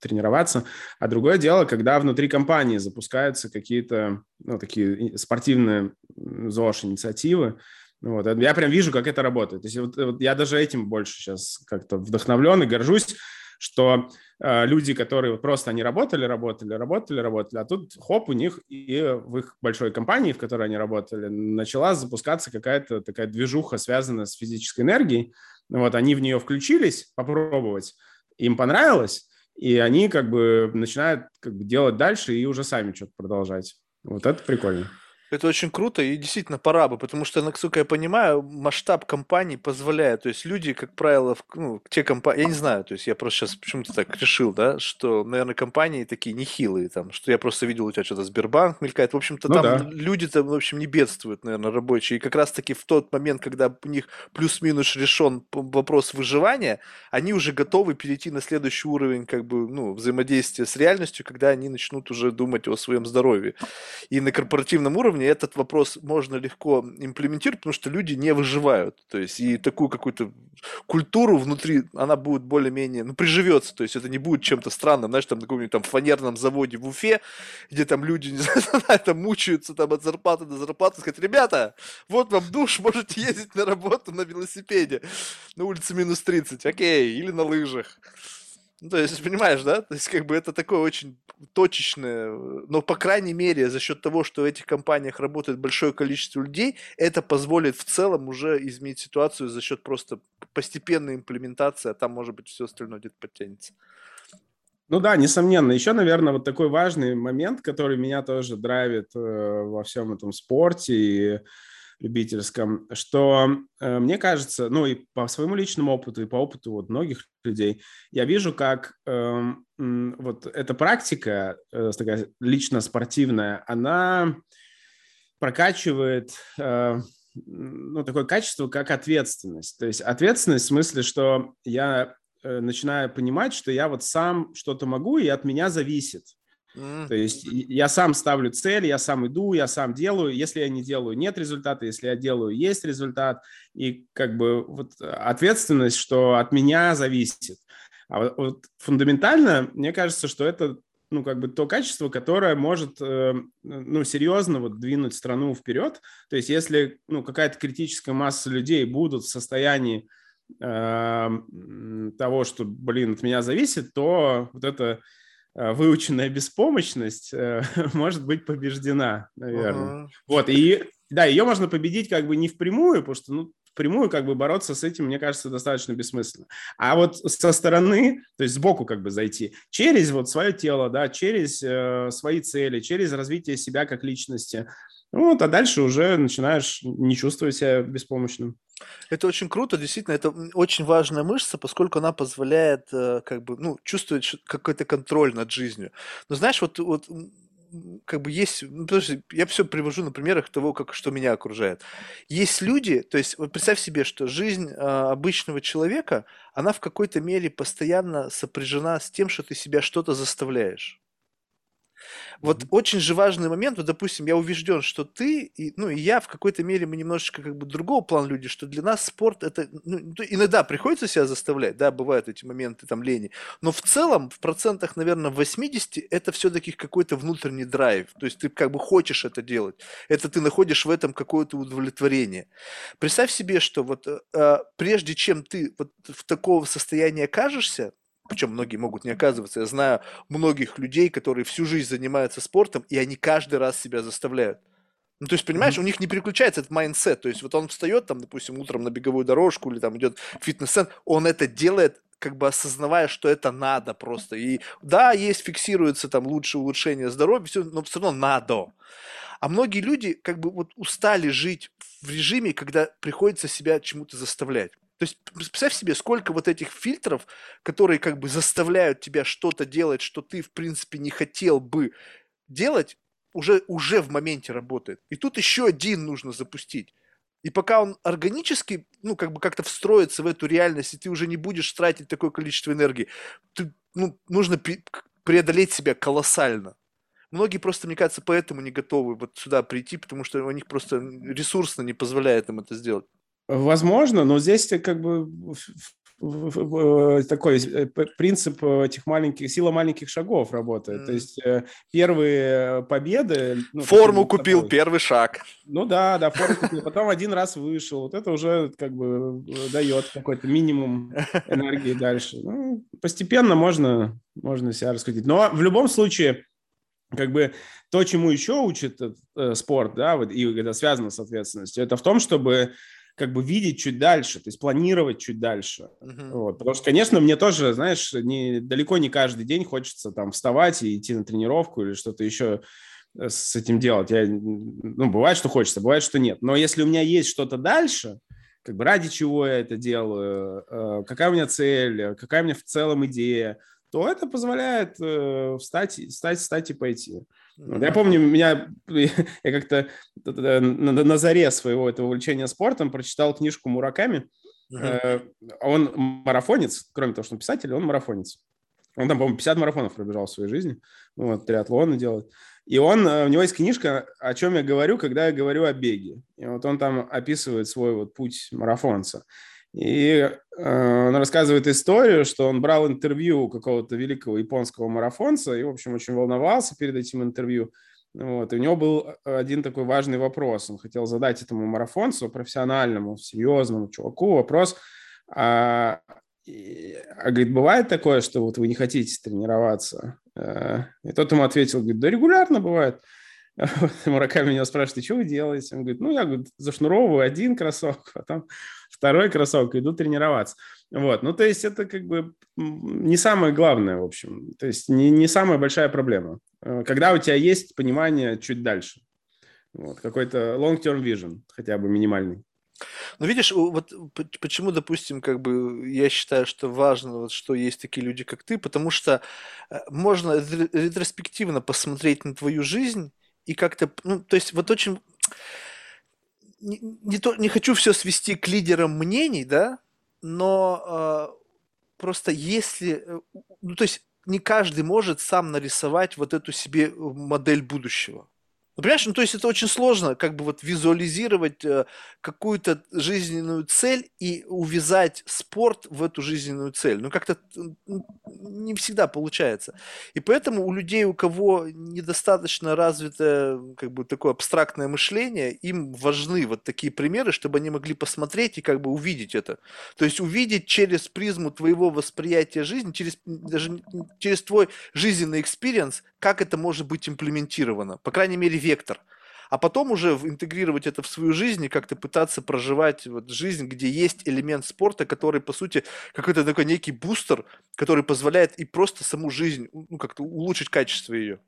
тренироваться. А другое дело, когда внутри компании запускаются какие-то ну, такие спортивные ЗОЖ-инициативы, вот. Я прям вижу, как это работает. То есть вот, вот я даже этим больше сейчас как-то вдохновлен и горжусь, что э, люди, которые просто они работали, работали, работали, работали, а тут хоп, у них и в их большой компании, в которой они работали, начала запускаться какая-то такая движуха, связанная с физической энергией. Вот они в нее включились попробовать, им понравилось, и они как бы начинают как бы делать дальше и уже сами что-то продолжать. Вот это прикольно. Это очень круто и действительно пора бы, потому что, насколько я понимаю, масштаб компании позволяет. То есть люди, как правило, в, ну, те компании, я не знаю, то есть я просто сейчас почему-то так решил, да, что, наверное, компании такие нехилые, там, что я просто видел у тебя что-то Сбербанк мелькает. В общем-то, ну, там да. люди там, в общем, не бедствуют, наверное, рабочие. И как раз-таки в тот момент, когда у них плюс-минус решен вопрос выживания, они уже готовы перейти на следующий уровень, как бы, ну, взаимодействия с реальностью, когда они начнут уже думать о своем здоровье. И на корпоративном уровне уровне этот вопрос можно легко имплементировать, потому что люди не выживают. То есть и такую какую-то культуру внутри, она будет более-менее, ну, приживется. То есть это не будет чем-то странным, знаешь, там на каком-нибудь там фанерном заводе в Уфе, где там люди, не знаю, (laughs) там мучаются там от зарплаты до зарплаты, сказать, ребята, вот вам душ, (laughs) можете ездить на работу на велосипеде на улице минус 30, окей, или на лыжах. Ну, то есть, (laughs) понимаешь, да? То есть, как бы это такое очень точечное, но, по крайней мере, за счет того, что в этих компаниях работает большое количество людей, это позволит в целом уже изменить ситуацию за счет просто постепенной имплементации, а там, может быть, все остальное где-то подтянется. Ну да, несомненно. Еще, наверное, вот такой важный момент, который меня тоже драйвит э, во всем этом спорте и любительском, что э, мне кажется, ну и по своему личному опыту, и по опыту вот многих людей, я вижу, как э, вот эта практика, э, такая лично спортивная, она прокачивает э, ну, такое качество, как ответственность. То есть ответственность в смысле, что я э, начинаю понимать, что я вот сам что-то могу, и от меня зависит. То есть я сам ставлю цель, я сам иду, я сам делаю. Если я не делаю, нет результата. Если я делаю, есть результат. И как бы вот ответственность, что от меня зависит. А вот, вот фундаментально, мне кажется, что это ну, как бы то качество, которое может, э, ну, серьезно вот двинуть страну вперед. То есть если, ну, какая-то критическая масса людей будут в состоянии э, того, что, блин, от меня зависит, то вот эта э, выученная беспомощность э, (laughs) может быть побеждена, наверное. Uh-huh. Вот, и да, ее можно победить как бы не впрямую, потому что, ну, впрямую как бы бороться с этим, мне кажется, достаточно бессмысленно. А вот со стороны, то есть сбоку как бы зайти, через вот свое тело, да, через э, свои цели, через развитие себя как личности, вот, а дальше уже начинаешь не чувствовать себя беспомощным. Это очень круто, действительно, это очень важная мышца, поскольку она позволяет э, как бы, ну, чувствовать какой-то контроль над жизнью. Но знаешь, вот, вот как бы есть, ну, что я все привожу на примерах того, как что меня окружает. Есть люди, то есть вот представь себе, что жизнь а, обычного человека, она в какой-то мере постоянно сопряжена с тем, что ты себя что-то заставляешь. Вот очень же важный момент, вот, допустим, я убежден, что ты, и, ну, и я в какой-то мере, мы немножечко как бы другого плана люди, что для нас спорт это, ну, иногда приходится себя заставлять, да, бывают эти моменты там лени, но в целом, в процентах, наверное, 80 это все-таки какой-то внутренний драйв, то есть ты как бы хочешь это делать, это ты находишь в этом какое-то удовлетворение. Представь себе, что вот э, прежде чем ты вот в такого состояния окажешься, причем многие могут не оказываться. Я знаю многих людей, которые всю жизнь занимаются спортом, и они каждый раз себя заставляют. Ну, то есть, понимаешь, mm-hmm. у них не переключается этот mindset. То есть, вот он встает, там, допустим, утром на беговую дорожку или там идет фитнес-центр, он это делает, как бы осознавая, что это надо просто. И да, есть, фиксируется там лучшее улучшение здоровья, все, но все равно надо. А многие люди как бы вот устали жить в режиме, когда приходится себя чему-то заставлять. То есть представь себе, сколько вот этих фильтров, которые как бы заставляют тебя что-то делать, что ты, в принципе, не хотел бы делать, уже, уже в моменте работает. И тут еще один нужно запустить. И пока он органически, ну, как бы как-то встроится в эту реальность, и ты уже не будешь тратить такое количество энергии, ты, ну, нужно преодолеть себя колоссально. Многие просто, мне кажется, поэтому не готовы вот сюда прийти, потому что у них просто ресурсно не позволяет им это сделать. Возможно, но здесь как бы такой э, принцип этих маленьких, сила маленьких шагов работает. Mm. То есть э, первые победы... Ну, форму купил, такой, первый шаг. Ну да, да, форму купил, потом один раз вышел. Вот это уже как бы э, дает какой-то минимум энергии дальше. Ну, постепенно можно, можно себя раскрутить. Но в любом случае, как бы то, чему еще учит э, спорт, да, вот, и это связано с ответственностью, это в том, чтобы как бы видеть чуть дальше, то есть планировать чуть дальше. Uh-huh. Вот. Потому что, конечно, мне тоже, знаешь, не, далеко не каждый день хочется там вставать и идти на тренировку или что-то еще э, с этим делать. Я, ну, бывает, что хочется, бывает, что нет. Но если у меня есть что-то дальше, как бы ради чего я это делаю, э, какая у меня цель, какая у меня в целом идея, то это позволяет э, встать, встать, встать и пойти. Я помню, меня (laughs) я как-то на, на заре своего этого увлечения спортом прочитал книжку Мураками. Uh-huh. Он марафонец, кроме того, что он писатель, он марафонец. Он там, по-моему, 50 марафонов пробежал в своей жизни. Ну, вот, триатлоны делает. И он, э, у него есть книжка, о чем я говорю, когда я говорю о беге. И вот он там описывает свой вот путь марафонца. И э, он рассказывает историю, что он брал интервью какого-то великого японского марафонца и, в общем, очень волновался перед этим интервью. Вот. И у него был один такой важный вопрос. Он хотел задать этому марафонцу, профессиональному, серьезному чуваку вопрос. А, и, а говорит, бывает такое, что вот вы не хотите тренироваться? Э, и тот ему ответил, говорит, да регулярно бывает. (laughs) Мураками меня спрашивает, что вы делаете? Он говорит, ну, я говорит, зашнуровываю один кроссовок, потом второй кроссовок, иду тренироваться. Вот, ну, то есть это как бы не самое главное, в общем, то есть не, не самая большая проблема. Э, когда у тебя есть понимание чуть дальше, вот, какой-то long-term vision, хотя бы минимальный. Ну, видишь, вот почему, допустим, как бы я считаю, что важно, вот, что есть такие люди, как ты, потому что э, можно ретроспективно посмотреть на твою жизнь и как-то, ну, то есть вот очень не, не, то, не хочу все свести к лидерам мнений, да, но просто если, э, ну то есть не каждый может сам нарисовать вот эту себе э, модель будущего. Ну, понимаешь, ну, то есть это очень сложно как бы вот визуализировать э, какую-то жизненную цель и увязать спорт в эту жизненную цель. Ну, как-то не всегда получается. И поэтому у людей, у кого недостаточно развито как бы такое абстрактное мышление, им важны вот такие примеры, чтобы они могли посмотреть и как бы увидеть это. То есть увидеть через призму твоего восприятия жизни, через, даже через твой жизненный experience, как это может быть имплементировано. По крайней мере, вектор. А потом уже интегрировать это в свою жизнь и как-то пытаться проживать вот жизнь, где есть элемент спорта, который, по сути, какой-то такой некий бустер, который позволяет и просто саму жизнь, ну, как-то улучшить качество ее.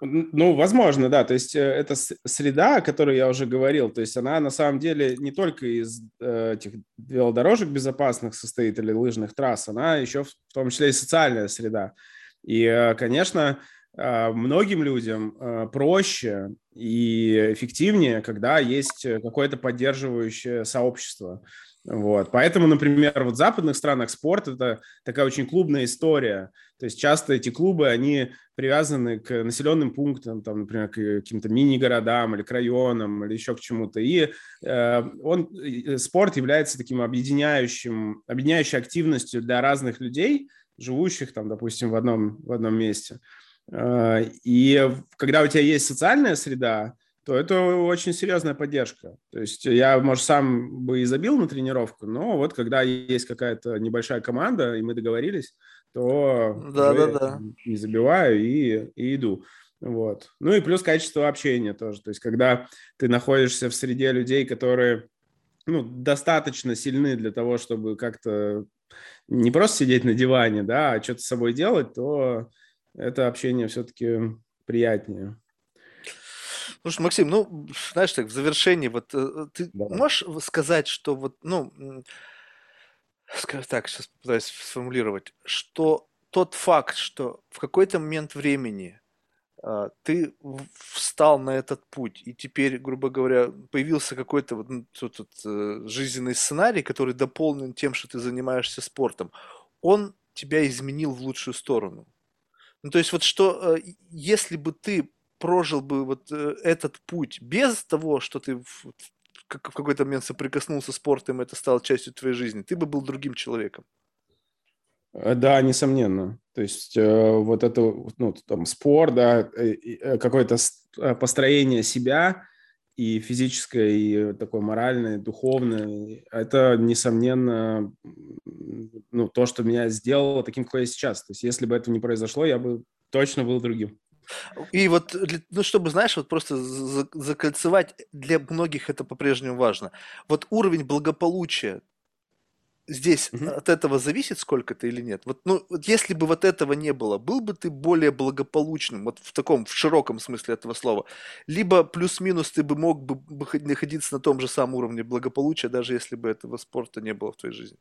Ну, возможно, да. То есть э, это среда, о которой я уже говорил. То есть она на самом деле не только из э, этих велодорожек безопасных состоит или лыжных трасс, она еще в том числе и социальная среда. И, э, конечно, многим людям а, проще и эффективнее, когда есть какое-то поддерживающее сообщество. Вот. Поэтому, например, вот в западных странах спорт – это такая очень клубная история. То есть часто эти клубы, они привязаны к населенным пунктам, там, например, к каким-то мини-городам или к районам или еще к чему-то. И э, он, спорт является таким объединяющим, объединяющей активностью для разных людей, живущих там, допустим, в одном, в одном месте. Э, и когда у тебя есть социальная среда, то это очень серьезная поддержка. То есть я, может, сам бы и забил на тренировку, но вот когда есть какая-то небольшая команда, и мы договорились, то да, да, да. не забиваю и, и иду. Вот. Ну и плюс качество общения тоже. То есть когда ты находишься в среде людей, которые ну, достаточно сильны для того, чтобы как-то не просто сидеть на диване, да, а что-то с собой делать, то это общение все-таки приятнее. Слушай, Максим, ну, знаешь, так, в завершении, вот э, ты да. можешь сказать, что вот, ну, скажем так, сейчас пытаюсь сформулировать, что тот факт, что в какой-то момент времени а, ты встал на этот путь, и теперь, грубо говоря, появился какой-то вот ну, тут, тут, э, жизненный сценарий, который дополнен тем, что ты занимаешься спортом, он тебя изменил в лучшую сторону. Ну, то есть вот что, э, если бы ты прожил бы вот э, этот путь без того, что ты в, какой-то момент соприкоснулся с спортом, это стало частью твоей жизни, ты бы был другим человеком. Э, да, несомненно. То есть э, вот это, ну, там, спор, да, какое-то построение себя и физическое, и такое моральное, духовное, это, несомненно, ну, то, что меня сделало таким, какой я сейчас. То есть если бы это не произошло, я бы точно был другим. И вот, ну, чтобы, знаешь, вот просто закольцевать, для многих это по-прежнему важно. Вот уровень благополучия здесь угу. от этого зависит сколько-то или нет? Вот, ну, вот если бы вот этого не было, был бы ты более благополучным, вот в таком, в широком смысле этого слова? Либо плюс-минус ты бы мог бы находиться на том же самом уровне благополучия, даже если бы этого спорта не было в твоей жизни?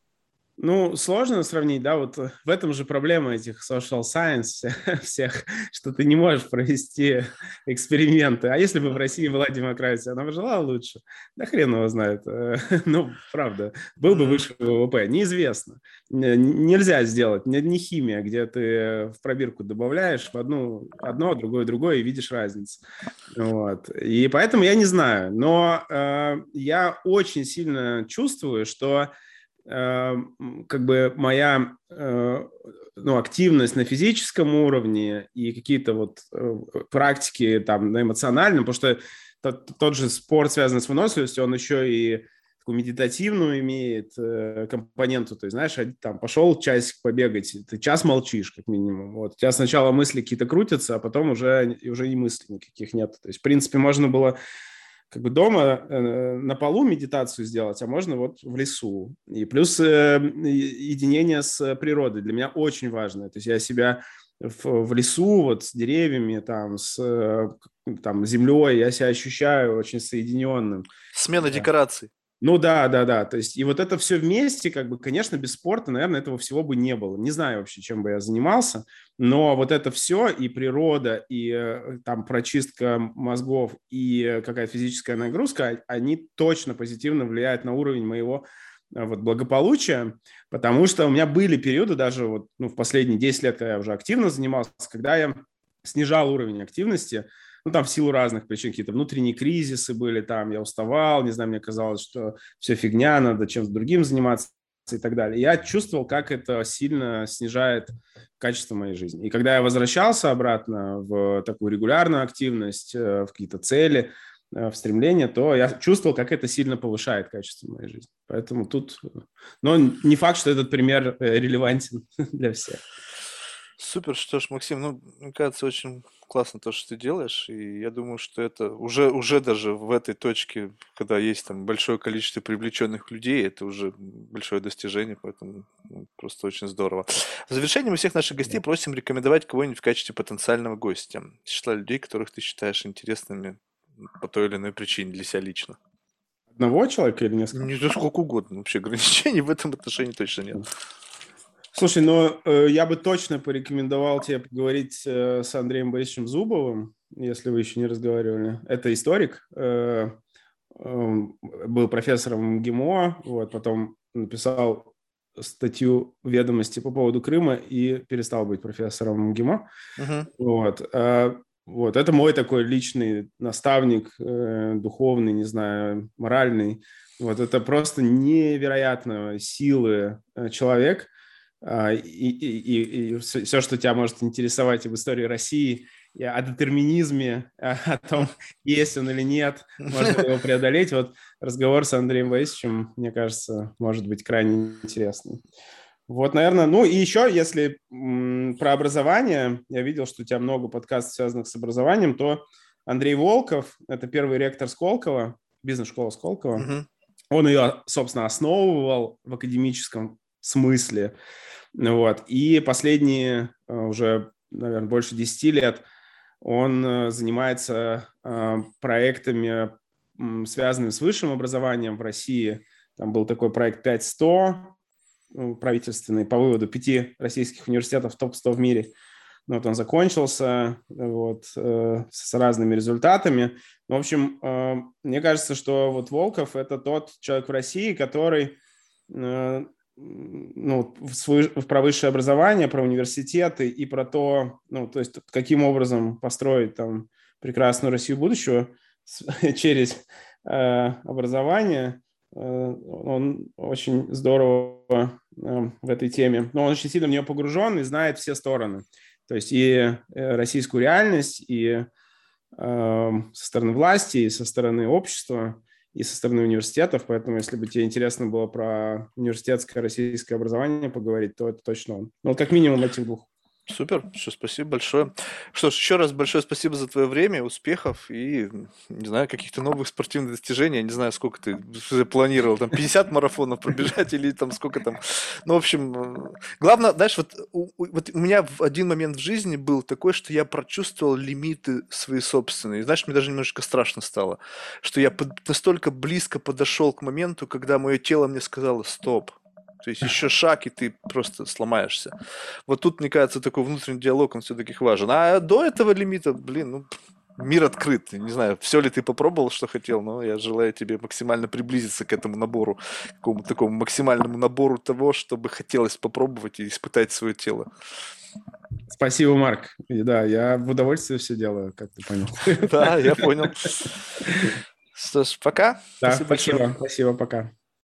Ну, сложно сравнить, да, вот в этом же проблема этих social science (laughs) всех, что ты не можешь провести (laughs) эксперименты. А если бы в России была демократия, она бы жила лучше? Да хрен его знает. (laughs) Ну, правда, был бы выше ВВП, неизвестно. Нельзя сделать, не химия, где ты в пробирку добавляешь в одну, одно, другое, другое, и видишь разницу. Вот. И поэтому я не знаю, но э, я очень сильно чувствую, что как бы моя э, ну, активность на физическом уровне и какие-то вот э, практики там на эмоциональном, потому что тот, тот же спорт, связанный с выносливостью, он еще и такую медитативную имеет э, компоненту. То есть, знаешь, там пошел часик побегать, ты час молчишь, как минимум. Вот. У тебя сначала мысли какие-то крутятся, а потом уже, уже и мыслей никаких нет. То есть, в принципе, можно было как бы дома э, на полу медитацию сделать, а можно вот в лесу. И плюс э, единение с природой для меня очень важно. То есть я себя в, в лесу, вот с деревьями, там, с э, там, землей, я себя ощущаю очень соединенным. Смена да. декораций. Ну да, да, да. То есть и вот это все вместе, как бы, конечно, без спорта, наверное, этого всего бы не было. Не знаю вообще, чем бы я занимался, но вот это все и природа, и э, там прочистка мозгов, и какая-то физическая нагрузка, они точно позитивно влияют на уровень моего вот, благополучия, потому что у меня были периоды даже вот, ну, в последние 10 лет, когда я уже активно занимался, когда я снижал уровень активности, ну, там в силу разных причин, какие-то внутренние кризисы были, там я уставал, не знаю, мне казалось, что все фигня, надо чем-то другим заниматься и так далее. Я чувствовал, как это сильно снижает качество моей жизни. И когда я возвращался обратно в такую регулярную активность, э, в какие-то цели, э, в стремления, то я чувствовал, как это сильно повышает качество моей жизни. Поэтому тут... Но не факт, что этот пример э, релевантен (laughs) для всех. Супер, что ж, Максим, ну, мне кажется, очень классно то, что ты делаешь, и я думаю, что это уже, уже даже в этой точке, когда есть там большое количество привлеченных людей, это уже большое достижение, поэтому ну, просто очень здорово. В завершение мы всех наших гостей просим рекомендовать кого-нибудь в качестве потенциального гостя. Числа людей, которых ты считаешь интересными по той или иной причине для себя лично. Одного человека или несколько? Не, сколько угодно. Вообще ограничений в этом отношении точно нет. Слушай, ну э, я бы точно порекомендовал тебе поговорить э, с Андреем Борисовичем Зубовым, если вы еще не разговаривали. Это историк, э, был профессором ГИМО, вот, потом написал статью ведомости по поводу Крыма и перестал быть профессором ГИМО. Uh-huh. Вот. Э, вот. Это мой такой личный наставник, э, духовный, не знаю, моральный. Вот это просто невероятно силы э, человек – и, и, и, и все, что тебя может интересовать об истории России, о детерминизме, (laughs) о том, есть он или нет, можно (laughs) его преодолеть. Вот разговор с Андреем Борисовичем, мне кажется, может быть крайне интересным. Вот, наверное, ну и еще, если м, про образование, я видел, что у тебя много подкастов, связанных с образованием, то Андрей Волков, это первый ректор Сколково, бизнес-школа Сколково, угу. он ее, собственно, основывал в академическом смысле. Вот. И последние э, уже, наверное, больше 10 лет он э, занимается э, проектами, связанными с высшим образованием в России. Там был такой проект 5100 правительственный по выводу пяти российских университетов топ-100 в мире. Ну, вот он закончился вот, с разными результатами. В общем, мне кажется, что вот Волков – это тот человек в России, который ну, в, свой, про высшее образование, про университеты и про то, ну, то есть каким образом построить там прекрасную Россию будущего (laughs) через э, образование. Э, он очень здорово э, в этой теме, но он очень сильно в нее погружен и знает все стороны. То есть и э, российскую реальность, и э, со стороны власти, и со стороны общества и со стороны университетов, поэтому если бы тебе интересно было про университетское российское образование поговорить, то это точно он. Ну, как минимум этих двух. Супер, все, спасибо большое. Что ж, еще раз большое спасибо за твое время, успехов и, не знаю, каких-то новых спортивных достижений. Я не знаю, сколько ты запланировал, там 50 марафонов пробежать или там сколько там. Ну, в общем, главное, знаешь, вот, вот у меня в один момент в жизни был такой, что я прочувствовал лимиты свои собственные. Знаешь, мне даже немножко страшно стало, что я настолько близко подошел к моменту, когда мое тело мне сказало «стоп», то есть еще шаг, и ты просто сломаешься. Вот тут, мне кажется, такой внутренний диалог, он все-таки важен. А до этого лимита, блин, ну, мир открыт. Не знаю, все ли ты попробовал, что хотел, но я желаю тебе максимально приблизиться к этому набору, к какому такому максимальному набору того, чтобы хотелось попробовать и испытать свое тело. Спасибо, Марк. И да, я в удовольствие все делаю, как ты понял. (laughs) Да, я (laughs) понял. Что ж, пока. Да, спасибо. Спасибо, пока.